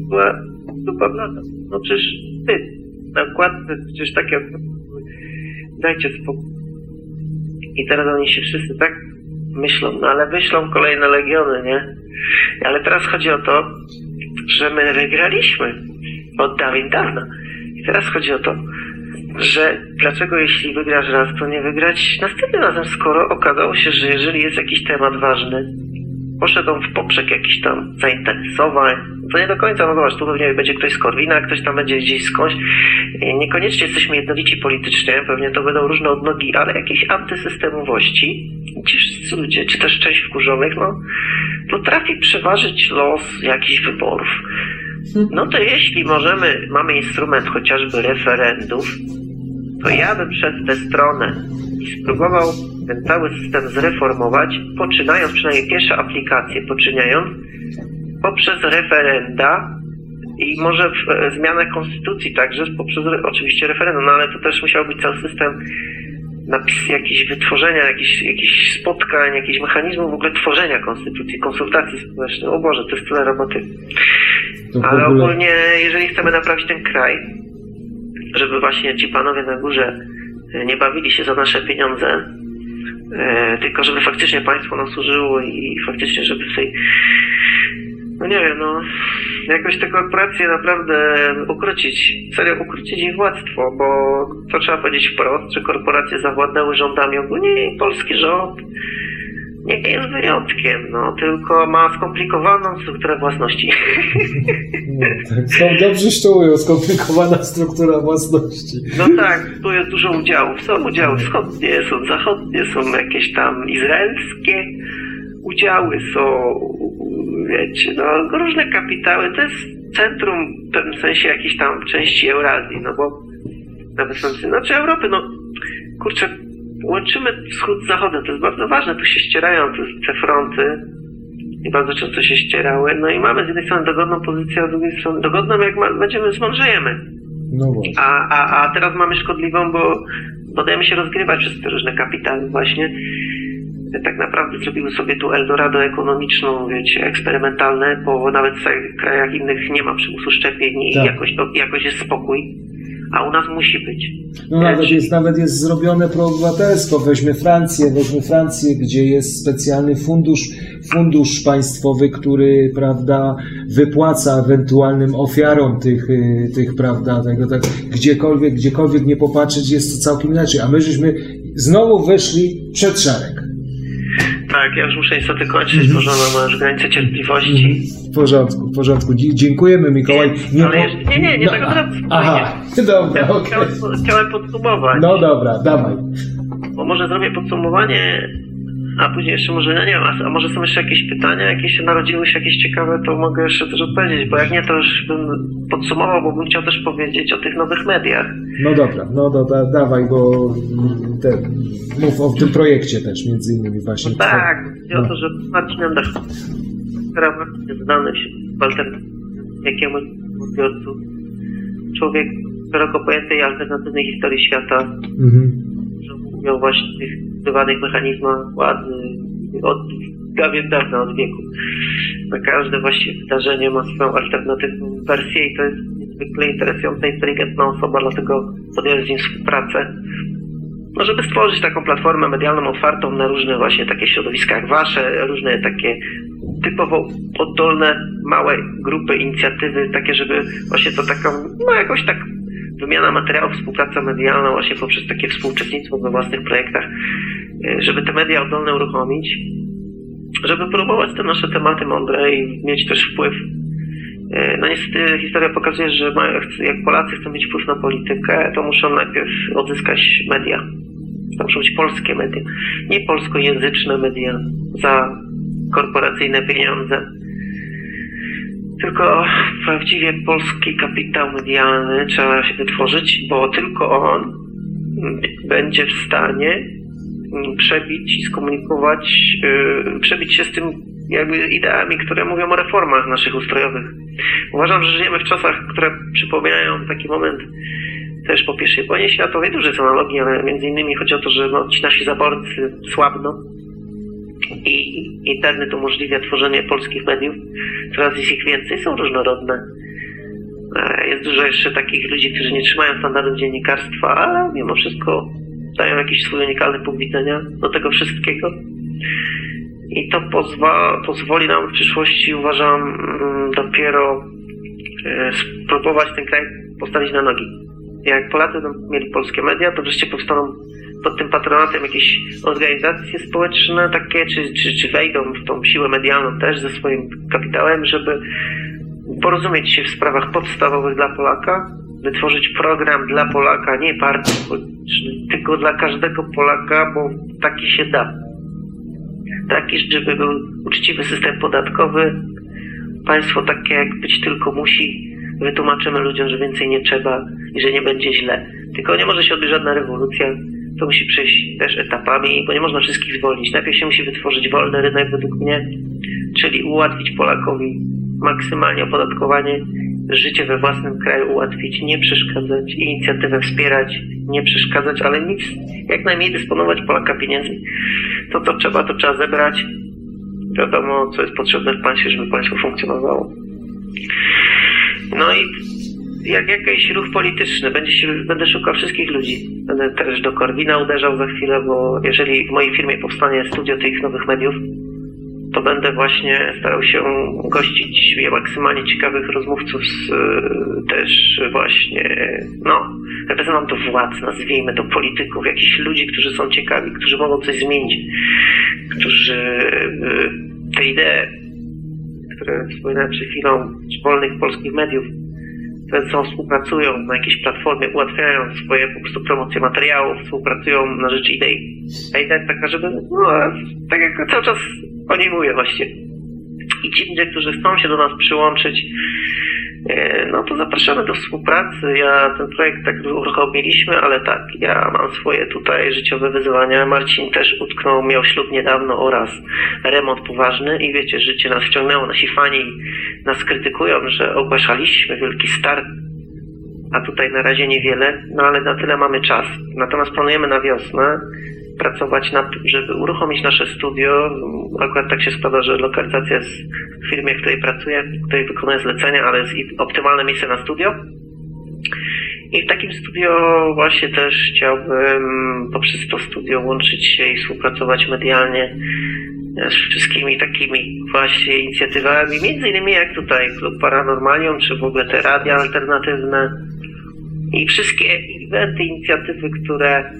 była dupa blada. No przecież ty, na układce przecież takie dajcie spokój. I teraz oni się wszyscy tak myślą, no ale wyślą kolejne legiony, nie? Ale teraz chodzi o to, że my wygraliśmy od dawien dawna. I teraz chodzi o to, że dlaczego jeśli wygrasz raz, to nie wygrać następnym razem, skoro okazało się, że jeżeli jest jakiś temat ważny, poszedł w poprzek jakichś tam zainteresowań, to nie do końca, no zobacz, tu pewnie będzie ktoś z Korwina, ktoś tam będzie gdzieś skądś. I Niekoniecznie jesteśmy jednolici politycznie, pewnie to będą różne odnogi, ale jakiejś antysystemowości, ci wszyscy ludzie, czy też część wkurzonych, no, potrafi przeważyć los jakichś wyborów. No to jeśli możemy, mamy instrument chociażby referendów, to ja bym szedł w tę stronę i spróbował ten cały system zreformować, poczynając przynajmniej pierwsze aplikacje, poczyniając poprzez referenda i może w, e, zmianę konstytucji także poprzez oczywiście referendum, no ale to też musiał być cały system napis jakiś wytworzenia, jakichś jakichś spotkań, jakichś mechanizmów w ogóle tworzenia konstytucji, konsultacji społecznych. O Boże, to jest tyle roboty. to Ale ogólnie, jeżeli chcemy naprawić ten kraj, żeby właśnie ci panowie na górze e, nie bawili się za nasze pieniądze, e, tylko żeby faktycznie państwo nam służyło i faktycznie, żeby w tej, no nie wiem, no, jakoś te korporacje naprawdę ukrócić, serio ukrócić ich władztwo, bo to trzeba powiedzieć wprost, że korporacje zawładnęły rządami ogólnie i polski rząd nie jest wyjątkiem, no, tylko ma skomplikowaną strukturę własności. No, tak, są dobrze szczują, skomplikowana struktura własności. No tak, tu jest dużo udziałów. Są udziały wschodnie, są zachodnie, są jakieś tam izraelskie udziały, są, wiecie, no różne kapitały. To jest centrum w pewnym sensie jakiejś tam części Eurazji, no bo nawet są, znaczy Europy, no kurczę, łączymy wschód z zachodem, to jest bardzo ważne, tu się ścierają te, te fronty i bardzo często się ścierały, no i mamy z jednej strony dogodną pozycję, a z drugiej strony dogodną, jak ma, będziemy zmądrzejemy. No właśnie. A, a, a teraz mamy szkodliwą, bo, bo dajemy się rozgrywać przez te różne kapitały właśnie. Tak naprawdę zrobiły sobie tu Eldorado ekonomiczną, wiecie, eksperymentalne, bo nawet w krajach innych nie ma przymusu szczepień i Tak. jakoś, to, jakoś jest spokój, a u nas musi być. No nawet Czyli- jest, nawet jest zrobione proobywatelstwo. Weźmy Francję, weźmy Francję, gdzie jest specjalny fundusz fundusz państwowy, który, prawda, wypłaca ewentualnym ofiarom tych, y, tych prawda, tego, tak, gdziekolwiek, gdziekolwiek nie popatrzeć, jest to całkiem inaczej. A my żeśmy znowu weszli przed szereg. Tak, ja już muszę niestety kończyć, bo żona ma już granicę cierpliwości. W porządku, w porządku. Dziękujemy, Mikołaj. Nie, ale jeszcze, nie, nie, nie, No, Aha, dobra, Ja okej. chciałem, chciałem podsumować, No dobra, dawaj. bo może zrobię podsumowanie, a później jeszcze może, no nie wiem, a, może są jeszcze jakieś pytania, jakieś się narodziły się jakieś ciekawe, to mogę jeszcze też odpowiedzieć, bo jak nie, to już bym podsumował, bo bym chciał też powiedzieć o tych nowych mediach. No dobra, no do, da, dawaj, bo mm, te, mów o tym projekcie też, między innymi właśnie. Tak, chodzi o No. to, że Marcin Endach sprawach jest znany w alternatywnym jakiemuś odbiorcu. Człowiek szeroko pojętej alternatywnej historii świata, Mhm. Mówią właśnie o tych zbywanych mechanizmach władzy od dawien dawna, od wieku. Na każde właściwie wydarzenie ma swoją alternatywną wersję i to jest niezwykle interesująca, inteligentna osoba, dlatego podjąłem z nim współpracę. No, żeby stworzyć taką platformę medialną otwartą na różne właśnie takie środowiska jak wasze, różne takie typowo oddolne, małe grupy, inicjatywy, takie, żeby właśnie to taką, no jakoś tak wymiana materiałów, współpraca medialna właśnie poprzez takie współuczestnictwo we własnych projektach, e, żeby te media oddolne uruchomić, żeby próbować te nasze tematy mądre i mieć też wpływ. E, No niestety historia pokazuje, że jak Polacy chcą mieć wpływ na politykę, to muszą najpierw odzyskać media. To muszą być polskie media, nie polskojęzyczne media za korporacyjne pieniądze. Tylko prawdziwie polski kapitał medialny trzeba się wytworzyć, bo tylko on będzie w stanie przebić i skomunikować, yy, przebić się z tym jakby ideami, które mówią o reformach naszych ustrojowych. Uważam, że żyjemy w czasach, które przypominają taki moment też po pierwszej wojnie światowej, duże są analogii, ale między innymi chodzi o to, że no, ci nasi zaborcy słabną i internet umożliwia tworzenie polskich mediów. Coraz jest ich więcej, są różnorodne. E, Jest dużo jeszcze takich ludzi, którzy nie trzymają standardów dziennikarstwa, ale mimo wszystko dają jakiś swój unikalny punkt widzenia do tego wszystkiego. I to pozwa, pozwoli nam w przyszłości, uważam, mm, dopiero e, spróbować ten kraj postawić na nogi. Jak Polacy będą mieli polskie media, to wreszcie powstaną pod tym patronatem jakieś organizacje społeczne takie, czy, czy, czy wejdą w tą siłę medialną też ze swoim kapitałem, żeby porozumieć się w sprawach podstawowych dla Polaka, wytworzyć program dla Polaka, nie partii politycznej, tylko dla każdego Polaka, bo taki się da. Taki, żeby był uczciwy system podatkowy, państwo takie jak być tylko musi, wytłumaczymy ludziom, że więcej nie trzeba i że nie będzie źle. Tylko nie może się odbyć żadna rewolucja, to musi przejść też etapami, bo nie można wszystkich zwolnić. Najpierw się musi wytworzyć wolny rynek według mnie, czyli ułatwić Polakowi maksymalnie opodatkowanie, życie we własnym kraju ułatwić, nie przeszkadzać, inicjatywę wspierać, nie przeszkadzać, ale nic, jak najmniej dysponować Polaka pieniędzmi. To co trzeba, to trzeba zebrać. Wiadomo, co jest potrzebne w państwie, żeby państwo funkcjonowało. No i jak jakiś ruch polityczny, będzie się, będę szukał wszystkich ludzi. Będę też do Korwina uderzał za chwilę, bo jeżeli w mojej firmie powstanie studio tych nowych mediów, to będę właśnie starał się gościć maksymalnie ciekawych rozmówców z, y, też właśnie, no, reprezentantów władz, nazwijmy to polityków, jakichś ludzi, którzy są ciekawi, którzy mogą coś zmienić, którzy y, te idee, które wspominałem przed chwilą, z wolnych polskich mediów, ze sobą współpracują na jakiejś platformie, ułatwiają swoje po prostu promocje materiałów, współpracują na rzecz idei. A idea jest taka, żeby, no, tak jak cały czas o niej mówię właśnie. I ci ludzie, którzy chcą się do nas przyłączyć, no to zapraszamy do współpracy. Ja ten projekt tak uruchomiliśmy, ale tak, ja mam swoje tutaj życiowe wyzwania. Marcin też utknął, miał ślub niedawno oraz remont poważny i wiecie, życie nas wciągnęło. Nasi fani nas krytykują, że ogłaszaliśmy wielki start, a tutaj na razie niewiele, no ale na tyle mamy czas. Natomiast planujemy na wiosnę pracować nad tym, żeby uruchomić nasze studio. Akurat tak się składa, że lokalizacja jest w firmie, w której pracuję, w której wykonuję zlecenia, ale jest optymalne miejsce na studio. I w takim studio właśnie też chciałbym poprzez to studio łączyć się i współpracować medialnie z wszystkimi takimi właśnie inicjatywami, między innymi jak tutaj Klub Paranormalium, czy w ogóle te radia alternatywne i wszystkie eventy, inicjatywy, które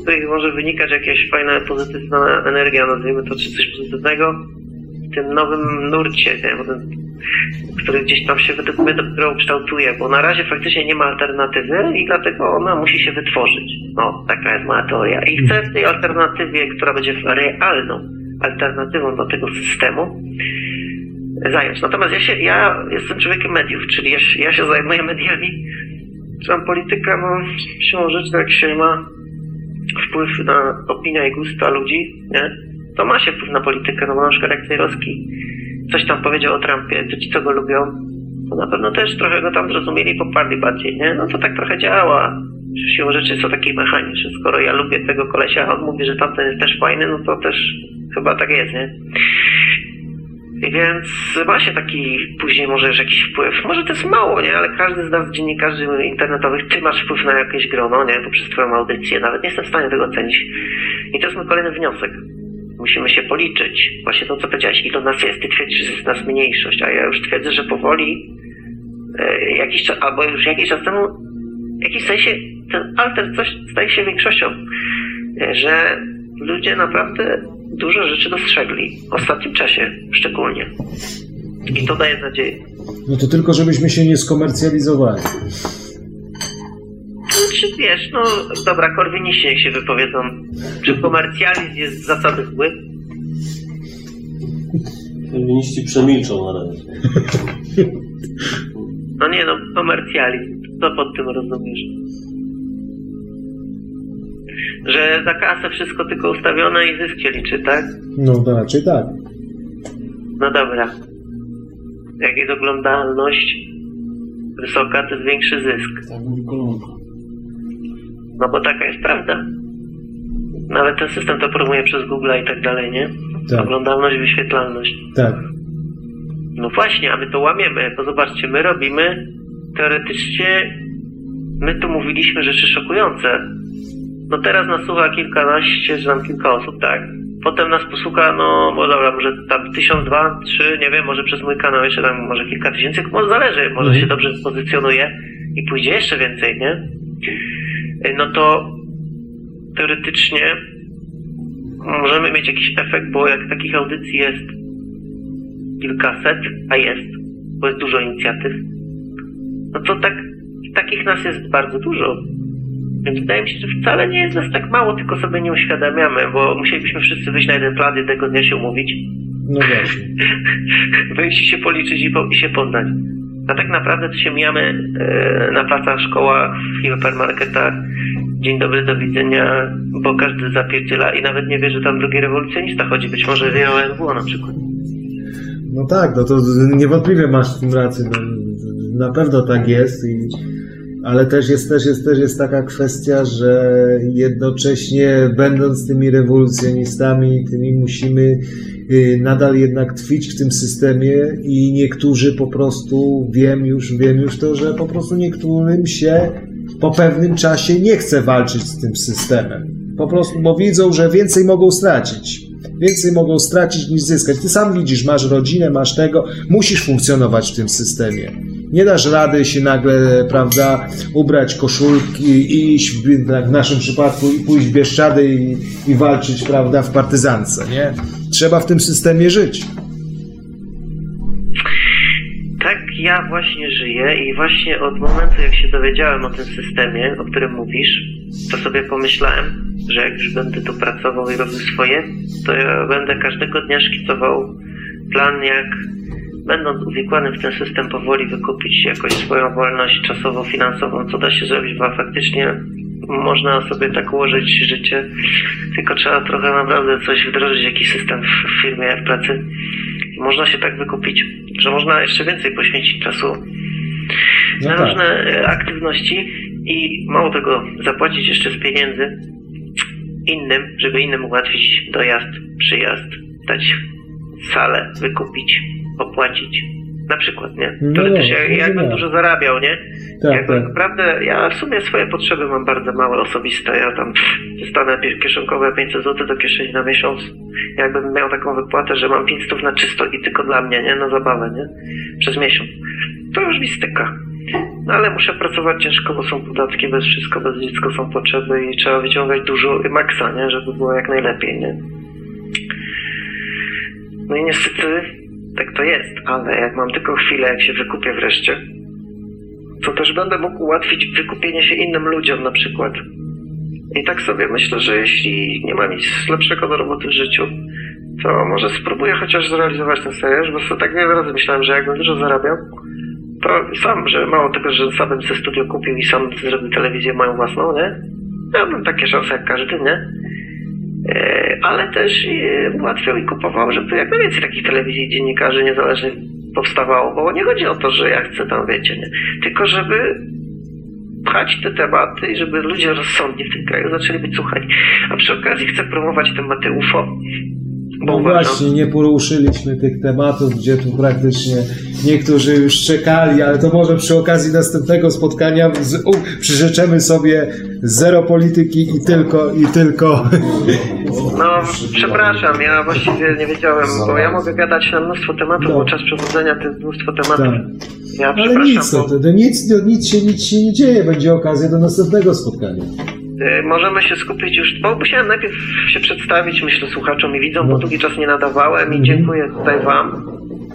z których może wynikać jakaś fajna, pozytywna energia, nazwijmy to, czy coś pozytywnego w tym nowym nurcie, nie? Który gdzieś tam się mnie dopiero kształtuje, bo na razie faktycznie nie ma alternatywy i dlatego ona musi się wytworzyć. No, taka jest moja teoria. I chcę w tej alternatywie, która będzie realną alternatywą do tego systemu, zająć. Natomiast ja, się, ja jestem człowiekiem mediów, czyli ja, ja się zajmuję mediami. Tam polityka, no, siłą rzeczy, jak się ma wpływ na opinię i gusta ludzi, nie? To ma się wpływ na politykę, no bo na przykład jak Cejrowski coś tam powiedział o Trumpie, to ci, co go lubią, to na pewno też trochę go tam zrozumieli, poparli bardziej, nie? No to tak trochę działa. Siłą rzeczy to taki mechanizm, że skoro ja lubię tego kolesia, a on mówi, że tamten jest też fajny, no to też chyba tak jest, nie? Więc ma się taki później może już jakiś wpływ. Może to jest mało, nie? Ale każdy z nas dziennikarzy internetowych, ty masz wpływ na jakieś grono, nie? Poprzez twoją audycję. Nawet nie jestem w stanie tego ocenić. I to jest mój kolejny wniosek. Musimy się policzyć. Właśnie to, co powiedziałeś. Ile nas jest? Ty twierdzisz, że jest nas mniejszość, a ja już twierdzę, że powoli e, jakiś czas, albo już jakiś czas temu w jakimś sensie ten alter coś staje się większością. E, Że ludzie naprawdę dużo rzeczy dostrzegli. W ostatnim czasie szczególnie. I to daje nadzieję. No to tylko, żebyśmy się nie skomercjalizowali. Czy wiesz, no dobra, korwiniści niech się wypowiedzą. Czy komercjalizm jest z zasady zły? Feministi przemilczą na razie. No nie no, komercjalizm. Co pod tym rozumiesz? Że za kasę wszystko tylko ustawione i zysk się liczy, tak? No to raczej tak. No dobra. Jak jest oglądalność wysoka, to jest większy zysk. Tak mówi. No bo taka jest prawda. Nawet ten system to promuje przez Google i tak dalej, nie? Tak. Oglądalność, wyświetlalność. Tak. No właśnie, a my to łamiemy, bo zobaczcie, my robimy teoretycznie, my tu mówiliśmy rzeczy szokujące. No teraz nas słucha kilkanaście, czy tam kilka osób, tak? Potem nas posłucha, no dobra, może tam tysiąc, dwa, trzy, nie wiem, może przez mój kanał jeszcze tam może kilka tysięcy, może zależy, może Mhm. się dobrze pozycjonuje i pójdzie jeszcze więcej, nie? No to teoretycznie możemy mieć jakiś efekt, bo jak takich audycji jest kilkaset, a jest, bo jest dużo inicjatyw, no to tak, takich nas jest bardzo dużo. Więc wydaje mi się, że wcale nie jest nas tak mało, tylko sobie nie uświadamiamy, bo musielibyśmy wszyscy wyjść na jeden plan jednego dnia się umówić, No właśnie. wyjść i się policzyć i, po, i się poznać. A tak naprawdę to się mijamy e, na placach, szkołach, w hipermarketach, dzień dobry, do widzenia, bo każdy zapierdziela i nawet nie wie, że tam drugi rewolucjonista chodzi, być może wie o NWO na przykład. No tak, no to niewątpliwie masz w tym rację. No, na pewno tak jest, i, ale też jest, też, jest, też jest taka kwestia, że jednocześnie będąc tymi rewolucjonistami, tymi musimy y, nadal jednak tkwić w tym systemie i niektórzy po prostu, wiem już, wiem już to, że po prostu niektórym się po pewnym czasie nie chce walczyć z tym systemem. Po prostu, bo widzą, że więcej mogą stracić. Więcej mogą stracić niż zyskać. Ty sam widzisz, masz rodzinę, masz tego, musisz funkcjonować w tym systemie. Nie dasz rady się nagle, prawda, ubrać koszulki i iść, w, tak w naszym przypadku, i pójść w Bieszczady i, i walczyć, prawda, w partyzance, nie? Trzeba w tym systemie żyć. Tak ja właśnie żyję i właśnie od momentu, jak się dowiedziałem o tym systemie, o którym mówisz, to sobie pomyślałem, że jak już będę tu pracował i robił swoje, to ja będę każdego dnia szkicował plan, jak będąc uwikłanym w ten system powoli wykupić jakoś swoją wolność czasowo-finansową, co da się zrobić, bo faktycznie można sobie tak ułożyć życie, tylko trzeba trochę naprawdę coś wdrożyć, jakiś system w firmie, w pracy. Można się tak wykupić, że można jeszcze więcej poświęcić czasu No na tak. różne e, aktywności i mało tego, zapłacić jeszcze z pieniędzy innym, żeby innym ułatwić dojazd, przyjazd, dać salę, wykupić, opłacić. Na przykład, nie? No, jak, no, jakbym no. dużo zarabiał, nie? Tak, Jakby tak. naprawdę, ja w sumie swoje potrzeby mam bardzo małe, osobiste. Ja tam dostanę kieszonkowe 500 zł do kieszeni na miesiąc. Jakbym miał taką wypłatę, że mam 500 na czysto i tylko dla mnie, nie? Na zabawę, nie? Przez miesiąc. To już mi styka. No ale muszę pracować ciężko, bo są podatki, bez wszystko, bez dziecko są potrzeby i trzeba wyciągać dużo maksa, nie? Żeby było jak najlepiej, nie? No i niestety tak to jest, ale jak mam tylko chwilę, jak się wykupię wreszcie, to też będę mógł ułatwić wykupienie się innym ludziom na przykład. I tak sobie myślę, że jeśli nie mam nic lepszego do roboty w życiu, to może spróbuję chociaż zrealizować ten serial, bo sobie tak wiele razy myślałem, że jakbym dużo zarabiał, to sam, że mało tego, że sam bym sobie studio kupił i sam zrobił telewizję moją własną, nie? Miałbym takie szanse jak każdy, nie? E, ale też e, ułatwiał i kupował, żeby jak najwięcej takich telewizji dziennikarzy niezależnych powstawało, bo nie chodzi o to, że ja chcę tam, wiecie, nie? Tylko żeby pchać te tematy i żeby ludzie rozsądnie w tym kraju zaczęli być słuchani. A przy okazji chcę promować tematy UFO. Bo No uważam, właśnie, nie poruszyliśmy tych tematów, gdzie tu praktycznie niektórzy już czekali, ale to może przy okazji następnego spotkania z, u, przyżyczymy sobie zero polityki i tylko, i tylko. No, przepraszam, ja właściwie nie wiedziałem, bo ja mogę gadać na mnóstwo tematów, bo czas przewodzenia to jest mnóstwo tematów. Tak. Ja Ale nic, no, bo to, to nic, to nic, się, nic się nie dzieje, będzie okazja do następnego spotkania. Y, możemy się skupić już, bo musiałem najpierw się przedstawić, myślę, słuchaczom i widzom, bo No. długi czas nie nadawałem Mhm. i dziękuję tutaj wam,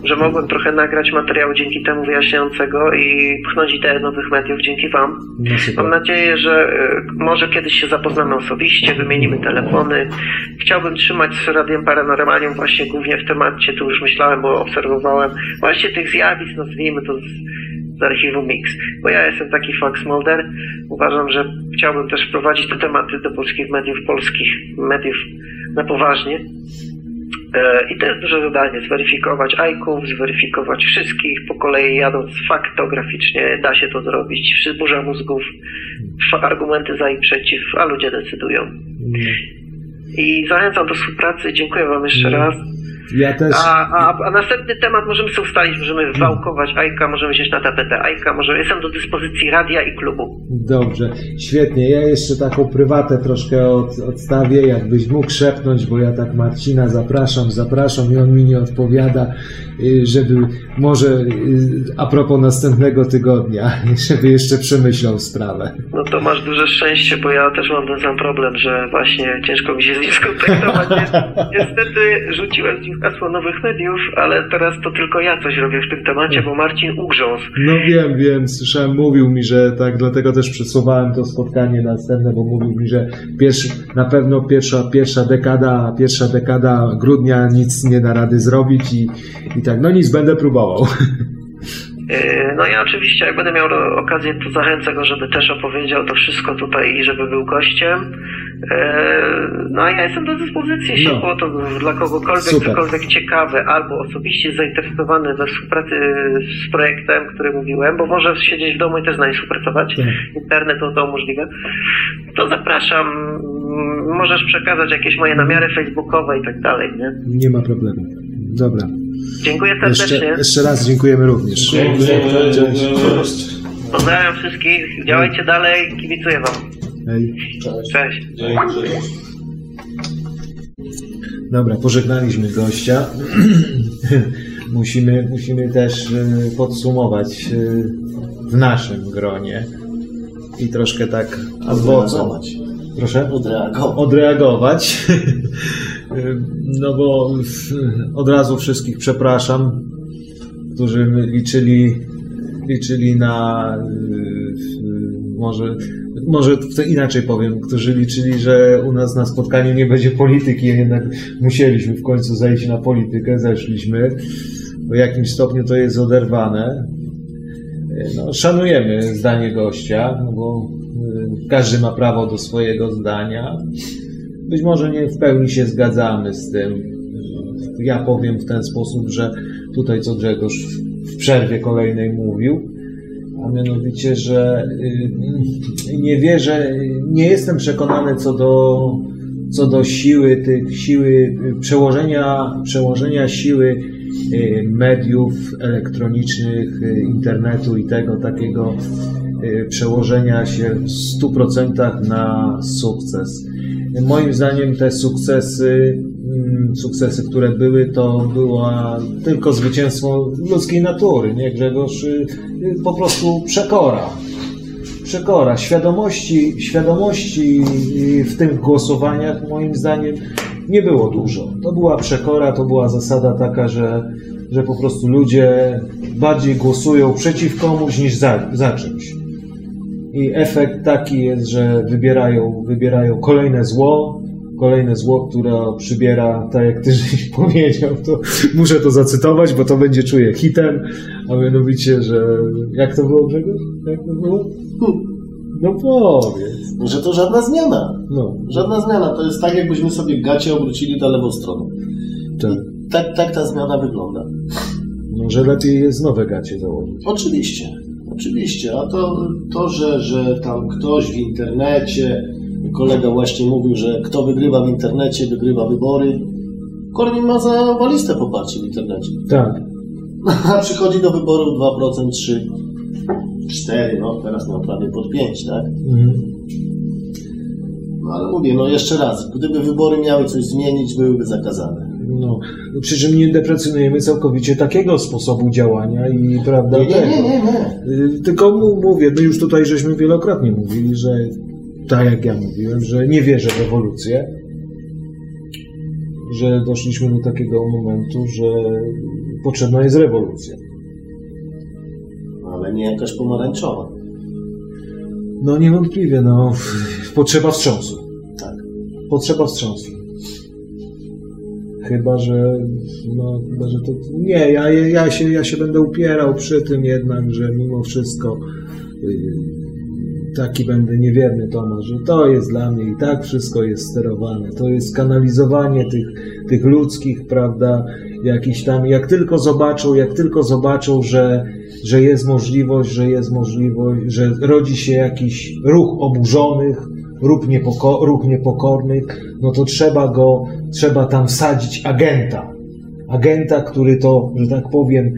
że mogłem trochę nagrać materiału dzięki temu wyjaśniającego i pchnąć ideę nowych mediów dzięki wam. No. Mam nadzieję, że y, może kiedyś się zapoznamy osobiście, wymienimy telefony. Chciałbym trzymać z Radiem Paranormalium właśnie głównie w temacie, tu już myślałem, bo obserwowałem właśnie tych zjawisk, nazwijmy to z, z archiwum Mix. Bo ja jestem taki fax molder. Uważam, że chciałbym też wprowadzić te tematy do polskich mediów, polskich mediów na poważnie. E, I to jest duże zadanie, zweryfikować ajków, zweryfikować wszystkich po kolei jadąc faktograficznie, da się to zrobić, burza mózgów, argumenty za i przeciw, a ludzie decydują. I zachęcam do współpracy, dziękuję Wam jeszcze raz. Ja też. A, a, a następny temat możemy sobie ustalić, możemy wałkować Ajka, możemy wziąć na tapetę Ajka, może jestem do dyspozycji radia i klubu. Dobrze, świetnie. Ja jeszcze taką prywatę troszkę od, odstawię, jakbyś mógł szepnąć, bo ja tak Marcina zapraszam, zapraszam i on mi nie odpowiada, y, żeby może y, a propos następnego tygodnia, żeby jeszcze przemyślał sprawę. No to masz duże szczęście, bo ja też mam ten sam problem, że właśnie ciężko mi się z nim skontaktować. Ni- Niestety rzuciłem z nim hasło nowych mediów, ale teraz to tylko ja coś robię w tym temacie, bo Marcin ugrzązł. No wiem, wiem, słyszałem, mówił mi, że tak, dlatego też przesuwałem to spotkanie następne, bo mówił mi, że pierwszy, na pewno pierwsza, pierwsza dekada, pierwsza dekada grudnia nic nie da rady zrobić i, i tak, no nic, będę próbował. Yy, No ja oczywiście, jak będę miał okazję, to zachęcę go, żeby też opowiedział to wszystko tutaj i żeby był gościem. Yy, No a ja jestem do dyspozycji, jeśli No. było to dla kogokolwiek, Super. cokolwiek ciekawe, albo osobiście zainteresowany we współpracy z projektem, który mówiłem, bo może siedzieć w domu i też z nami współpracować. Tak. Internet to, to umożliwia. To zapraszam. Możesz przekazać jakieś moje namiary facebookowe i tak dalej, nie? Nie ma problemu. Dobra. Dziękuję Jeszcze, serdecznie. jeszcze raz dziękujemy również. Cześć. Pozdrawiam wszystkich. Działajcie dalej. Kibicuję wam. Hej. Cześć. Dobra, pożegnaliśmy gościa. musimy, musimy też y, podsumować y, w naszym gronie i troszkę tak. Odreagować. Proszę? Odreagować. Odreagować. No bo od razu wszystkich przepraszam, którzy liczyli, liczyli na y, może może to inaczej powiem, którzy liczyli, że u nas na spotkaniu nie będzie polityki, jednak musieliśmy w końcu zejść na politykę, zeszliśmy. W jakimś stopniu to jest oderwane. No, szanujemy zdanie gościa, no bo y, każdy ma prawo do swojego zdania. Być może nie w pełni się zgadzamy z tym. Ja powiem w ten sposób, że tutaj co Grzegorz w przerwie kolejnej mówił, a mianowicie, że y, nie wierzę, nie jestem przekonany co do, co do siły tych, siły przełożenia, przełożenia siły y, mediów elektronicznych, y, internetu i tego takiego przełożenia się w 100% na sukces. Moim zdaniem te sukcesy sukcesy, które były, to była tylko zwycięstwo ludzkiej natury, nie Grzegorz? Y, y, Po prostu przekora. Przekora. Świadomości, świadomości y, w tych głosowaniach moim zdaniem nie było dużo. To była przekora, to była zasada taka, że, że po prostu ludzie bardziej głosują przeciw komuś niż za, za czymś. I efekt taki jest, że wybierają, wybierają kolejne zło, kolejne zło, które przybiera, tak jak ty żeś powiedział, to muszę to zacytować, bo to będzie czuję hitem, a mianowicie, że jak to było Grzegorz? Jak to było? No powiedz. Że to żadna zmiana. No, Żadna zmiana. To jest tak, jakbyśmy sobie gacie obrócili na lewą stronę. tak. Tak, tak ta zmiana wygląda. No, że lepiej jest nowe gacie założyć. Oczywiście, oczywiście. A to, to że, że tam ktoś w internecie, kolega właśnie mówił, że kto wygrywa w internecie, wygrywa wybory. Korwin ma za waliste poparcie w internecie. Tak. A przychodzi do wyborów 2%, 3, 4, no teraz miał prawie pod 5, tak? Mhm. No ale mówię, no jeszcze raz, gdyby wybory miały coś zmienić, byłyby zakazane. No, przy czym nie deprecjonujemy całkowicie takiego sposobu działania i prawda Nie, nie, nie, nie, nie. Y, Tylko mówię, my już tutaj żeśmy wielokrotnie mówili, że tak jak ja mówiłem, że nie wierzę w ewolucję, że doszliśmy do takiego momentu, że potrzebna jest rewolucja. Ale nie jakaś pomarańczowa. No niewątpliwie, no potrzeba wstrząsu. Tak. Potrzeba wstrząsu. Chyba, że no, chyba, że to nie, ja, ja, się, ja się będę upierał przy tym jednak, że mimo wszystko yy, taki będę niewierny Tomasz, że to jest dla mnie i tak wszystko jest sterowane. To jest kanalizowanie tych, tych ludzkich, prawda, jakiś tam, jak tylko zobaczą, jak tylko zobaczą, że, że jest możliwość, że jest możliwość, że rodzi się jakiś ruch oburzonych, ruch, niepoko, ruch niepokornych, no to trzeba go, trzeba tam wsadzić agenta. Agenta, który to, że tak powiem,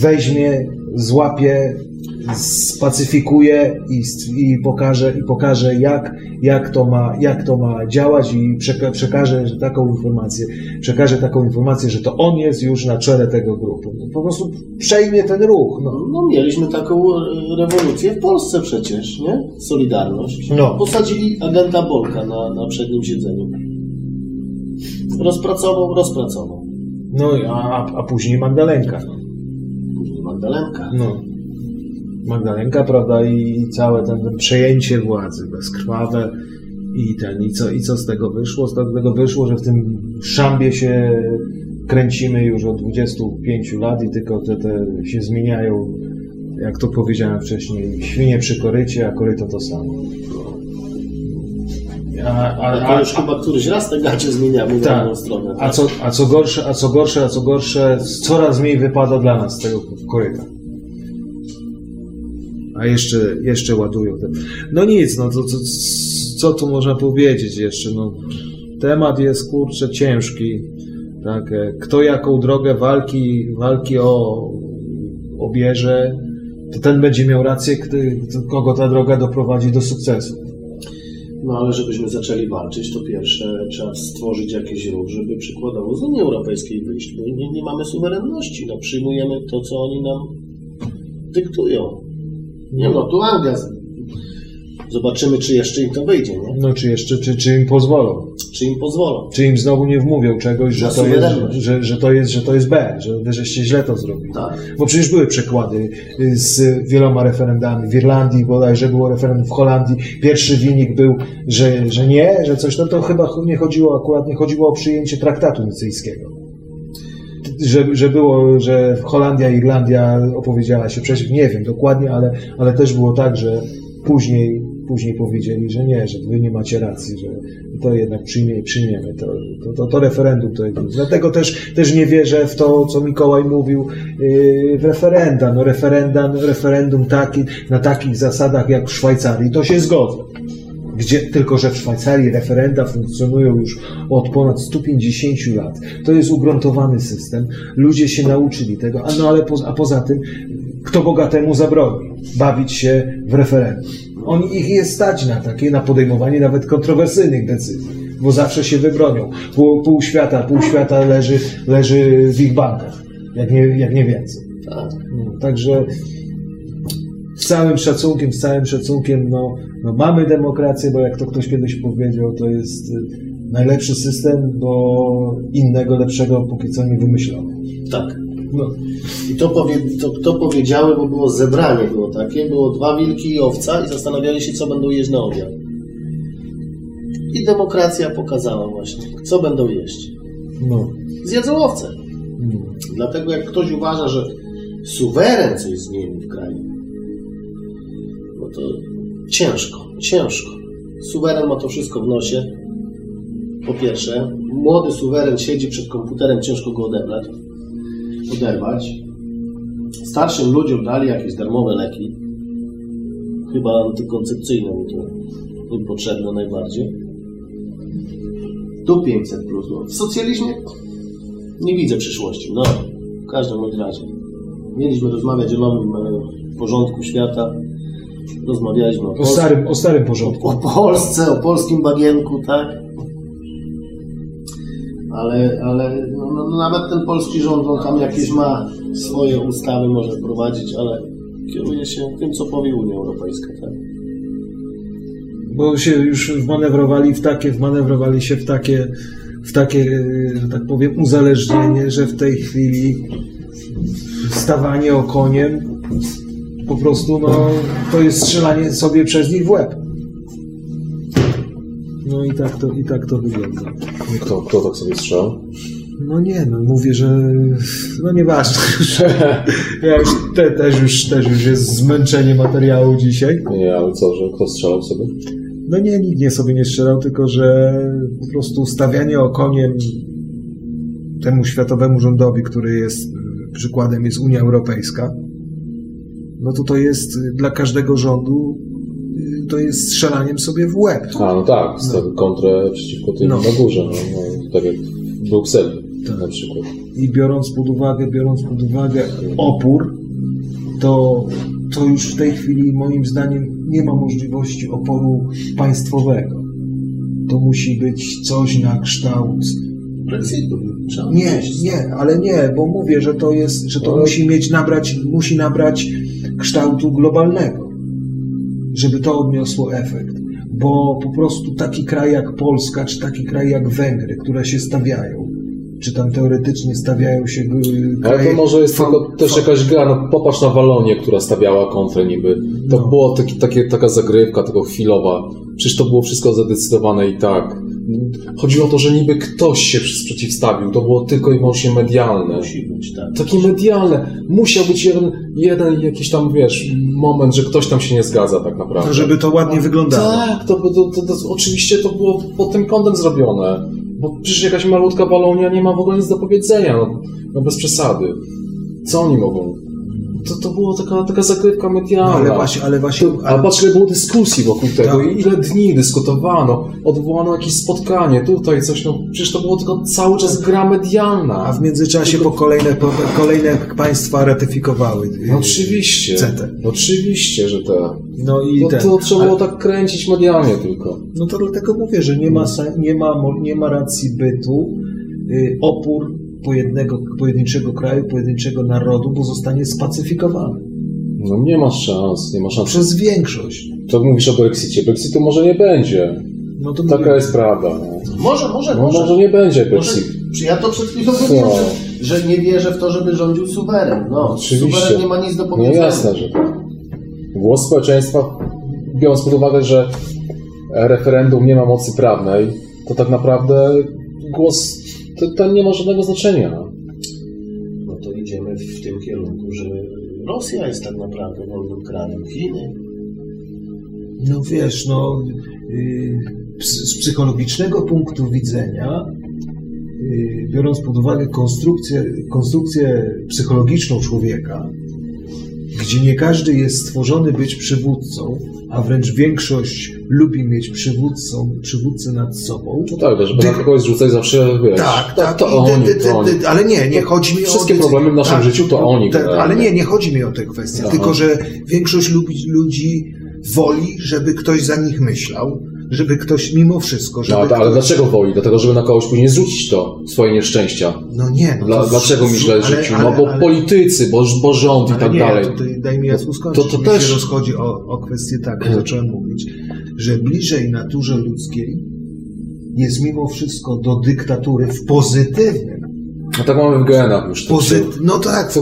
weźmie, złapie, spacyfikuje i, i pokaże, i pokaże jak, jak, to ma, jak to ma działać i przeka- przekaże że taką informację, przekaże taką informację, że to on jest już na czele tego grupu. Po prostu przejmie ten ruch. No. No mieliśmy taką e, rewolucję w Polsce przecież, nie? Solidarność. No. Posadzili agenta Bolka na, na przednim siedzeniu. Rozpracował, rozpracował. No, a, a później Magdalenka. Później Magdalenka. No. Magdalenka, prawda, i całe ten, ten przejęcie władzy bezkrwawe i ten, i co, i co z tego wyszło? Z tego wyszło, że w tym szambie się kręcimy już od 25 lat i tylko te, te się zmieniają, jak to powiedziałem wcześniej, świnie przy korycie, a koryto to samo. A, Ale to już chyba któryś raz te gacie zmieniamy na Tak. inną stronę. a, co, a co gorsze, a co gorsze, a co gorsze, coraz mniej wypada dla nas z tego koryta. A jeszcze, jeszcze ładują. No nic, no to, to co tu można powiedzieć jeszcze? No, temat jest kurczę ciężki. Tak, e, kto jaką drogę walki, walki o obierze, to ten będzie miał rację, kogo ta droga doprowadzi do sukcesu. No ale żebyśmy zaczęli walczyć, to pierwsze trzeba stworzyć jakiś ruch, żeby przykładowo z Unii Europejskiej wyjść. My nie, nie mamy suwerenności, no przyjmujemy to, co oni nam dyktują. Nie no, tu Anglia. z- Zobaczymy, czy jeszcze im to wyjdzie, nie? No czy jeszcze, czy, czy im pozwolą? Czy im pozwolą. Czy im znowu nie wmówią czegoś, że to, jest, że, że, to jest, że to jest B, że żeście źle to zrobili. Tak. Bo przecież były przykłady y, z wieloma referendami. W Irlandii bodajże było referendum, w Holandii pierwszy wynik był, że, że nie, że coś tam, to chyba nie chodziło akurat, nie chodziło o przyjęcie traktatu nicyjskiego. Że, że było, że Holandia Irlandia opowiedziała się przeciw, nie wiem dokładnie, ale, ale też było tak, że później, później powiedzieli, że nie, że wy nie macie racji, że to jednak przyjmie, przyjmiemy to, to, to, to referendum. To, dlatego też, też nie wierzę w to, co Mikołaj mówił, yy, w referenda. No referenda, referendum taki, na takich zasadach jak w Szwajcarii, to się zgodzę. Gdzie, tylko, że w Szwajcarii referenda funkcjonują już od ponad 150 lat. To jest ugruntowany system. Ludzie się nauczyli tego, a, no ale po, a poza tym, kto bogatemu zabroni bawić się w referendum? On ich jest stać na takie, na podejmowanie nawet kontrowersyjnych decyzji. bo zawsze się wybronią. Pół, pół świata, pół świata leży, leży w ich bankach, jak nie, jak nie więcej. Tak. No, także z całym szacunkiem, z całym szacunkiem, no, no mamy demokrację, bo jak to ktoś kiedyś powiedział, to jest y, najlepszy system, bo innego lepszego póki co nie wymyślono. Tak. No, I to, powie, to, to powiedziały, bo było zebranie było takie, było dwa wilki i owca i zastanawiali się, co będą jeść na obiad. I demokracja pokazała właśnie, co będą jeść. no. Zjedzą owce. no. Dlatego jak ktoś uważa, że suweren coś zmienił w kraju, to ciężko, ciężko. Suweren ma to wszystko w nosie. Po pierwsze, młody suweren siedzi przed komputerem, ciężko go odebrać, oderwać. Starszym ludziom dali jakieś darmowe leki, chyba antykoncepcyjne mi to im potrzebne najbardziej. Tu 500 plus. No. W socjalizmie nie widzę przyszłości. No, w każdym razie. Mieliśmy rozmawiać o nowym e, porządku świata. Rozmawialiśmy o, O starym, o starym porządku. o Polsce, o polskim bagienku, tak? Ale, ale no, no, no, nawet ten polski rząd, on tam jakieś ma swoje ustawy, może prowadzić, ale kieruje się tym, co powie Unia Europejska, tak? bo się już wmanewrowali w takie, wmanewrowali się w takie, w takie, że tak powiem, uzależnienie, że w tej chwili stawanie okoniem po prostu, no, to jest strzelanie sobie przez nich w łeb. No i tak to, i tak to wygląda. Kto, kto tak sobie strzał? No nie, no mówię, że no nieważne. Ja już te, też już też już jest zmęczenie materiału dzisiaj. Nie, ale co, że kto strzelał sobie? No nie, nikt nie sobie nie strzelał, tylko że po prostu stawianie okoniem temu światowemu rządowi, który jest przykładem jest Unia Europejska, no to to jest y, dla każdego rządu y, to jest strzelaniem sobie w łeb. A, no tak, stawił kontrę przeciwko tym No. na górze, no, no, tak jak w Brukseli Tak. na przykład. I biorąc pod uwagę, biorąc pod uwagę opór, to, to już w tej chwili moim zdaniem nie ma możliwości oporu państwowego. To musi być coś na kształt Brexitu. Trzeba Nie, powiedzieć. nie, ale nie, bo mówię, że to jest, że to Ale- musi mieć nabrać, musi nabrać kształtu globalnego, żeby to odniosło efekt. Bo po prostu taki kraj jak Polska, czy taki kraj jak Węgry, które się stawiają, czy tam teoretycznie stawiają się g- Ale kraje... to może jest tylko też fa- jakaś gra, no popatrz na Walonię, która stawiała kontrę niby. To No. było taki, takie, taka zagrywka, tylko chwilowa. Przecież to było wszystko zadecydowane i tak. Chodziło o to, że niby ktoś się przeciwstawił. To było tylko i wyłącznie medialne. Musi być, tak. Takie medialne. Musiał być jeden, jeden jakiś tam, wiesz, moment, że ktoś tam się nie zgadza tak naprawdę. To żeby to ładnie wyglądało. Tak, to, to, to, to, oczywiście to było pod tym kątem zrobione. Bo przecież jakaś malutka Walonia nie ma w ogóle nic do powiedzenia. No, no bez przesady. Co oni mogą? To, to była taka, taka zagrywka No, medialna. ale właśnie, ale właśnie... Ale patrz, ile było dyskusji wokół tego Tak. i ile dni dyskutowano, odwołano jakieś spotkanie, tutaj coś, no przecież to było tylko cały czas gra medialna. A w międzyczasie po kolejne, po, kolejne państwa ratyfikowały y, No oczywiście, CETę. oczywiście, że tak. No i No ten, to trzeba ale- było tak kręcić medialnie tylko. No to dlatego mówię, że nie ma, nie ma, nie ma racji bytu y, opór pojednego, pojedynczego kraju, pojedynczego narodu, bo zostanie spacyfikowany. No nie ma szans, nie ma szans. Przez większość. To mówisz o Brexicie. Brexitu może nie będzie. No to Taka mówię, jest prawda. No. Może, może, No, może. może nie będzie Może, Brexit. czy ja to przed chwilą mówiłem, No. że, że nie wierzę w to, żeby rządził suweren. No, Oczywiście. suweren nie ma nic do No powiedzenia. jasne, że tak. Głos społeczeństwa, biorąc pod uwagę, że referendum nie ma mocy prawnej, to tak naprawdę głos to, to nie ma żadnego znaczenia. No to idziemy w tym kierunku, że Rosja jest tak naprawdę wolnym krajem. Chiny. no wiesz, no y, z psychologicznego punktu widzenia, y, biorąc pod uwagę konstrukcję, konstrukcję psychologiczną człowieka, gdzie nie każdy jest stworzony być przywódcą, a wręcz większość lubi mieć przywódcą, przywódcę nad sobą. No tak, żeby Ty- na kogoś zrzucać zawsze, wiesz, Tak, to, tak. to i oni, to oni. Ale nie, nie chodzi mi o... Wszystkie problemy w naszym życiu to oni te- generalnie. Ale nie, nie chodzi mi o tę kwestię. Aha. Tylko, że większość ludzi woli, żeby ktoś za nich myślał, żeby ktoś mimo wszystko, żeby No, ale, ale ktoś... dlaczego woli? Dlatego, żeby na kogoś później zrzucić to, swoje nieszczęścia. No nie, no Dla, to dlaczego źle ale- rzucił? No bo ale- politycy, bo, bo rząd i tak nie, dalej. Tutaj daj mi jasno skończyć. To- to Mi też- się rozchodzi o, o kwestię taką, zacząłem mówić, że bliżej naturze ludzkiej jest mimo wszystko do dyktatury w pozytywnym. No tak mamy w genach już. Pozy... No tak,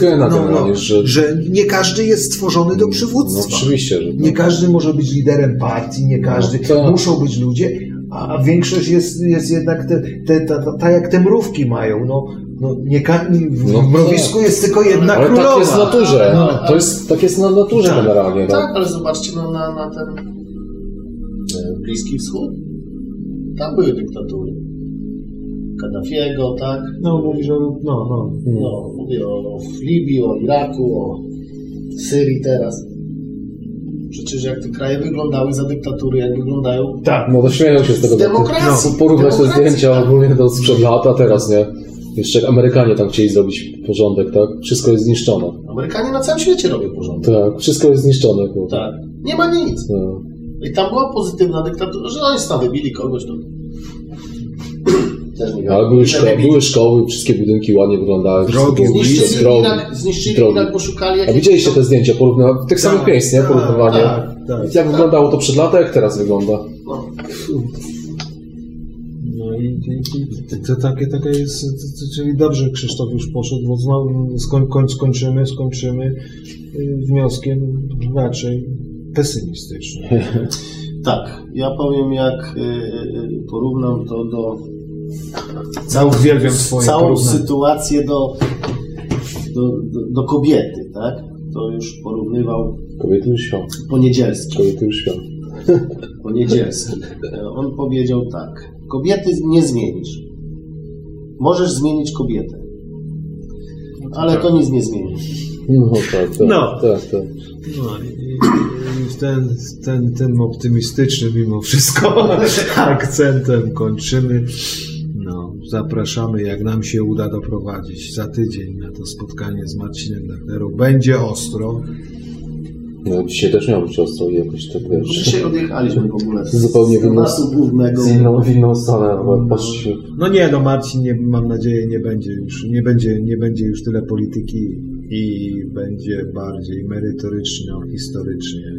gena No, no, że- że nie każdy jest stworzony do No przywództwa. oczywiście, że... Nie każdy może być liderem partii, nie każdy. No tak. Muszą być ludzie, a większość jest, jest jednak te, te, ta, ta, ta, jak te mrówki mają. No, no, nie ka- w No mrowisku jest tylko jedna Ale królowa. tak jest w naturze. No. To jest, tak jest na naturze Tak. generalnie. No. Tak, ale zobaczcie no, na, na ten e, Bliski Wschód. Tam były dyktatury. Kaddafiego, tak? No, mówisz o... No, no. No, mówię o, o Libii, o Iraku, o Syrii teraz. Przecież jak te kraje wyglądały za dyktatury, jak wyglądają Tak. No to śmieją się z tego. w demokracji. No, porównać te zdjęcia tak. ogólnie do sprzed lat, a teraz nie. Jeszcze jak Amerykanie tam chcieli zrobić porządek, tak? Wszystko jest zniszczone. Amerykanie na całym świecie robią porządek. Tak, wszystko jest zniszczone. kurde. Tak. Nie ma nic. No. I tam była pozytywna dyktatura, że oni tam wybili kogoś, to... Też nie. Ale były, szko- były szkoły, wszystkie budynki ładnie wyglądały. Drogi, wszystko było Zniszczyli czyste, drogi. Zniszczyli drogi. Irak, bo szukali A widzieliście te zdjęcia, porównywa- tych samych miejsc, nie? tak, Porównywanie. tak, tak. Jak wyglądało to przed latem, jak teraz wygląda? No. No i, i, i to takie, takie jest, to, to, czyli dobrze Krzysztof już poszedł, bo znowu skoń, koń, skończymy, skończymy y, wnioskiem raczej pesymistycznym. Tak, ja powiem jak y, y, porównam to do Całą porównanie. sytuację do, do, do, do kobiety, tak? To już porównywał Kobiety już śpią. Poniedzielski. Kobiety już śpią. Poniedzielski. On powiedział tak. Kobiety nie zmienisz. Możesz zmienić kobietę. Ale to nic nie zmieni. No tak, tak. No. tak, tak. No i, i w ten, ten, tym optymistycznym mimo wszystko akcentem kończymy. No, zapraszamy, jak nam się uda doprowadzić za tydzień na to spotkanie z Marcinem Dachnerą. Będzie ostro. No dzisiaj też miał być ostro i jakoś tak wiesz. Dzisiaj odjechaliśmy w ogóle z, Zupełnie z inną- głównego. Z inną, w inną stronę, no, poszliśmy. No nie, no Marcin, nie, mam nadzieję, nie będzie już, nie będzie, nie będzie już tyle polityki i będzie bardziej merytorycznie, historycznie.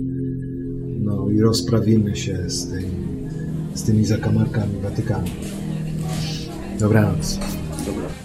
No i rozprawimy się z, tym, z tymi zakamarkami Watykanu. Dobranoc.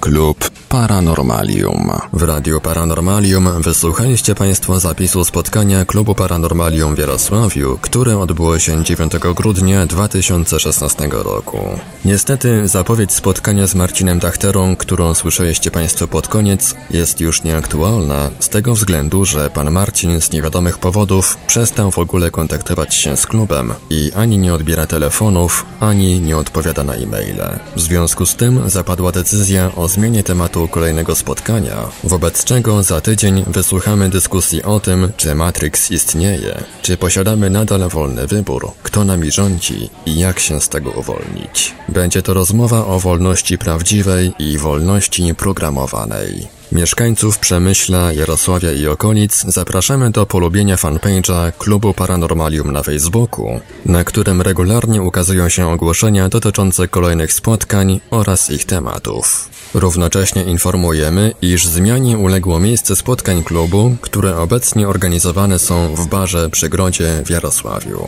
Klub Paranormalium. W Radiu Paranormalium wysłuchaliście Państwo zapisu spotkania Klubu Paranormalium w Jarosławiu, które odbyło się 9 grudnia 2016 roku. Niestety zapowiedź spotkania z Marcinem Dachterą, którą słyszeliście Państwo pod koniec, jest już nieaktualna z tego względu, że pan Marcin z niewiadomych powodów przestał w ogóle kontaktować się z klubem i ani nie odbiera telefonów, ani nie odpowiada na e-maile. W związku z tym zapadła decyzja o zmianie tematu kolejnego spotkania, wobec czego za tydzień wysłuchamy dyskusji o tym, czy Matrix istnieje, czy posiadamy nadal wolny wybór, kto nami rządzi i jak się z tego uwolnić. Będzie to rozmowa o wolności prawdziwej i wolności programowanej. Mieszkańców Przemyśla, Jarosławia i okolic zapraszamy do polubienia fanpage'a Klubu Paranormalium na Facebooku, na którym regularnie ukazują się ogłoszenia dotyczące kolejnych spotkań oraz ich tematów. Równocześnie informujemy, iż zmianie uległo miejsce spotkań klubu, które obecnie organizowane są w barze Przygrodzie w Jarosławiu.